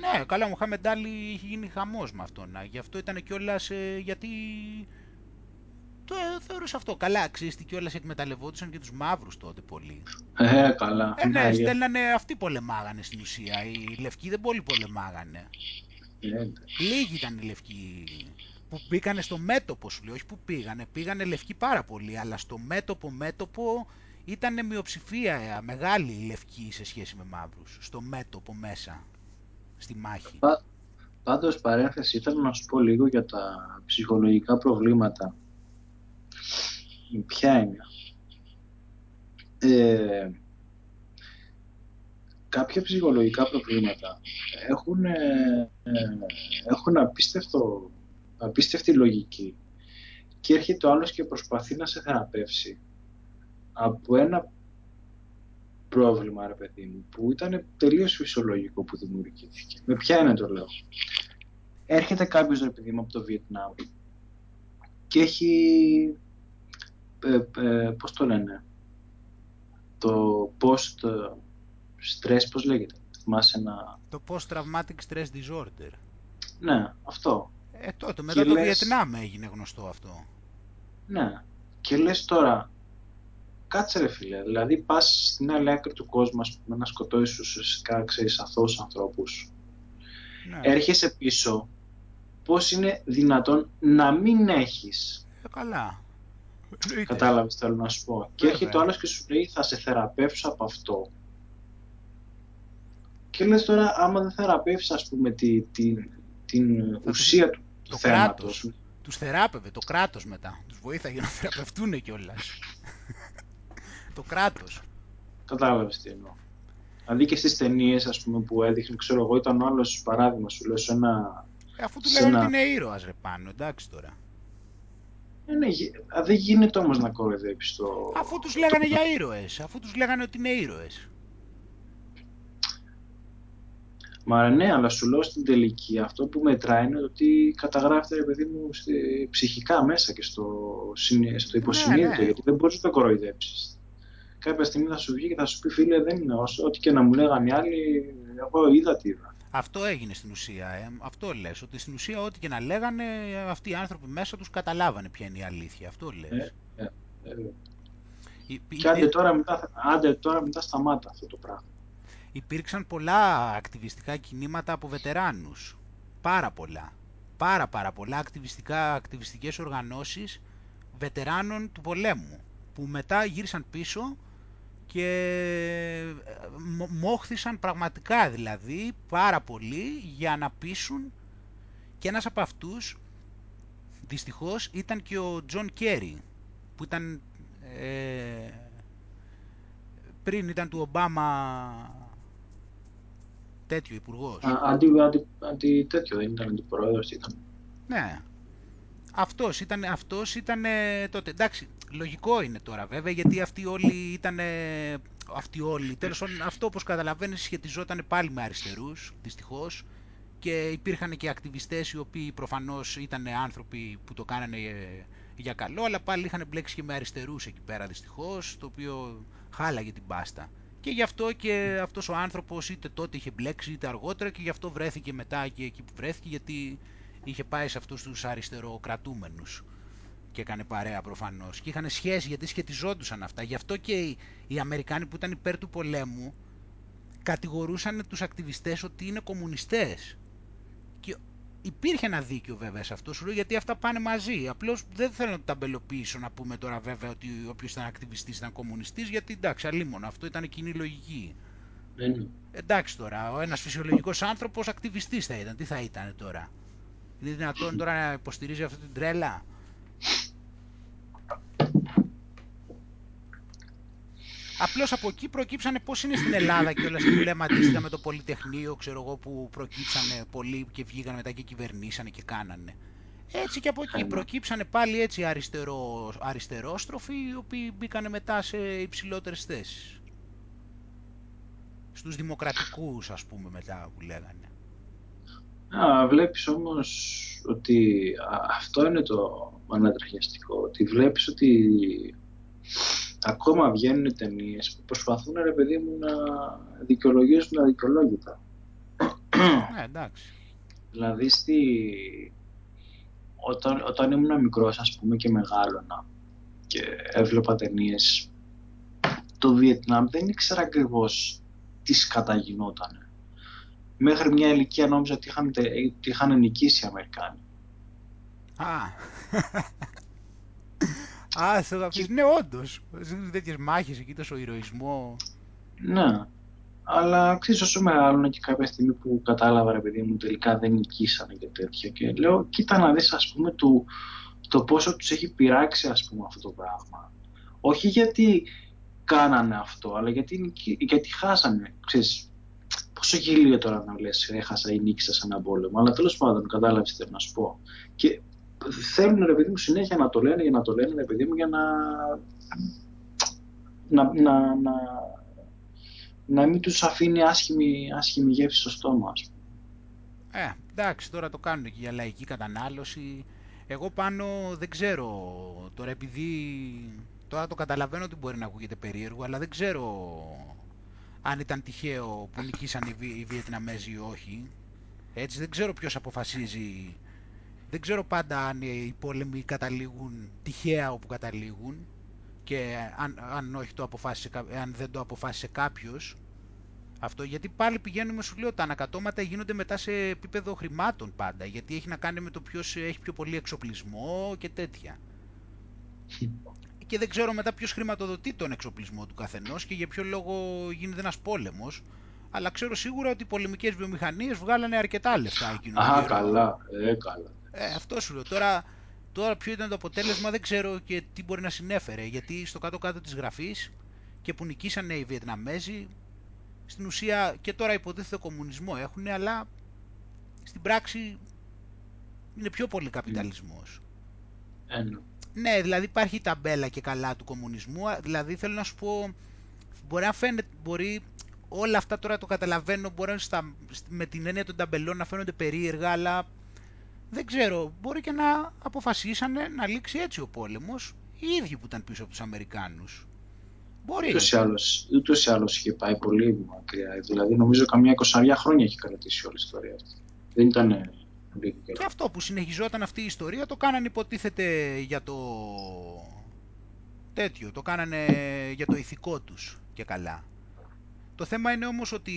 Ναι, καλά, ο Μοχάμετ Άλλη έχει γίνει χαμός με αυτόν. Γι' αυτό ήταν κιόλας ε, γιατί. Το ε, θεωρούσα αυτό. Καλά, ξέρεις τι κιόλας εκμεταλλευόντουσαν και τους μαύρους τότε πολύ. Ε, καλά. Ε, ναι, ναι στέλνανε, αυτοί πολεμάγανε στην ουσία. Οι λευκοί δεν πολύ πολεμάγανε. Ε, Λίγοι ήταν οι λευκοί που πήγανε στο μέτωπο σου λέω, όχι που πήγανε, πήγανε λευκοί πάρα πολύ, αλλά στο μέτωπο μέτωπο ήταν μειοψηφία ε, μεγάλη η λευκή σε σχέση με μαύρους, στο μέτωπο μέσα, στη μάχη. Πά, πάντως παρένθεση, ήθελα να σου πω λίγο για τα ψυχολογικά προβλήματα. Ποια είναι. Ε, κάποια ψυχολογικά προβλήματα έχουν, ε, ε έχουν απίστευτο, απίστευτη λογική και έρχεται ο άλλος και προσπαθεί να σε θεραπεύσει από ένα πρόβλημα, ρε παιδί μου, που ήταν τελείως φυσιολογικό που δημιουργήθηκε. Με ποια είναι το λέω; Έρχεται κάποιος, ρε παιδί μου, από το Βιετνάμ και έχει, ε, ε, πώς το λένε, το post stress, πώς λέγεται, θυμάσαι ένα... Το post traumatic stress disorder. Ναι, αυτό. Ε, τότε, μετά το Βιετνάμ έγινε γνωστό αυτό. Ναι. Και λες τώρα, Κάτσε ρε φίλε, δηλαδή πας στην άλλη άκρη του κόσμου ας πούμε, να σκοτώσεις ουσιαστικά ξέρεις αθώους ανθρώπους. Ναι. Έρχεσαι πίσω, πώς είναι δυνατόν να μην έχεις; Ε, καλά. Κατάλαβες θέλω να σου πω. Και έρχεται ο άλλος και σου λέει θα σε θεραπεύσω από αυτό. Και λες τώρα, άμα δεν θεραπεύσεις, ας πούμε, τη, τη, την ουσία τους, του το θέματος. κράτος. Τους θεράπευε, το κράτος μετά. Τους βοήθαγε να θεραπευτούν κιόλας. Το κράτος. Κατάλαβες τι εννοώ. Δηλαδή και στις ταινίες, ας πούμε, που έδειχνε, ξέρω εγώ, ήταν ο άλλος παράδειγμα, σου λέω, σε ένα... Ε, αφού του σε λέγανε ένα- ότι είναι ήρωας ρε πάνω, εντάξει τώρα. Ε, ναι, γι- α, δεν γίνεται όμως να κοροϊδέψεις το... Αφού τους λέγανε για ήρωες, αφού τους λέγανε ότι είναι ήρωες. Μα ναι, αλλά σου λέω στην τελική αυτό που μετράει είναι ότι καταγράφεται, ρε παιδί μου, στη- ψυχικά μέσα και στο, συνε- στο υποσυνείδητο, ναι. γιατί δεν μπορείς να το κοροϊδέψεις. Κάποια στιγμή θα σου βγει και θα σου πει, φίλε, δεν είναι όσο, ό,τι και να μου λέγανε οι άλλοι, εγώ είδα τι είδα. Αυτό έγινε στην ουσία. Ε. Αυτό λες, ότι στην ουσία ό,τι και να λέγανε, αυτοί οι άνθρωποι μέσα τους καταλάβανε ποια είναι η αλήθεια. Αυτό λες. Ε, ε, ε, Υ- και άντε τώρα, μετά, άντε τώρα μετά σταμάτα αυτό το πράγμα. Υπήρξαν πολλά ακτιβιστικά κινήματα από βετεράνους. Πάρα πολλά. Πάρα πάρα πολλά ακτιβιστικά, ακτιβιστικές οργανώσεις βετεράνων του πολέμου που μετά γύρισαν πίσω και ε, μο- μόχθησαν πραγματικά δηλαδή πάρα πολύ για να πείσουν και ένας από αυτούς δυστυχώς ήταν και ο Τζον Κέρι που ήταν ε, πριν ήταν του Ομπάμα τέτοιο υπουργός. Α, Αντί, αντι, αντι, τέτοιο δεν ήταν αντιπρόεδρος, ήταν. Ναι. Αυτός ήταν, αυτός ήταν ε, τότε. Εντάξει, λογικό είναι τώρα βέβαια, γιατί αυτοί όλοι ήταν. Αυτοί όλοι. Τέλος πάντων, αυτό όπως καταλαβαίνεις σχετιζόταν πάλι με αριστερούς, δυστυχώς. Και υπήρχαν και ακτιβιστές οι οποίοι προφανώς ήταν άνθρωποι που το κάνανε ε, για καλό, αλλά πάλι είχαν μπλέξει και με αριστερούς εκεί πέρα δυστυχώς, το οποίο χάλαγε την πάστα. Και γι' αυτό και αυτός ο άνθρωπος είτε τότε είχε μπλέξει είτε αργότερα και γι' αυτό βρέθηκε μετά και εκεί που βρέθηκε γιατί είχε πάει σε αυτούς τους αριστεροκρατούμενους και έκανε παρέα προφανώς και είχαν σχέση γιατί σχετιζόντουσαν αυτά. Γι' αυτό και οι, οι Αμερικάνοι που ήταν υπέρ του πολέμου κατηγορούσαν τους ακτιβιστές ότι είναι κομμουνιστές. Και υπήρχε ένα δίκιο βέβαια σε αυτό, σου λέω, γιατί αυτά πάνε μαζί. Απλώς δεν θέλω να το ταμπελοποιήσω να πούμε τώρα βέβαια ότι όποιος ήταν ακτιβιστής ήταν κομμουνιστής, γιατί εντάξει, αλίμονο, αυτό ήταν κοινή λογική. Ναι, ναι. Εντάξει τώρα, ο ένας φυσιολογικός άνθρωπος ακτιβιστής θα ήταν. Τι θα ήταν τώρα; Είναι δυνατόν τώρα να υποστηρίζει αυτή την τρέλα; Απλώς από εκεί προκύψανε πώς είναι στην Ελλάδα και όλα που λέμε αντίστοιχα με το Πολυτεχνείο, ξέρω εγώ, που προκύψανε πολλοί και βγήκαν μετά και κυβερνήσανε και κάνανε. Έτσι και από εκεί Άμα. προκύψανε πάλι έτσι αριστερό, αριστερόστροφοι, οι οποίοι μπήκανε μετά σε υψηλότερες θέσεις. Στους δημοκρατικούς, ας πούμε, μετά που λέγανε. Α, βλέπεις όμως ότι α, αυτό είναι το ανατριχιαστικό, ότι βλέπεις ότι ακόμα βγαίνουν ταινίες που προσπαθούν ρε παιδί μου να δικαιολογήσουν αδικαιολόγητα. Ναι, εντάξει. Δηλαδή στη... όταν, όταν ήμουν μικρός ας πούμε και μεγάλωνα και έβλεπα ταινίες το Βιετνάμ δεν ήξερα ακριβώς τι σκαταγινότανε. Μέχρι μια ηλικία νόμιζα ότι είχαν, τε- ότι είχαν νικήσει οι Αμερικάνοι. Α. (laughs) Α, σε θα πεις, ναι, όντως. Ζουν τέτοιες μάχες εκεί, τόσο ηρωισμό. Ναι. Αλλά ξέρεις όσο μεγάλωνα και κάποια στιγμή που κατάλαβα ρε παιδί μου τελικά δεν νικήσανε και τέτοια και λέω κοίτα να δεις ας πούμε το, το πόσο τους έχει πειράξει ας πούμε αυτό το πράγμα. Όχι γιατί κάνανε αυτό αλλά γιατί, νικη- γιατί χάσανε. Ξέρεις, πόσο γελίο τώρα να λες έχασα ή νίκησα σε έναν πόλεμο αλλά τέλος πάντων κατάλαβες τι θέλω να σου πω. Και θέλουν ρε παιδί μου συνέχεια να το λένε για να το λένε ρε παιδί μου για να να, να, να, να μην τους αφήνει άσχημη, άσχημη γεύση στο στόμα ας πούμε. Ε, εντάξει, τώρα το κάνουν και για λαϊκή κατανάλωση. Εγώ πάνω δεν ξέρω, τώρα επειδή τώρα το καταλαβαίνω ότι μπορεί να ακούγεται περίεργο, αλλά δεν ξέρω αν ήταν τυχαίο που νικήσαν οι, Βι- οι Βιετναμέζοι ή όχι. Έτσι δεν ξέρω ποιος αποφασίζει. Δεν ξέρω πάντα αν οι πόλεμοι καταλήγουν τυχαία όπου καταλήγουν και αν, αν, όχι το αποφάσισε, κα- αν δεν το αποφάσισε κάποιος αυτό γιατί πάλι πηγαίνουμε, σου λέω, τα ανακατώματα γίνονται μετά σε επίπεδο χρημάτων πάντα. Γιατί έχει να κάνει με το ποιος έχει πιο πολύ εξοπλισμό και τέτοια. Και δεν ξέρω μετά ποιος χρηματοδοτεί τον εξοπλισμό του καθενός και για ποιο λόγο γίνεται ένας πόλεμος. Αλλά ξέρω σίγουρα ότι οι πολεμικές βιομηχανίες βγάλανε αρκετά λεφτά εκείνο Α, τον καιρό. καλά. Ε, καλά. Ε, αυτό σου λέω. Τώρα, τώρα ποιο ήταν το αποτέλεσμα δεν ξέρω και τι μπορεί να συνέφερε. Γιατί στο κάτω-κάτω της γραφής και που νικήσανε οι Βιετναμέζοι, στην ουσία και τώρα υποτίθεται κομμουνισμό έχουν, αλλά στην πράξη είναι πιο πολύ καπιταλισμός. Ένα. Ναι, δηλαδή υπάρχει η ταμπέλα και καλά του κομμουνισμού, δηλαδή θέλω να σου πω, μπορεί να φαίνεται, μπορεί όλα αυτά τώρα το καταλαβαίνω, μπορεί στα, με την έννοια των ταμπελών να φαίνονται περίεργα, αλλά δεν ξέρω, μπορεί και να αποφασίσανε να λήξει έτσι ο πόλεμος, οι ίδιοι που ήταν πίσω από τους Αμερικάνους. Μπορεί. Ούτως ή άλλως, ούτως ή άλλως είχε πάει πολύ μακριά. Δηλαδή νομίζω καμιά εικοσαριά χρόνια έχει κρατήσει όλη η ιστορία αυτή. Δεν ήταν λίγο Και καιρό. αυτό που συνεχιζόταν αυτή η ιστορία το κάνανε υποτίθεται για το τέτοιο, το κάνανε για το ηθικό τους και καλά. Το θέμα είναι όμως ότι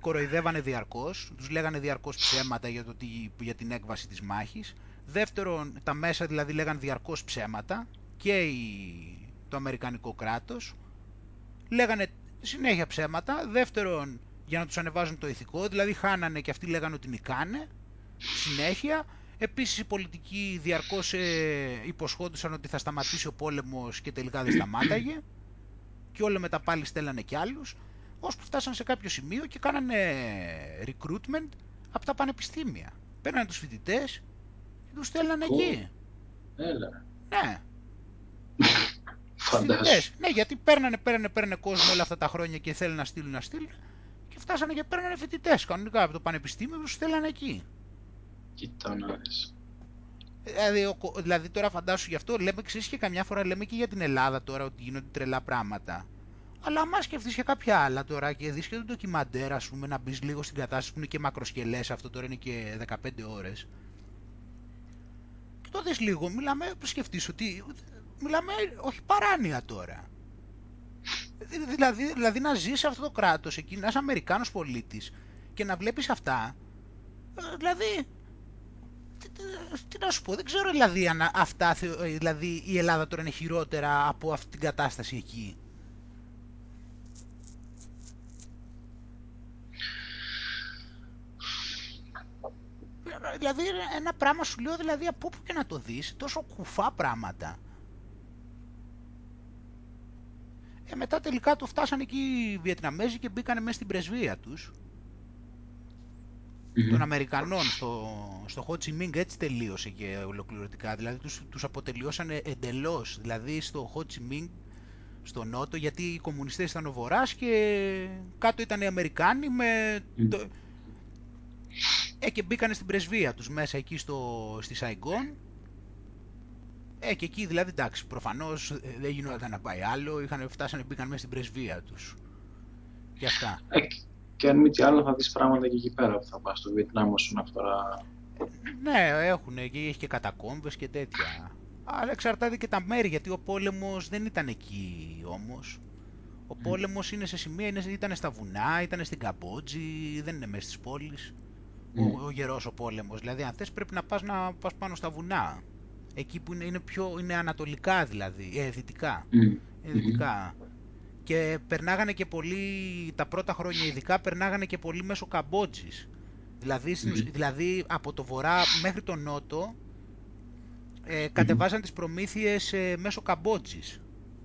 κοροϊδεύανε διαρκώς, τους λέγανε διαρκώς ψέματα για, το, τι- για την έκβαση της μάχης. Δεύτερον, τα μέσα δηλαδή λέγανε διαρκώς ψέματα και η- το Αμερικανικό κράτος. Λέγανε συνέχεια ψέματα. Δεύτερον, για να τους ανεβάζουν το ηθικό, δηλαδή χάνανε και αυτοί λέγανε ότι νικάνε συνέχεια. Επίσης οι πολιτικοί διαρκώς ε, υποσχόντουσαν ότι θα σταματήσει ο πόλεμος και τελικά δεν σταμάταγε και όλα μετά πάλι στέλνανε κι άλλους ώσπου φτάσαν σε κάποιο σημείο και κάνανε recruitment από τα πανεπιστήμια. Παίρνανε τους φοιτητές και τους στέλνανε Πω. εκεί. Έλα. Ναι, (laughs) Φαντάσου. φοιτητές. Ναι, γιατί παίρνανε, παίρνανε, παίρνανε κόσμο όλα αυτά τα χρόνια και θέλουν να στείλουν, να στείλουν και φτάσανε και παίρνανε φοιτητές κανονικά από το πανεπιστήμιο και τους στέλνανε εκεί. Κοίτα να δεις. Δηλαδή, ο κο- δηλαδή τώρα φαντάσου γι' αυτό λέμε ξέρεις και καμιά φορά λέμε και για την Ελλάδα τώρα ότι γίνονται τρελά πράγματα. Αλλά άμα σκεφτείς και κάποια άλλα τώρα και δεις και το ντοκιμαντέρ ας πούμε να μπεις λίγο στην κατάσταση που είναι και μακροσκελές αυτό τώρα είναι και 15 ώρες. Και το δεις λίγο, μιλάμε, σκεφτείς ότι μιλάμε όχι παράνοια τώρα. Δη- Δηλαδή, δηλαδή να ζεις σε αυτό το κράτος εκεί, να είσαι Αμερικάνος πολίτης και να βλέπεις αυτά, ε, δηλαδή τι, τι- τι να σου πω, δεν ξέρω δηλαδή αν αυτά, θεω- ε, δηλαδή η Ελλάδα τώρα είναι χειρότερα από αυτή την κατάσταση εκεί. Δηλαδή ένα πράγμα σου λέω δηλαδή από όπου και να το δεις, τόσο κουφά πράγματα. Ε, μετά τελικά το φτάσαν εκεί οι Βιετναμέζοι και μπήκανε μέσα στην πρεσβεία τους Μμμ. των Αμερικανών στο, στο Ho Chi Minh έτσι τελείωσε και ολοκληρωτικά. Δηλαδή τους, τους αποτελειώσανε εντελώς. Δηλαδή στο Ho Chi Minh, στο νότο, γιατί οι κομμουνιστές ήταν ο Βορράς και κάτω ήταν οι Αμερικάνοι με... Μμ. Το... Ε, και μπήκανε στην πρεσβεία τους μέσα εκεί στο, στη Σαϊγκόν. Ε, και εκεί δηλαδή εντάξει, προφανώς ε, δεν γινόταν να πάει άλλο, είχαν, φτάσανε, μπήκαν μέσα στην πρεσβεία τους. Και αυτά. Ε, και αν μη τι άλλο θα δεις πράγματα και εκεί πέρα που θα πας στο Βιετνάμ όσον αφορά... Ναι, έχουν και έχει και κατακόμβες και τέτοια. Αλλά εξαρτάται και τα μέρη, γιατί ο πόλεμος δεν ήταν εκεί όμως. Ο πόλεμος είναι σε σημεία, είναι, ήταν στα βουνά, ήταν στην Καμπότζη, δεν είναι μέσα στις πόλεις. Ο, Μμ. ο γερός ο πόλεμος. Δηλαδή αν θες πρέπει να πας, να πας πάνω στα βουνά. Εκεί που είναι, είναι πιο, είναι ανατολικά δηλαδή, ε, δυτικά. Μμ. Ε, δυτικά. Και περνάγανε και πολύ, τα πρώτα χρόνια ειδικά, περνάγανε και πολύ μέσω Καμπότζης. Δηλαδή, στην ουσ- Μμμ. δηλαδή από το βορρά μέχρι τον νότο ε, κατεβάζαν τις προμήθειες ε, μέσω Καμπότζης.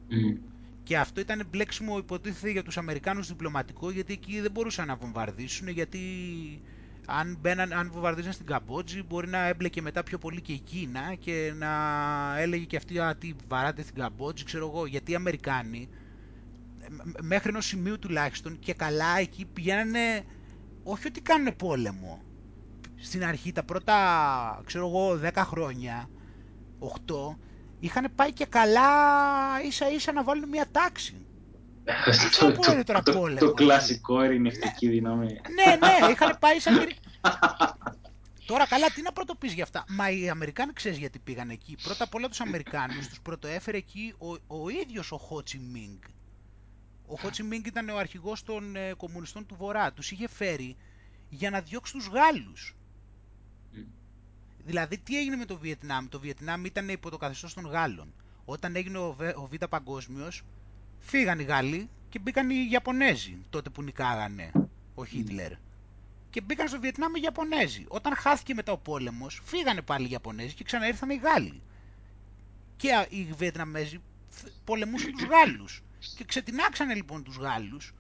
Μμ. Και αυτό ήταν μπλέξιμο υποτίθεται για τους Αμερικάνους διπλωματικό γιατί εκεί δεν μπορούσαν να βομβαρδίσουν γιατί αν, μπαίναν, αν βομβαρδίζαν στην Καμπότζη μπορεί να έμπλεκε μετά πιο πολύ και η Κίνα και να έλεγε και αυτή «Α, τι βαράτε στην Καμπότζη ξέρω εγώ γιατί οι Αμερικάνοι ε, μ- μέχρι ενός σημείου τουλάχιστον και καλά εκεί πηγαίνανε όχι ότι κάνουν πόλεμο. Στην αρχή τα πρώτα ξέρω εγώ 10 χρόνια 8 είχαν πάει και καλά ίσα ίσα να βάλουν μια τάξη το, πω είναι το, τώρα το, πόλεμο, το δηλαδή. κλασικό ειρηνευτική δύναμη. ναι ναι είχαν πάει σαν και... (laughs) Τώρα καλά, τι να πρωτοπείς για αυτά; Μα οι Αμερικάνοι ξέρεις γιατί πήγαν εκεί. Πρώτα απ' όλα τους Αμερικάνους τους πρωτοέφερε εκεί ο, ο ίδιος ο Χότσι Μίνγκ. Ο Χότσι Μίνγκ ήταν ο αρχηγός των ε, κομμουνιστών του Βορρά. Τους είχε φέρει για να διώξει τους Γάλλους. Μμ. Δηλαδή τι έγινε με το Βιετνάμ; Το Βιετνάμ ήταν υπό το καθεστώς των Γάλλων. Όταν έγινε ο, Β- ο Β' Παγκόσμιος, φύγαν οι Γάλλοι και μπήκαν οι Ιαπωνέζοι τότε που νικάγανε. ο Χίτλερ. Και μπήκαν στο Βιετνάμ οι Ιαπωνέζοι. Όταν χάθηκε μετά ο πόλεμος, φύγανε πάλι οι Ιαπωνέζοι και ξαναήρθαν οι Γάλλοι. Και οι Βιετναμέζοι πολεμούσαν τους Γάλλους. Και ξετινάξανε λοιπόν τους Γάλλους.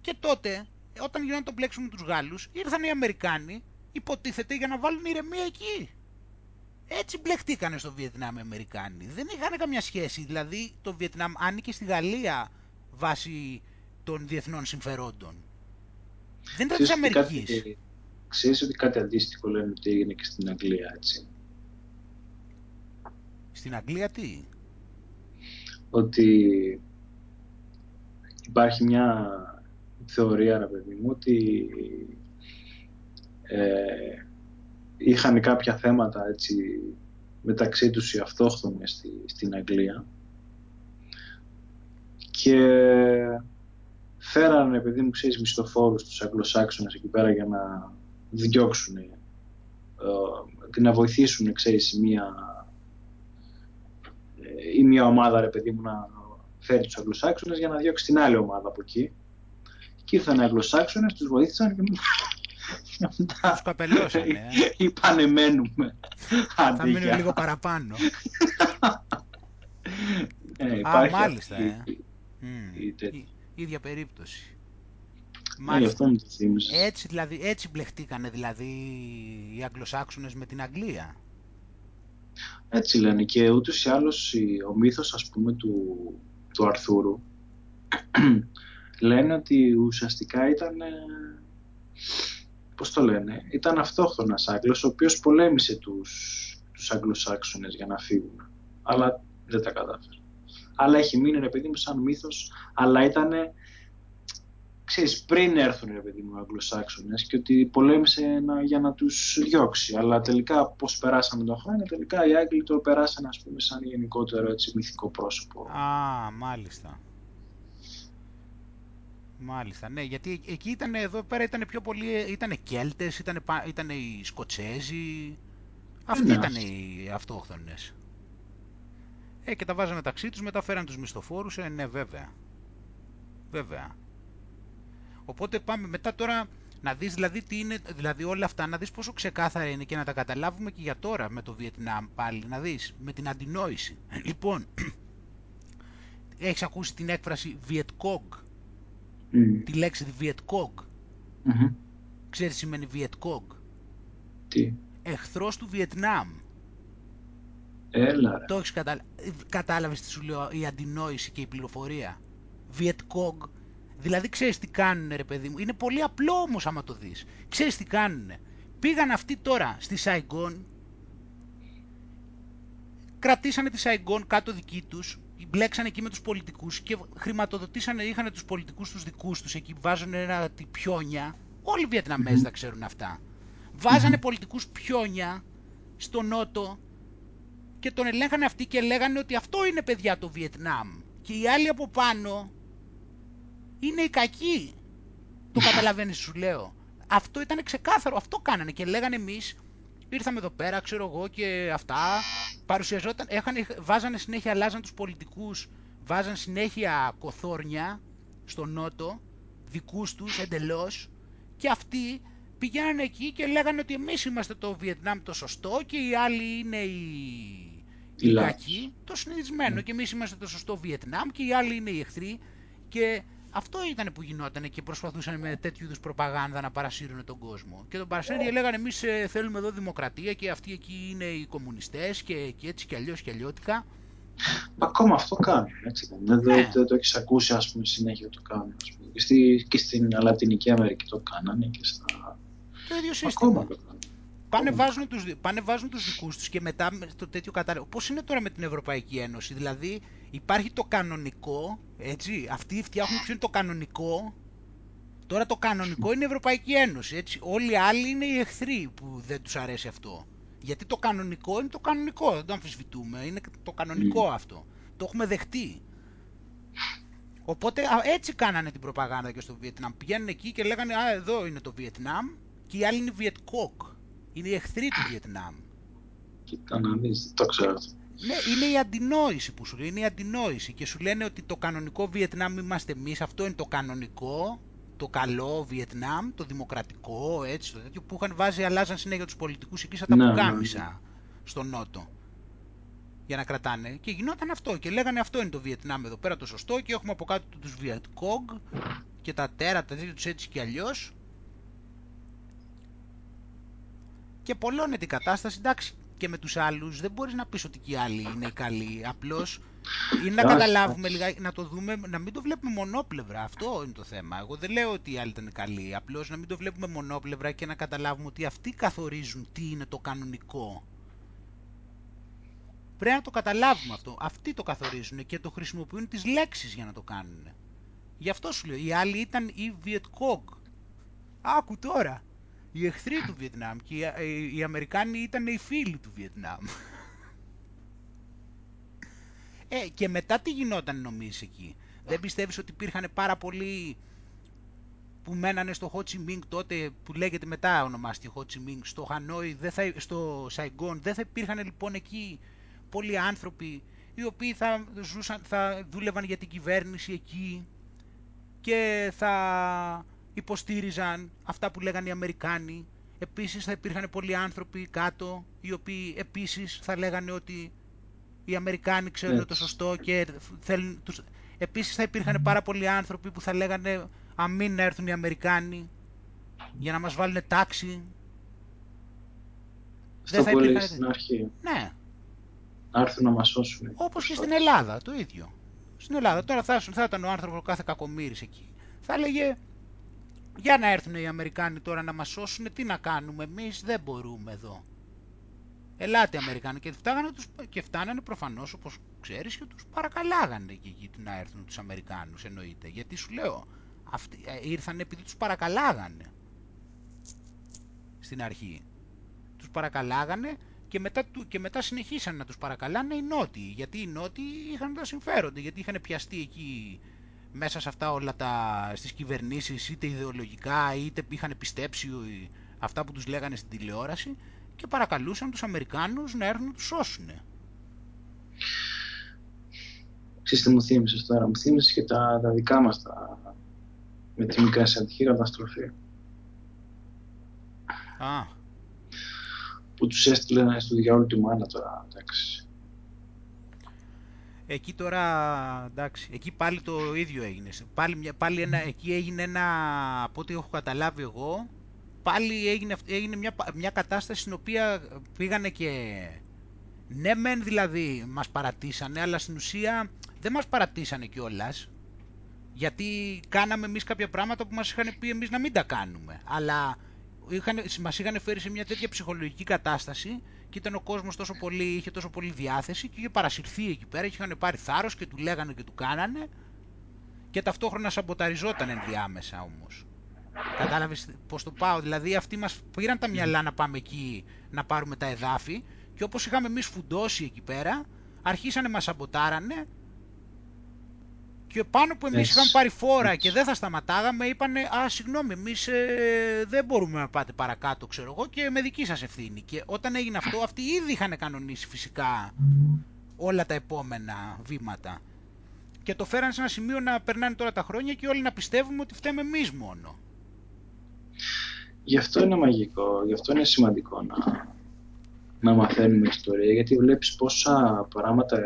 Και τότε, όταν γινόταν το μπλέξιμο με τους Γάλλους, ήρθαν οι Αμερικάνοι, υποτίθεται για να βάλουν ηρεμία εκεί. Έτσι μπλεχτήκανε στο Βιετνάμ οι Αμερικάνοι. Δεν είχαν καμιά σχέση. Δηλαδή το Βιετνάμ άνοικε στη Γαλλία βάσει των διεθνών συμφερόντων. Δεν ήταν της Αμερικής. Ξέρεις ότι κάτι αντίστοιχο λένε ότι έγινε και στην Αγγλία, έτσι. Στην Αγγλία τι; Ότι υπάρχει μια θεωρία, ρε παιδί μου, ότι ε, είχαν κάποια θέματα έτσι, μεταξύ τους οι αυτόχθονες στη, στην Αγγλία και φέρανε, επειδή μου ξέρεις, μισθοφόρους τους Αγγλοσάξονες εκεί πέρα για να διώξουν ε, και να βοηθήσουν, ξέρεις, μια, ε, ή μια ομάδα, ρε παιδί μου, να φέρει τους Αγγλοσάξονες για να διώξει την άλλη ομάδα από εκεί. Και ήρθαν οι Αγγλοσάξονες, τους βοήθησαν και τους καπελώσανε. (laughs) Είπανε μένουμε. Θα μείνουν λίγο παραπάνω. Ε, Α, μάλιστα. Ε. Η, ίδια περίπτωση. Ε, μάλιστα. αυτό έτσι, δηλαδή, έτσι μπλεχτήκανε δηλαδή οι Αγγλοσάξονες με την Αγγλία. Έτσι λένε και ούτως ή άλλως ο μύθος ας πούμε του, του Αρθούρου (clears throat) λένε ότι ουσιαστικά ήταν πώς το λένε, ήταν αυτόχθονας Άγγλος, ο οποίος πολέμησε τους, τους Αγγλοσάξονες για να φύγουν. Αλλά δεν τα κατάφερε. Αλλά έχει μείνει, ρε παιδί μου, σαν μύθος, αλλά ήταν, ξέρεις, πριν έρθουν, ρε παιδί μου, οι Αγγλοσάξονες και ότι πολέμησε για να τους διώξει. Αλλά τελικά, πώς περάσαμε τον χρόνο, τελικά οι Άγγλοι το περάσαν, ας πούμε, σαν γενικότερο έτσι, μυθικό πρόσωπο. Α, μάλιστα. Μάλιστα, ναι, γιατί εκεί ήταν, εδώ πέρα ήταν πιο πολύ, ήταν Κέλτες, ήταν, ήταν οι Σκοτσέζοι, αυτοί ναι, ήταν οι αυτόχθονες. Ε, και τα βάζανε μεταξύ τους, μετά φέραν τους μισθοφόρους, ε, ναι βέβαια. Βέβαια. Οπότε πάμε μετά τώρα να δεις δηλαδή τι είναι, δηλαδή όλα αυτά, να δεις πόσο ξεκάθαρα είναι και να τα καταλάβουμε και για τώρα με το Βιετνάμ πάλι, να δεις, με την αντινόηση. Λοιπόν, (clears throat) έχεις ακούσει την έκφραση Vietcong, mm. τη λέξη Vietcong. Mm-hmm. Ξέρεις τι σημαίνει Vietcong. Τι; Εχθρός του Βιετνάμ. Έλα ρε. Το έχεις κατα... Κατάλαβες τι σου λέω η αντινόηση και η πληροφορία; Vietcong. Δηλαδή ξέρεις τι κάνουνε ρε παιδί μου; Είναι πολύ απλό όμως άμα το δεις. Ξέρεις τι κάνουνε; Πήγαν αυτοί τώρα στη Σαϊγκόν. Κρατήσανε τη Σαϊγκόν κάτω δική τους μπλέξανε εκεί με τους πολιτικούς και χρηματοδοτήσανε, είχαν τους πολιτικούς τους δικούς τους εκεί, βάζανε ένα πιόνια, όλοι οι Βιετναμέζοι τα ξέρουν αυτά. Βάζανε πολιτικούς πιόνια στο Νότο και τον ελέγχανε αυτοί και λέγανε ότι αυτό είναι παιδιά το Βιετνάμ και οι άλλοι από πάνω είναι οι κακοί. Το καταλαβαίνεις σου λέω. Αυτό ήταν ξεκάθαρο, αυτό κάνανε και λέγανε εμείς ήρθαμε εδώ πέρα, ξέρω εγώ και αυτά. Παρουσιαζόταν, έχαν, βάζανε συνέχεια, αλλάζαν τους πολιτικούς, βάζαν συνέχεια κοθόρνια στο νότο, δικούς τους εντελώς και αυτοί πηγαίνανε εκεί και λέγανε ότι εμείς είμαστε το Βιετνάμ το σωστό και οι άλλοι είναι οι, οι κακοί, το συνηθισμένο ναι. και εμείς είμαστε το σωστό Βιετνάμ και οι άλλοι είναι οι εχθροί και αυτό ήταν που γινόταν και προσπαθούσαν με τέτοιου είδους προπαγάνδα να παρασύρουν τον κόσμο. Και τον παρασύρουν και λέγανε εμείς ε, θέλουμε εδώ δημοκρατία και αυτοί εκεί είναι οι κομμουνιστές και, και έτσι και αλλιώς και αλλιώτικα. Ακόμα αυτό κάνουν, έτσι δεν ναι. Δεν το έχεις ακούσει, ας πούμε, συνέχεια το κάνουν. Ας πούμε. Και, στη, και στην Λατινική Αμερική το κάνανε και στα. Το ίδιο σύστημα. Ακόμα το κάνουν. Πάνε βάζουν, τους, πάνε βάζουν τους δικούς τους και μετά το τέτοιο κατάλληλο. Πώς είναι τώρα με την Ευρωπαϊκή Ένωση, δηλαδή υπάρχει το κανονικό, έτσι, αυτοί φτιάχνουν ποιο είναι το κανονικό, τώρα το κανονικό είναι η Ευρωπαϊκή Ένωση, έτσι, όλοι οι άλλοι είναι οι εχθροί που δεν τους αρέσει αυτό. Γιατί το κανονικό είναι το κανονικό, δεν το αμφισβητούμε, είναι το κανονικό mm. αυτό. Το έχουμε δεχτεί. Οπότε έτσι κάνανε την προπαγάνδα και στο Βιετνάμ. Πηγαίνουν εκεί και λέγανε «Α, εδώ είναι το Βιετνάμ» και οι άλλοι είναι Βιετκόκ. Είναι οι εχθροί του Βιετνάμ. Κοίτα να δεις, το ξέρω αυτό. Ναι, είναι η αντινόηση που σου λέει, είναι η αντινόηση και σου λένε ότι το κανονικό Βιετνάμ είμαστε εμείς, αυτό είναι το κανονικό το καλό Βιετνάμ, το δημοκρατικό, έτσι, το τέτοιο, που είχαν βάζει, αλλάζαν συνέχεια τους πολιτικούς εκεί σαν τα Ναι, ναι, πουκάμισα ναι. στον Νότο για να κρατάνε και γινόταν αυτό και λέγανε αυτό είναι το Βιετνάμ εδώ πέρα το σωστό και έχουμε από κάτω τους Βιετκόγκ και τα τέρατα τέτοια τους έτσι και αλλιώς και πολλώνε την κατάσταση εντάξει και με τους άλλους δεν μπορείς να πεις ότι και οι άλλοι είναι οι καλοί απλώς είναι να Εντάξει, καταλάβουμε εντάξει. λιγάκι, να το δούμε, να μην το βλέπουμε μονόπλευρα. Αυτό είναι το θέμα. Εγώ δεν λέω ότι οι άλλοι ήταν καλοί. Απλώς να μην το βλέπουμε μονόπλευρα και να καταλάβουμε ότι αυτοί καθορίζουν τι είναι το κανονικό. Πρέπει να το καταλάβουμε αυτό. Αυτοί το καθορίζουν και το χρησιμοποιούν τις λέξεις για να το κάνουν. Γι' αυτό σου λέω, οι άλλοι ήταν οι Vietcong. Άκου τώρα. Οι εχθροί του Βιετνάμ και οι, οι, οι Αμερικάνοι ήταν οι φίλοι του Βιετνάμ. Ε, και μετά τι γινόταν νομίζεις εκεί; Δεν πιστεύεις ότι υπήρχαν πάρα πολλοί που μένανε στο Ho Chi Minh τότε που λέγεται μετά ονομάστηκε Ho Chi Minh στο Χανόι, δεν θα, στο Σαϊγκόν, δεν θα υπήρχαν λοιπόν εκεί πολλοί άνθρωποι οι οποίοι θα, ζούσαν, θα δούλευαν για την κυβέρνηση εκεί και θα υποστήριζαν αυτά που λέγανε οι Αμερικάνοι. Επίσης θα υπήρχαν πολλοί άνθρωποι κάτω οι οποίοι επίσης θα λέγανε ότι οι Αμερικάνοι ξέρουν Έτσι. το σωστό και θέλουν τους... Επίσης θα υπήρχαν πάρα πολλοί άνθρωποι που θα λέγανε αμήν να έρθουν οι Αμερικάνοι για να μας βάλουν τάξη. Αυτό θα που έλεγες υπήρχαν- στην αρχή. Ναι, Να έρθουν να μας σώσουν. όπως και στην Ελλάδα το ίδιο. Στην Ελλάδα τώρα θα, θα ήταν ο άνθρωπος κάθε κακομύρης εκεί. Θα έλεγε για να έρθουν οι Αμερικάνοι τώρα να μας σώσουν, τι να κάνουμε, εμείς δεν μπορούμε εδώ. Ελάτε οι Αμερικάνοι και φτάνανε, τους, και φτάνανε προφανώς όπως ξέρεις και τους παρακαλάγανε και εκεί να έρθουν τους Αμερικάνους εννοείται. Γιατί σου λέω, αυτοί ε, ήρθαν επειδή τους παρακαλάγανε στην αρχή. Τους παρακαλάγανε και μετά, του- και μετά συνεχίσαν να τους παρακαλάνε οι Νότιοι. Γιατί οι Νότιοι είχαν τα συμφέροντα, γιατί είχαν πιαστεί εκεί μέσα σε αυτά όλα τα, στις κυβερνήσεις, είτε ιδεολογικά, είτε είχαν πιστέψει ε, αυτά που τους λέγανε στην τηλεόραση και παρακαλούσαν τους Αμερικάνους να έρθουν να τους σώσουν. Ξέρεις τι μου θύμισες τώρα; Μου θύμισες και τα, τα δικά μας τα... με τη μικρασιατική καταστροφή. Α, Που τους έστειλε στο διάολο τη μάνα τώρα. Εντάξει. Εκεί τώρα, εντάξει, εκεί πάλι το ίδιο έγινε. Πάλι, μια- πάλι ένα, εκεί έγινε ένα, από ό,τι έχω καταλάβει εγώ, πάλι έγινε, αυ- έγινε μια, πα- μια κατάσταση στην οποία πήγανε και... Ναι μεν δηλαδή μας παρατήσανε, αλλά στην ουσία δεν μας παρατήσανε κιόλας. Γιατί κάναμε εμείς κάποια πράγματα που μας είχαν πει εμείς να μην τα κάνουμε. Αλλά είχαν, μας είχαν φέρει σε μια τέτοια ψυχολογική κατάσταση και ήταν ο κόσμος τόσο πολύ, είχε τόσο πολύ διάθεση και είχε παρασυρθεί εκεί πέρα και είχαν πάρει θάρρος και του λέγανε και του κάνανε και ταυτόχρονα σαμποταριζόταν ενδιάμεσα όμως. Κατάλαβες πώς το πάω, δηλαδή αυτοί μας πήραν τα μυαλά να πάμε εκεί να πάρουμε τα εδάφη και όπως είχαμε εμείς φουντώσει εκεί πέρα, αρχίσανε μας σαμποτάρανε και πάνω που εμείς Έτσι. είχαμε πάρει φόρα Έτσι. και δεν θα σταματάγαμε, είπανε «Α, συγγνώμη, εμείς ε, δεν μπορούμε να πάτε παρακάτω, ξέρω εγώ, και με δική σας ευθύνη». Και όταν έγινε αυτό, αυτοί ήδη είχαν κανονίσει φυσικά όλα τα επόμενα βήματα. Και το φέραν σε ένα σημείο να περνάνε τώρα τα χρόνια και όλοι να πιστεύουμε ότι φταίμε εμείς μόνο. Γι' αυτό είναι μαγικό, γι' αυτό είναι σημαντικό να, να μαθαίνουμε ιστορία, γιατί βλέπεις πόσα πράγματα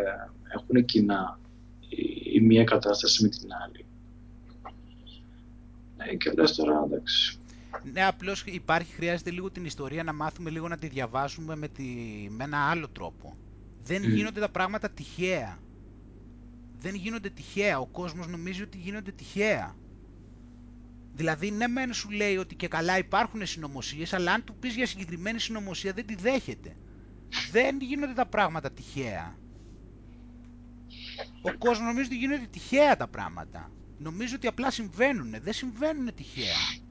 έχουν κοινά η, η μία κατάσταση με την άλλη. Ε, και λες τώρα, εντάξει, Ναι, απλώς υπάρχει, χρειάζεται λίγο την ιστορία να μάθουμε λίγο να τη διαβάσουμε με, τη, με ένα άλλο τρόπο. Δεν Μμ. γίνονται τα πράγματα τυχαία. Δεν γίνονται τυχαία. Ο κόσμος νομίζει ότι γίνονται τυχαία. Δηλαδή, ναι, μεν σου λέει ότι και καλά υπάρχουν συνωμοσίες, αλλά αν του πεις για συγκεκριμένη συνωμοσία δεν τη δέχεται. (laughs) Δεν γίνονται τα πράγματα τυχαία. Ο κόσμος νομίζει ότι γίνονται τυχαία τα πράγματα. Νομίζω ότι απλά συμβαίνουν. Δεν συμβαίνουν τυχαία.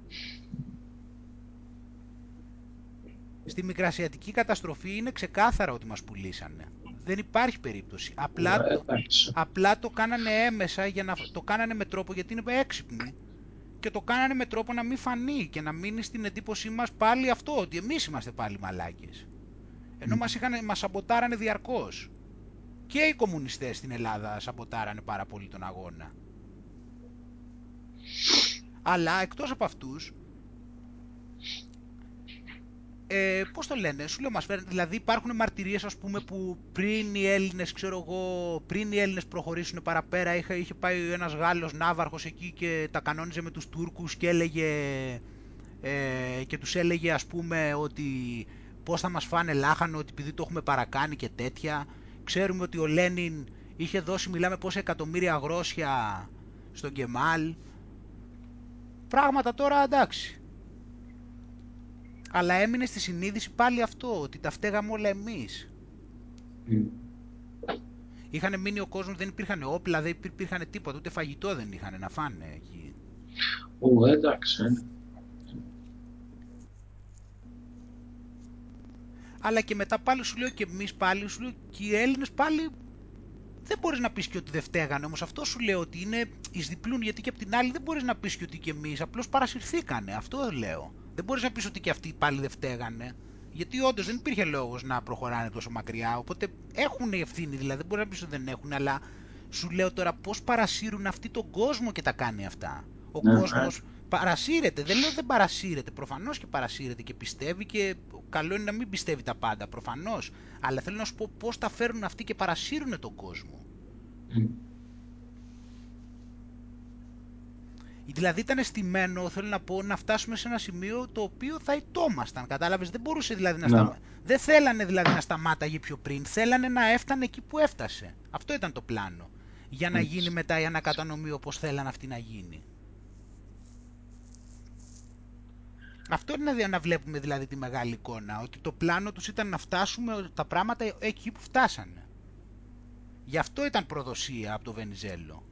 Στη μικρασιατική καταστροφή είναι ξεκάθαρα ότι μας πουλήσανε. Δεν υπάρχει περίπτωση. Απλά Ε, το, εντάξει. απλά το κάνανε έμεσα, για να, το κάνανε με τρόπο γιατί είναι έξυπνοι και το κάνανε με τρόπο να μην φανεί και να μείνει στην εντύπωσή μας πάλι αυτό, ότι εμείς είμαστε πάλι μαλάκες. Ενώ μας, είχαν, μας σαμποτάρανε διαρκώς. Και οι κομμουνιστές στην Ελλάδα σαμποτάρανε πάρα πολύ τον αγώνα. Αλλά εκτός από αυτούς, ε, πώς το λένε, σου λέω μας φέρνει, δηλαδή υπάρχουν μαρτυρίες ας πούμε που πριν οι Έλληνες, ξέρω εγώ, πριν οι Έλληνες προχωρήσουν παραπέρα, είχε, είχε πάει ένας Γάλλος ναύαρχος εκεί και τα κανόνιζε με τους Τούρκους και έλεγε, ε, και τους έλεγε ας πούμε ότι πώς θα μας φάνε λάχανο, ότι επειδή το έχουμε παρακάνει και τέτοια. Ξέρουμε ότι ο Λένιν είχε δώσει, μιλάμε πόσα εκατομμύρια αγρόσια στον Κεμάλ. Πράγματα τώρα εντάξει. Αλλά έμεινε στη συνείδηση πάλι αυτό, ότι τα φταίγαμε όλα εμείς. Mm. Είχαν μείνει ο κόσμος, δεν υπήρχαν όπλα, δεν υπήρχαν τίποτα, ούτε φαγητό δεν είχαν να φάνε εκεί. Ω, εντάξει. Αλλά και μετά πάλι σου λέω και εμείς πάλι, σου λέω και οι Έλληνες πάλι δεν μπορείς να πεις και ότι δεν φταίγανε. Όμως αυτό σου λέω ότι είναι εις διπλούν, γιατί και από την άλλη δεν μπορείς να πεις και ότι και εμείς απλώς παρασυρθήκανε. Αυτό λέω. Δεν μπορείς να πεις ότι και αυτοί πάλι δεν φταίγανε. Γιατί όντως δεν υπήρχε λόγος να προχωράνε τόσο μακριά. Οπότε έχουν ευθύνη, δηλαδή δεν μπορείς να πεις ότι δεν έχουν, αλλά σου λέω τώρα πώς παρασύρουν αυτοί τον κόσμο και τα κάνει αυτά. Ο ναι, κόσμος ναι. Παρασύρεται. Δεν λέω δεν παρασύρεται. Προφανώς και παρασύρεται και πιστεύει και καλό είναι να μην πιστεύει τα πάντα. Προφανώς. Αλλά θέλω να σου πω πώς τα φέρνουν αυτοί και παρασύρουν τον κόσμο. Δηλαδή ήταν στημένο, θέλω να πω, να φτάσουμε σε ένα σημείο το οποίο θα ητόμασταν. Κατάλαβες, δεν μπορούσε δηλαδή να, σταμα... Δεν θέλανε δηλαδή να σταμάταγε πιο πριν, θέλανε να έφτανε εκεί που έφτασε. Αυτό ήταν το πλάνο. Για να γίνει μετά η ανακατανομή όπως θέλανε αυτή να γίνει. Αυτό είναι να βλέπουμε δηλαδή τη μεγάλη εικόνα, ότι το πλάνο τους ήταν να φτάσουμε τα πράγματα εκεί που φτάσανε. Γι' αυτό ήταν προδοσία από το Βενιζέλο.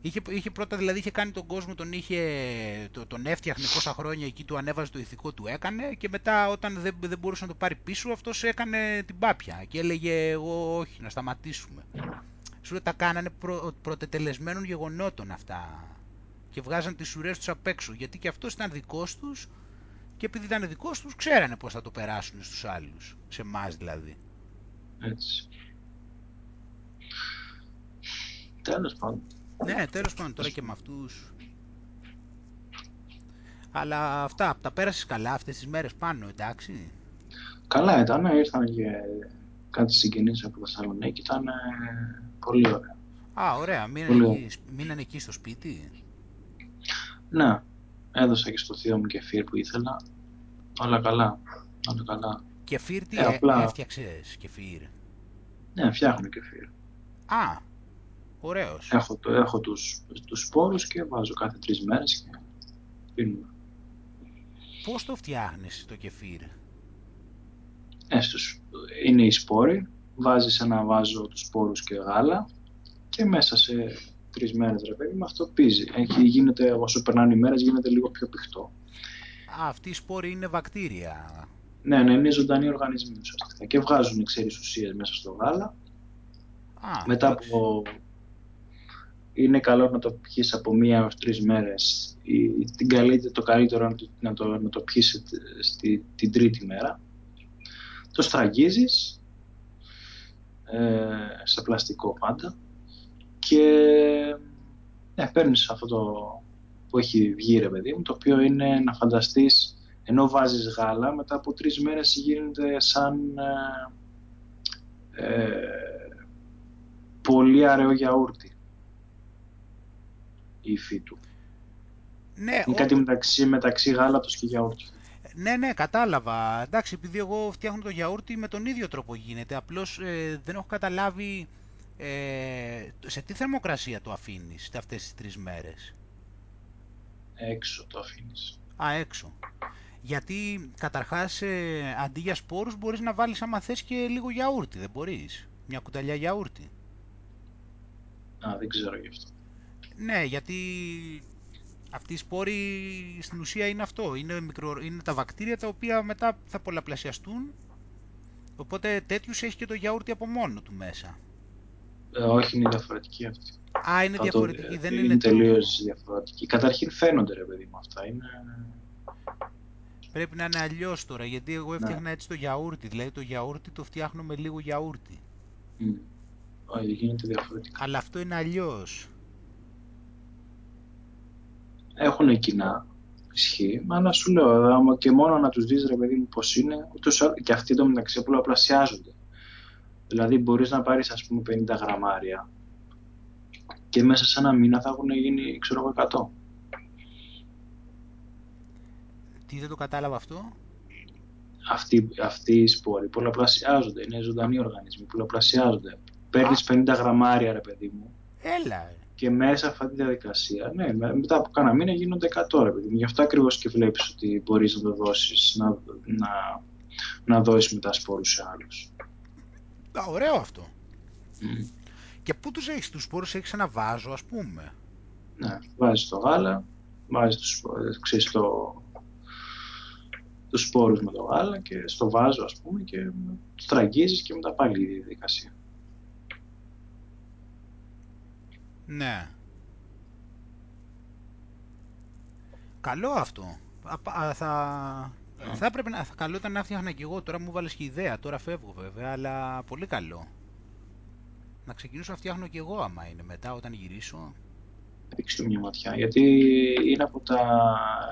Είχε, είχε πρώτα δηλαδή είχε κάνει τον κόσμο, τον, είχε, τον έφτιαχνε πόσα χρόνια εκεί, του ανέβαζε το ηθικό του έκανε και μετά όταν δεν, δεν μπορούσε να το πάρει πίσω αυτός έκανε την πάπια και έλεγε εγώ όχι να σταματήσουμε. Σου τα κάνανε προ, πρωτετελεσμένων γεγονότων αυτά και βγάζαν τις ουρές τους απ' έξω γιατί και αυτός ήταν δικός τους και επειδή ήταν δικός τους ξέρανε πώς θα το περάσουν στους άλλους, σε εμάς δηλαδή. Έτσι. Τέλος πάντων. Ναι, τέλος πάντων τώρα και με αυτούς. Αλλά αυτά, τα πέρασες καλά αυτές τις μέρες πάνω, εντάξει. Καλά ήταν, ήρθαν και κάτι συγγενείς από Θεσσαλονίκη, ήταν πολύ ωραία. Α, ωραία, μείνανε, εκεί, μείνανε εκεί στο σπίτι. Ναι, έδωσα και στο θείο μου κεφίρ που ήθελα. Όλα καλά, όλα καλά. Κεφίρ τι ε, απλά... έφτιαξες, κεφίρ; Ναι, φτιάχνω κεφίρ. Α, Ωραίος. Έχω, το, έχω τους, τους σπόρους και βάζω κάθε τρεις μέρες και πίνουμε. Πώς το φτιάχνεις το κεφίρ; Έστως, είναι οι σπόροι, βάζεις ένα βάζο τους σπόρους και γάλα και μέσα σε τρεις μέρες ρε παιδί αυτό πίζει. Έχει, γίνεται, όσο περνάνε οι μέρες γίνεται λίγο πιο πηχτό. Α, αυτοί οι σπόροι είναι βακτήρια. Ναι, ναι, είναι ζωντανοί οργανισμοί ουσιαστικά και βγάζουν ξέρεις ουσίες μέσα στο γάλα. Α, Μετά από είναι καλό να το πιείς από μία έως τρεις μέρες. Η, την καλύτερη, το καλύτερο να το, να το, πιείς στη, την τρίτη μέρα. Το στραγγίζεις ε, σε πλαστικό πάντα και ναι, παίρνεις αυτό το που έχει βγει ρε παιδί μου, το οποίο είναι να φανταστείς ενώ βάζεις γάλα, μετά από τρεις μέρες γίνεται σαν ε, ε, πολύ αραιό γιαούρτι η υφή του. Ναι, Είναι κάτι μεταξύ, μεταξύ γάλατος και γιαούρτι. Ναι, ναι, κατάλαβα. Εντάξει, επειδή εγώ φτιάχνω το γιαούρτι με τον ίδιο τρόπο γίνεται. Απλώς ε, δεν έχω καταλάβει ε, σε τι θερμοκρασία το αφήνεις αυτές τις τρεις μέρες; Έξω το αφήνεις. Α, έξω. Γιατί καταρχάς ε, αντί για σπόρους μπορείς να βάλεις άμα θες και λίγο γιαούρτι, δεν μπορείς; Μια κουταλιά γιαούρτι. Α, δεν ξέρω γι' αυτό. Ναι, γιατί αυτοί οι σπόροι στην ουσία είναι αυτό. Είναι, μικρο, είναι τα βακτήρια τα οποία μετά θα πολλαπλασιαστούν. Οπότε τέτοιους έχεις και το γιαούρτι από μόνο του μέσα. Ε, όχι, είναι διαφορετική αυτή. Α, είναι διαφορετική, δεν είναι, είναι τελείως διαφορετική. Καταρχήν φαίνονται ρε παιδί μου αυτά. Είναι... Πρέπει να είναι αλλιώς τώρα, γιατί εγώ ναι. έφτιαχνα έτσι το γιαούρτι. Δηλαδή το γιαούρτι το φτιάχνω με λίγο γιαούρτι. Mm. Όχι, γίνεται διαφορετικά. Αλλά αυτό είναι αλλιώς. έχουν κοινά, ισχύει, αλλά σου λέω, άμα και μόνο να τους δεις ρε παιδί μου πώς είναι, ούτως, και αυτοί το μεταξύ πολλαπλασιάζονται. Δηλαδή μπορείς να πάρεις ας πούμε 50 γραμμάρια και μέσα σε ένα μήνα θα έχουν γίνει ξέρω εγώ 100. Τι δεν το κατάλαβα αυτό; Αυτοί, αυτοί οι σπόροι πολλαπλασιάζονται, είναι ζωντανοί οργανισμοί, πολλαπλασιάζονται. Παίρνεις 50 γραμμάρια ρε παιδί μου. Έλα. Και μέσα αυτή τη διαδικασία, ναι, μετά από κάνα μήνα γίνονται 100 ρε παιδί μου. Γι' αυτό ακριβώς και βλέπεις ότι μπορείς να το δώσεις, να, να, να δώσεις μετά σπόρους σε άλλους. Ωραίο αυτό. Και πού τους έχεις τους σπόρους, έχεις ένα βάζο ας πούμε; Ναι, βάζεις το γάλα, βάζεις τους, ξέρεις, το, τους σπόρους με το γάλα και στο βάζο ας πούμε και τους τραγγίζεις και μετά πάλι η διαδικασία. Ναι. Καλό αυτό. θα, θα έπρεπε να, θα καλό ήταν να φτιάχνα και εγώ, τώρα μου βάλες και ιδέα, τώρα φεύγω βέβαια, αλλά πολύ καλό. Να ξεκινήσω να φτιάχνω και εγώ άμα είναι μετά όταν γυρίσω. Ρίξτε μια ματιά, γιατί είναι από τα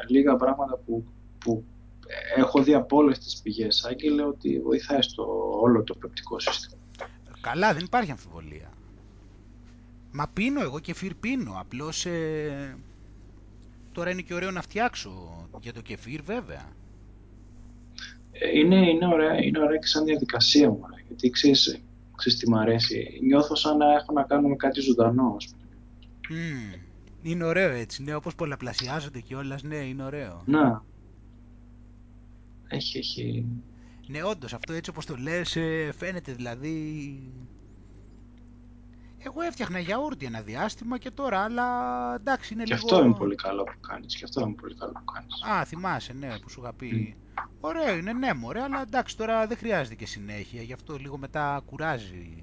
λίγα πράγματα που, που έχω δει από όλες τις πηγές και λέω ότι βοηθάει στο όλο το πεπτικό σύστημα. Καλά, δεν υπάρχει αμφιβολία. Μα πίνω εγώ και πίνω, απλώς ε, τώρα είναι και ωραίο να φτιάξω για το κεφίρ βέβαια. Ε, είναι, είναι, ωραία, είναι ωραία και σαν διαδικασία μου, γιατί ξέρεις, ξέρεις τι μου αρέσει. Νιώθω σαν να έχω να κάνω με κάτι ζωντανό, ας πούμε. Mm, είναι ωραίο έτσι, ναι, όπως πολλαπλασιάζονται και όλας, ναι, είναι ωραίο. Να. Έχει, έχει... Ναι, όντως, αυτό έτσι όπως το λες, ε, φαίνεται δηλαδή... Εγώ έφτιαχνα γιαούρτι ένα διάστημα και τώρα, αλλά εντάξει είναι και λίγο... Και αυτό είναι πολύ καλό που κάνεις, και αυτό είναι πολύ καλό που κάνεις. Α, θυμάσαι, ναι, που σου είχα πει. Ωραίο είναι, ναι, μωρέ, αλλά εντάξει τώρα δεν χρειάζεται και συνέχεια, γι' αυτό λίγο μετά κουράζει.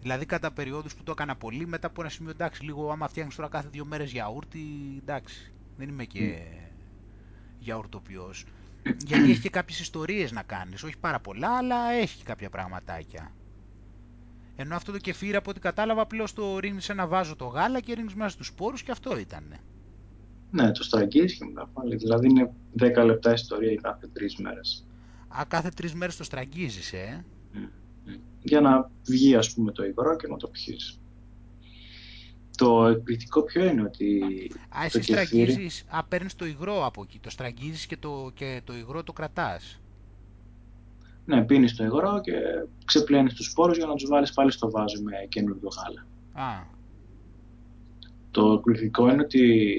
Δηλαδή κατά περιόδους που το έκανα πολύ, μετά από ένα σημείο εντάξει, λίγο άμα φτιάχνεις τώρα κάθε δύο μέρες γιαούρτι, εντάξει, δεν είμαι και γιαουρτοποιός. Γιατί έχει και κάποιες ιστορίες να κάνεις, όχι πάρα πολλά, αλλά έχει και κάποια πραγματάκια. Ενώ αυτό το κεφίρ από ό,τι κατάλαβα απλώς το ρίχνεις ένα βάζο το γάλα και ρίχνεις μέσα στους σπόρους και αυτό ήτανε. Ναι, το στραγγίζεις και μετά πάλι. Δηλαδή είναι 10 λεπτά ιστορία κάθε τρεις μέρες. Α, κάθε τρεις μέρες το στραγγίζεις, ε. Για να βγει, ας πούμε, το υγρό και να το πιείς. Το εκπληκτικό ποιο είναι ότι. Α, εσύ στραγγίζεις. Α, παίρνεις το υγρό από εκεί. Το στραγγίζεις και το, και το υγρό το κρατάς. Ναι, πίνεις το υγρό και ξεπλένεις τους σπόρους για να τους βάλεις πάλι στο βάζο με καινούργιο γάλα. Α. Το εκπληκτικό είναι ότι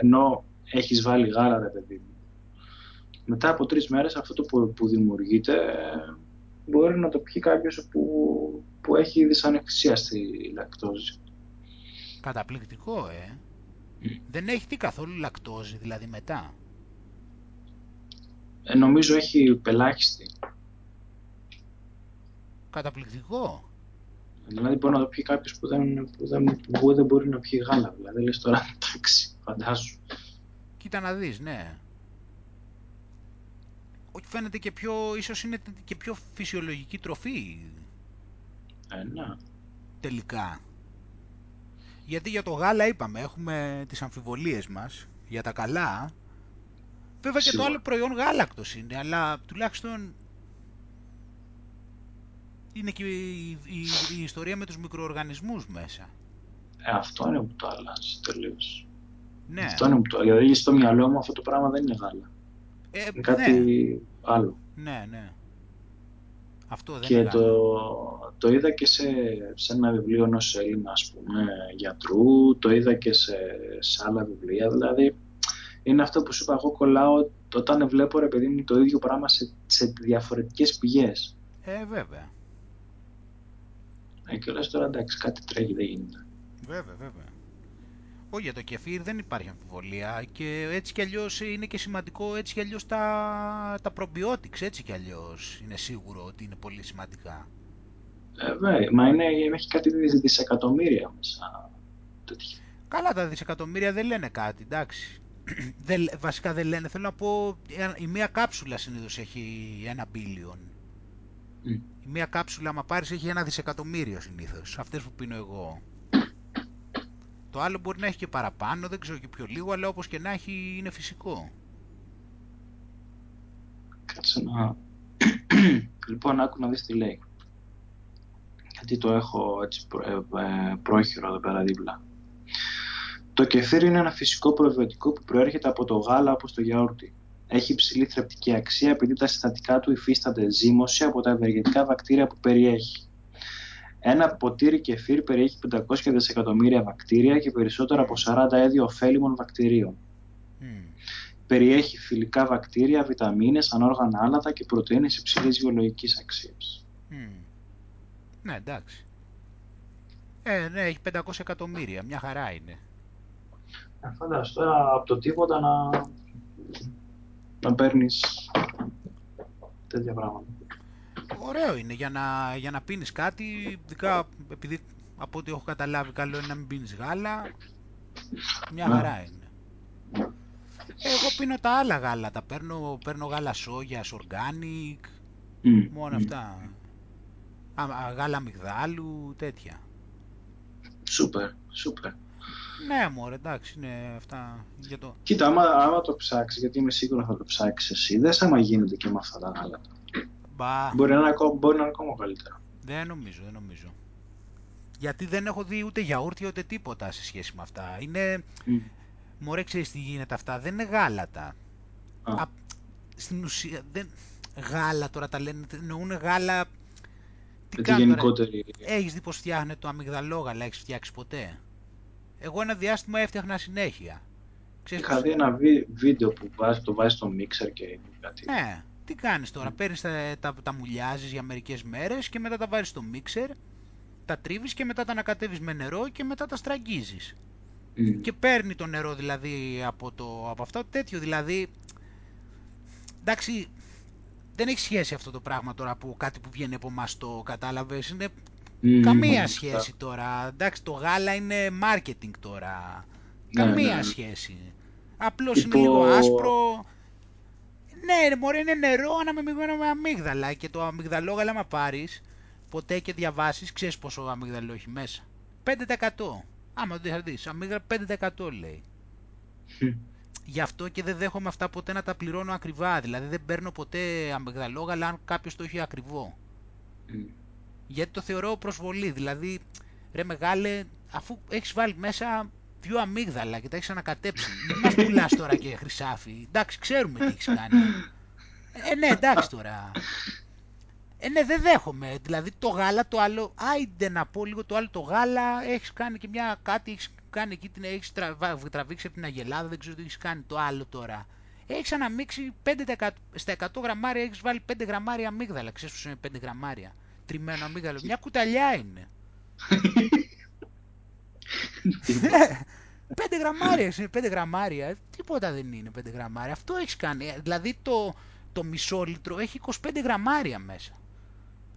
ενώ έχεις βάλει γάλα, ρε παιδί μου, μετά από τρεις μέρες αυτό το που, που δημιουργείται μπορεί να το πιει κάποιος που, που έχει δυσανεξία στη λακτόζη. Καταπληκτικό, ε. Δεν έχει τι καθόλου λακτόζη, δηλαδή μετά; Ε, νομίζω έχει πελάχιστη. Καταπληκτικό. Δηλαδή μπορεί να το πιει κάποιος που δεν, που, δεν, που δεν μπορεί να πιει γάλα. Δηλαδή λες τώρα (laughs) εντάξει, φαντάσου. Κοίτα να δεις, ναι. Όχι φαίνεται και πιο, ίσως είναι και πιο φυσιολογική τροφή. Ε, ναι. Τελικά. Γιατί για το γάλα είπαμε, έχουμε τις αμφιβολίες μας για τα καλά. Βέβαια και το άλλο προϊόν γάλακτος είναι, αλλά τουλάχιστον είναι και η, η, η, ιστορία με τους μικροοργανισμούς μέσα. Ε, αυτό είναι που το αλλάζει τελείως. Ναι. Αυτό είναι που το Δηλαδή στο μυαλό μου αυτό το πράγμα δεν είναι γάλα. Ε, είναι κάτι ναι. άλλο. Ναι, ναι. Αυτό δεν και είναι το, το είδα και σε, σε ένα βιβλίο ενός Έλληνα ας πούμε, γιατρού, το είδα και σε, σε άλλα βιβλία. Δηλαδή είναι αυτό που σου είπα, εγώ κολλάω όταν βλέπω ρε παιδί μου το ίδιο πράγμα σε, σε διαφορετικές πηγές. Ε, βέβαια. Ε, και λες τώρα εντάξει, κάτι τρέχει, δεν γίνεται. Βέβαια, βέβαια. Όχι, για το κεφίρ δεν υπάρχει αμφιβολία και έτσι κι αλλιώς είναι και σημαντικό έτσι κι αλλιώς τα, τα probiotics, έτσι κι αλλιώς είναι σίγουρο ότι είναι πολύ σημαντικά. Ε, βέβαια, μα είναι, έχει κάτι δισεκατομμύρια μέσα τέτοια. Καλά, τα δισεκατομμύρια δεν λένε κάτι, εντάξει. (clears throat) δεν, βασικά δεν λένε, θέλω να πω, η μία κάψουλα συνήθως έχει ένα billion. Mm. Η μία κάψουλα, άμα πάρεις, έχει ένα δισεκατομμύριο συνήθως. Αυτές που πίνω εγώ. Το άλλο μπορεί να έχει και παραπάνω, δεν ξέρω και πιο λίγο, αλλά όπως και να έχει είναι φυσικό. Κάτσε να... λοιπόν, άκου να δεις τι λέει. Γιατί το έχω έτσι ε, ε, πρόχειρο εδώ πέρα δίπλα. Το κεφίρι είναι ένα φυσικό προβιωτικό που προέρχεται από το γάλα όπως το γιαούρτι. Έχει υψηλή θρεπτική αξία επειδή τα συστατικά του υφίστανται ζύμωση από τα ευεργετικά βακτήρια που περιέχει. Ένα ποτήρι κεφίρ περιέχει 500 δισεκατομμύρια βακτήρια και περισσότερα από 40 έδη ωφέλιμων βακτηρίων. Mm. Περιέχει φιλικά βακτήρια, βιταμίνες, ανόργανα άλατα και πρωτεΐνες υψηλής βιολογικής αξίας. Mm. Ναι, εντάξει. Ε, ναι, έχει 500 εκατομμύρια. Μια χαρά είναι. Ε, φαντάζομαι τώρα από το τίποτα να, να παίρνεις τέτοια πράγματα. Ωραίο είναι για να, για να πίνεις κάτι, ειδικά επειδή από ό,τι έχω καταλάβει καλό είναι να μην πίνεις γάλα, μια ναι. χαρά είναι. Εγώ πίνω τα άλλα γάλα, τα παίρνω, παίρνω γάλα σόγιας, organic, mm. μόνο mm. αυτά. Α, γάλα αμυγδάλου, τέτοια. Σούπερ, σούπερ. Ναι, μωρέ, εντάξει, είναι αυτά για το... Κοίτα, άμα, άμα το ψάξεις, γιατί είμαι σίγουρος θα το ψάξεις εσύ, δεν άμα γίνονται και με αυτά τα γάλατα. Μπα. Μπορεί να, είναι ακόμα, μπορεί να είναι ακόμα καλύτερα. Δεν νομίζω, δεν νομίζω. Γιατί δεν έχω δει ούτε γιαούρτι ούτε τίποτα σε σχέση με αυτά. Είναι... Mm. Μωρέ, ξέρεις τι γίνεται αυτά. Δεν είναι γάλατα. Α. στην ουσία, δεν... γάλα τώρα τα λένε, εννοούν γάλα... Τι κάνουν γενικότερη... Έχεις δει πως φτιάχνει το αμυγδαλόγαλα, έχεις φτιάξει ποτέ; Εγώ ένα διάστημα έφτιαχνα συνέχεια. Ξέρεις Είχα δει ένα βίντεο που βάζει, το βάζεις στο μίξερ και κάτι. Ναι, τι κάνεις τώρα, mm. παίρνεις τα, τα, τα μουλιάζεις για μερικές μέρες και μετά τα βάζεις στο μίξερ, τα τρίβεις και μετά τα ανακατεύεις με νερό και μετά τα στραγγίζεις. Mm. Και παίρνει το νερό δηλαδή από, το, από αυτό τέτοιο δηλαδή, εντάξει, δεν έχει σχέση αυτό το πράγμα τώρα που κάτι που βγαίνει από μας το κατάλαβες, είναι mm, καμία σχέση τώρα, εντάξει το γάλα είναι marketing τώρα, ναι, καμία ναι. σχέση. Απλώς είναι λίγο άσπρο, ναι, μωρέ, είναι νερό αναμεμειγμένο με αμύγδαλα και το αμυγδαλόγαλα, άμα πάρεις ποτέ και διαβάσεις, ξέρεις πόσο αμύγδαλο έχει μέσα. 5%. Άμα το δεις, αμύγδαλα 5% λέει. Γι' αυτό και δεν δέχομαι αυτά ποτέ να τα πληρώνω ακριβά. Δηλαδή δεν παίρνω ποτέ αμυγδαλόγαλα αν κάποιος το έχει ακριβό. Γιατί το θεωρώ προσβολή. Δηλαδή, ρε μεγάλε, αφού έχεις βάλει μέσα δύο αμύγδαλα και τα έχεις ανακατέψει. Μην μας (laughs) πουλάς τώρα και χρυσάφι. Εντάξει, ξέρουμε τι έχεις κάνει. Ε, ναι, εντάξει τώρα. Ε, ναι, δεν δέχομαι. Δηλαδή το γάλα, το άλλο, άιντε να πω λίγο το άλλο το γάλα, έχεις κάνει και μια κάτι, έχεις κάνει εκεί, την έχεις τραβήξει από την αγελάδα, δεν ξέρω τι έχεις κάνει το άλλο τώρα. Έχεις αναμίξει 5 στα 100 γραμμάρια, έχεις βάλει 5 γραμμάρια αμύγδαλα. Ξέρεις που είναι 5 γραμμάρια. Τριμμένο αμύγδαλο. Μια κουταλιά είναι. Πέντε γραμμάρια είναι, πέντε γραμμάρια. Τίποτα δεν είναι πέντε γραμμάρια. Αυτό έχεις κάνει. Δηλαδή το, το μισό λίτρο έχει 25 γραμμάρια μέσα.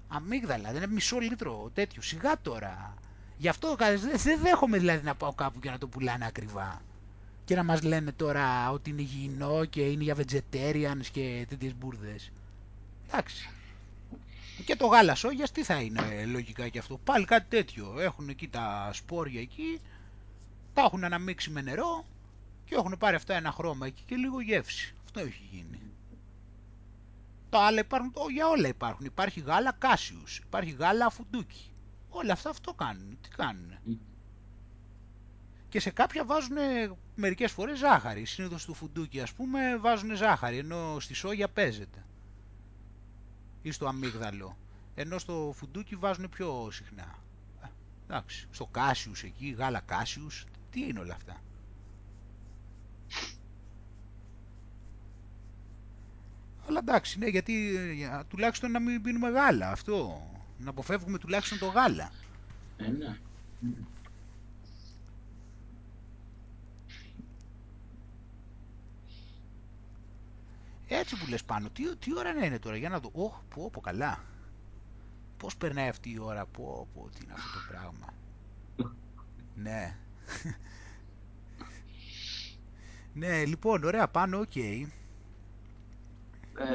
Αμύγδαλα, δεν είναι μισό λίτρο τέτοιο. Σιγά τώρα. Γι' αυτό δεν δέχομαι δηλαδή να πάω κάπου και να το πουλάνε ακριβά. Και να μας λένε τώρα ότι είναι υγιεινό και είναι για vegetarians και τέτοιες μπουρδες. Εντάξει. Και το γάλα σόγιας τι θα είναι λογικά και αυτό. Πάλι κάτι τέτοιο. Έχουν εκεί τα σπόρια εκεί, τα έχουν αναμίξει με νερό και έχουν πάρει αυτά ένα χρώμα εκεί και λίγο γεύση. Αυτό έχει γίνει. Τα άλλα υπάρχουν, για όλα υπάρχουν. Υπάρχει γάλα κάσιους, υπάρχει γάλα φουντούκι. Όλα αυτά αυτό κάνουν. Τι κάνουν. Και σε κάποια βάζουν μερικές φορές ζάχαρη. Συνήθως του φουντούκι ας πούμε βάζουν ζάχαρη, ενώ στη σόγια παίζεται ή στο αμύγδαλο. Ενώ στο φουντούκι βάζουν πιο συχνά. Ε, εντάξει, στο κάσιους εκεί, γάλα κάσιους, τι είναι όλα αυτά; Αλλά εντάξει, ναι, γιατί τουλάχιστον να μην πίνουμε γάλα, αυτό. Να αποφεύγουμε τουλάχιστον το γάλα. Ε, ναι. Έτσι που λες πάνω, τι, τι ώρα να είναι τώρα, για να δω. Ωχ, πω, πω, καλά. Πώς περνάει αυτή η ώρα, πω, πω, τι είναι αυτό το πράγμα. ναι. ναι, λοιπόν, ωραία, πάνω, ok. Okay.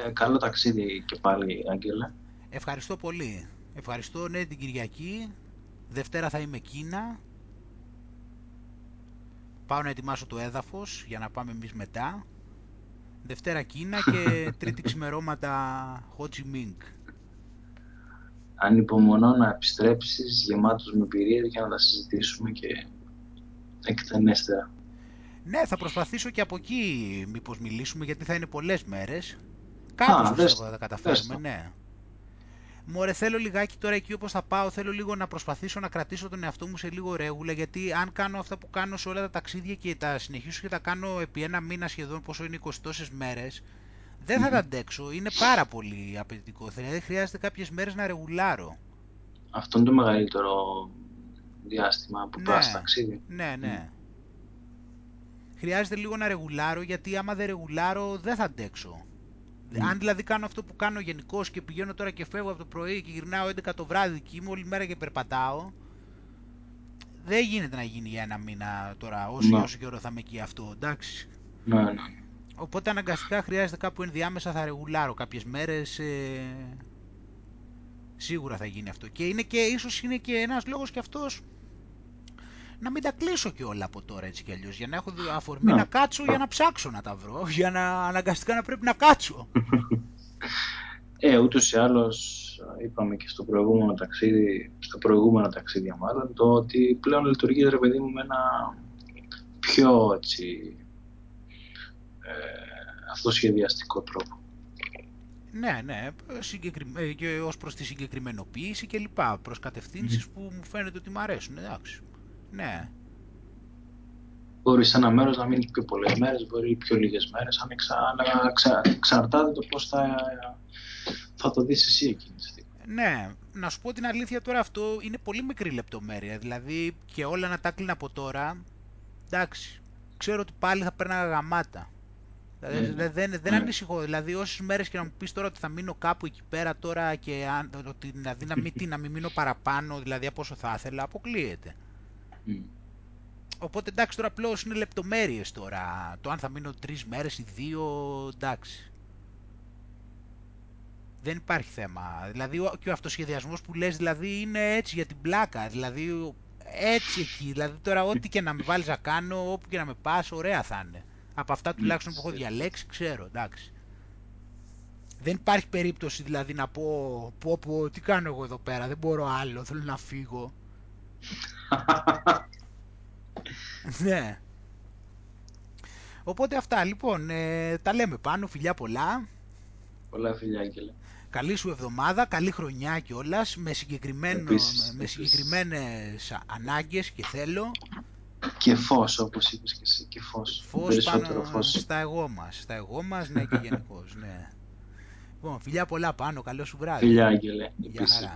Ε, καλό ταξίδι και πάλι, Άγγελα. Ευχαριστώ πολύ. Ευχαριστώ, ναι, την Κυριακή. Δευτέρα θα είμαι Κίνα. πάω να ετοιμάσω το έδαφος για να πάμε εμείς μετά. Δευτέρα Κίνα και (laughs) τρίτη ξημερώματα Χότζι Μίνγκ. Ανυπομονώ να επιστρέψεις γεμάτος με εμπειρία για να τα συζητήσουμε και εκτενέστερα. Ναι, θα προσπαθήσω και από εκεί μήπως μιλήσουμε γιατί θα είναι πολλές μέρες. Κάπως πιστεύω θα τα καταφέρουμε, ναι. Μωρέ, θέλω λιγάκι τώρα εκεί όπως θα πάω, θέλω λίγο να προσπαθήσω να κρατήσω τον εαυτό μου σε λίγο ρέγουλα, γιατί αν κάνω αυτά που κάνω σε όλα τα ταξίδια και τα συνεχίσω και τα κάνω επί ένα μήνα σχεδόν, πόσο είναι 20 τόσες μέρες, δεν θα τα αντέξω, είναι πάρα πολύ απαιτητικό, δηλαδή χρειάζεται κάποιες μέρες να ρεγουλάρω. Αυτό είναι το μεγαλύτερο διάστημα που ναι, πας ταξίδι. Ναι, ναι. Χρειάζεται λίγο να ρεγουλάρω, γιατί άμα δεν ρεγουλάρω δεν θα αντέξω. Mm. Αν δηλαδή κάνω αυτό που κάνω γενικώς και πηγαίνω τώρα και φεύγω από το πρωί και γυρνάω 11 το βράδυ και είμαι όλη μέρα και περπατάω, δεν γίνεται να γίνει για ένα μήνα τώρα, όσο, ναι. όσο καιρό θα είμαι εκεί αυτό, εντάξει. Ναι, ναι. Οπότε αναγκαστικά χρειάζεται κάπου ενδιάμεσα θα ρεγουλάρω κάποιες μέρες, ε, σίγουρα θα γίνει αυτό. Και είναι και ίσως είναι και ένας λόγος και αυτός να μην τα κλείσω και όλα από τώρα έτσι κι αλλιώς. Για να έχω αφορμή να. να κάτσω για να ψάξω να τα βρω. Για να αναγκαστικά να πρέπει να κάτσω. Ε, ούτως ή άλλως είπαμε και στο προηγούμενο ταξίδι, στο προηγούμενο ταξίδι μάλλον, το ότι πλέον λειτουργεί ρε παιδί μου με ένα πιο έτσι, ε, αυτοσχεδιαστικό τρόπο. Ναι, ναι, ε, και ως προς τη συγκεκριμενοποίηση και λοιπά, προς κατευθύνσεις που μου φαίνεται ότι μου αρέσουν, εντάξει. Ναι. Μπορεί σε ένα μέρος να μείνει πιο πολλές μέρες, μπορεί πιο λίγες μέρες, αν εξα... εξαρτάται το πώς θα... θα το δεις εσύ εκείνη τη στιγμή. Ναι, να σου πω την αλήθεια τώρα αυτό είναι πολύ μικρή λεπτομέρεια. Δηλαδή και όλα να τα κλείνα από τώρα, εντάξει, ξέρω ότι πάλι θα παίρναγα γαμάτα. Δηλαδή, δεν, δεν, δεν ναι. ανησυχώ. Δηλαδή, όσες μέρες και να μου πεις τώρα ότι θα μείνω κάπου εκεί πέρα τώρα και αν, ότι, δηλαδή, να, μην, να μην μείνω παραπάνω, δηλαδή από όσο θα ήθελα, αποκλείεται. Οπότε εντάξει τώρα απλώς είναι λεπτομέρειες τώρα. Το αν θα μείνω τρεις μέρες ή δύο, εντάξει. Δεν υπάρχει θέμα. Δηλαδή και ο αυτοσχεδιασμός που λες δηλαδή είναι έτσι για την πλάκα. Δηλαδή έτσι εκεί. Δηλαδή τώρα ό,τι και να με βάλεις να κάνω, όπου και να με πας, ωραία θα είναι. Από αυτά τουλάχιστον που έχω διαλέξει ξέρω, εντάξει. Δεν υπάρχει περίπτωση δηλαδή να πω, πω, πω τι κάνω εγώ εδώ πέρα, δεν μπορώ άλλο, θέλω να φύγω. Ναι. Οπότε αυτά λοιπόν, ε, τα λέμε πάνω, φιλιά πολλά. Πολλά φιλιά Άγγελε. Καλή σου εβδομάδα, καλή χρονιά κιόλας, με, συγκεκριμένο, επίσης, με συγκεκριμένες ανάγκες και θέλω. Και φως όπως είπες και εσύ, και φως. Φως πάνω φως. στα εγώ μας, στα εγώ μας, ναι και γενικώς, ναι. Λοιπόν, φιλιά πολλά πάνω, καλό σου βράδυ. Φιλιά Άγγελε, επίσης,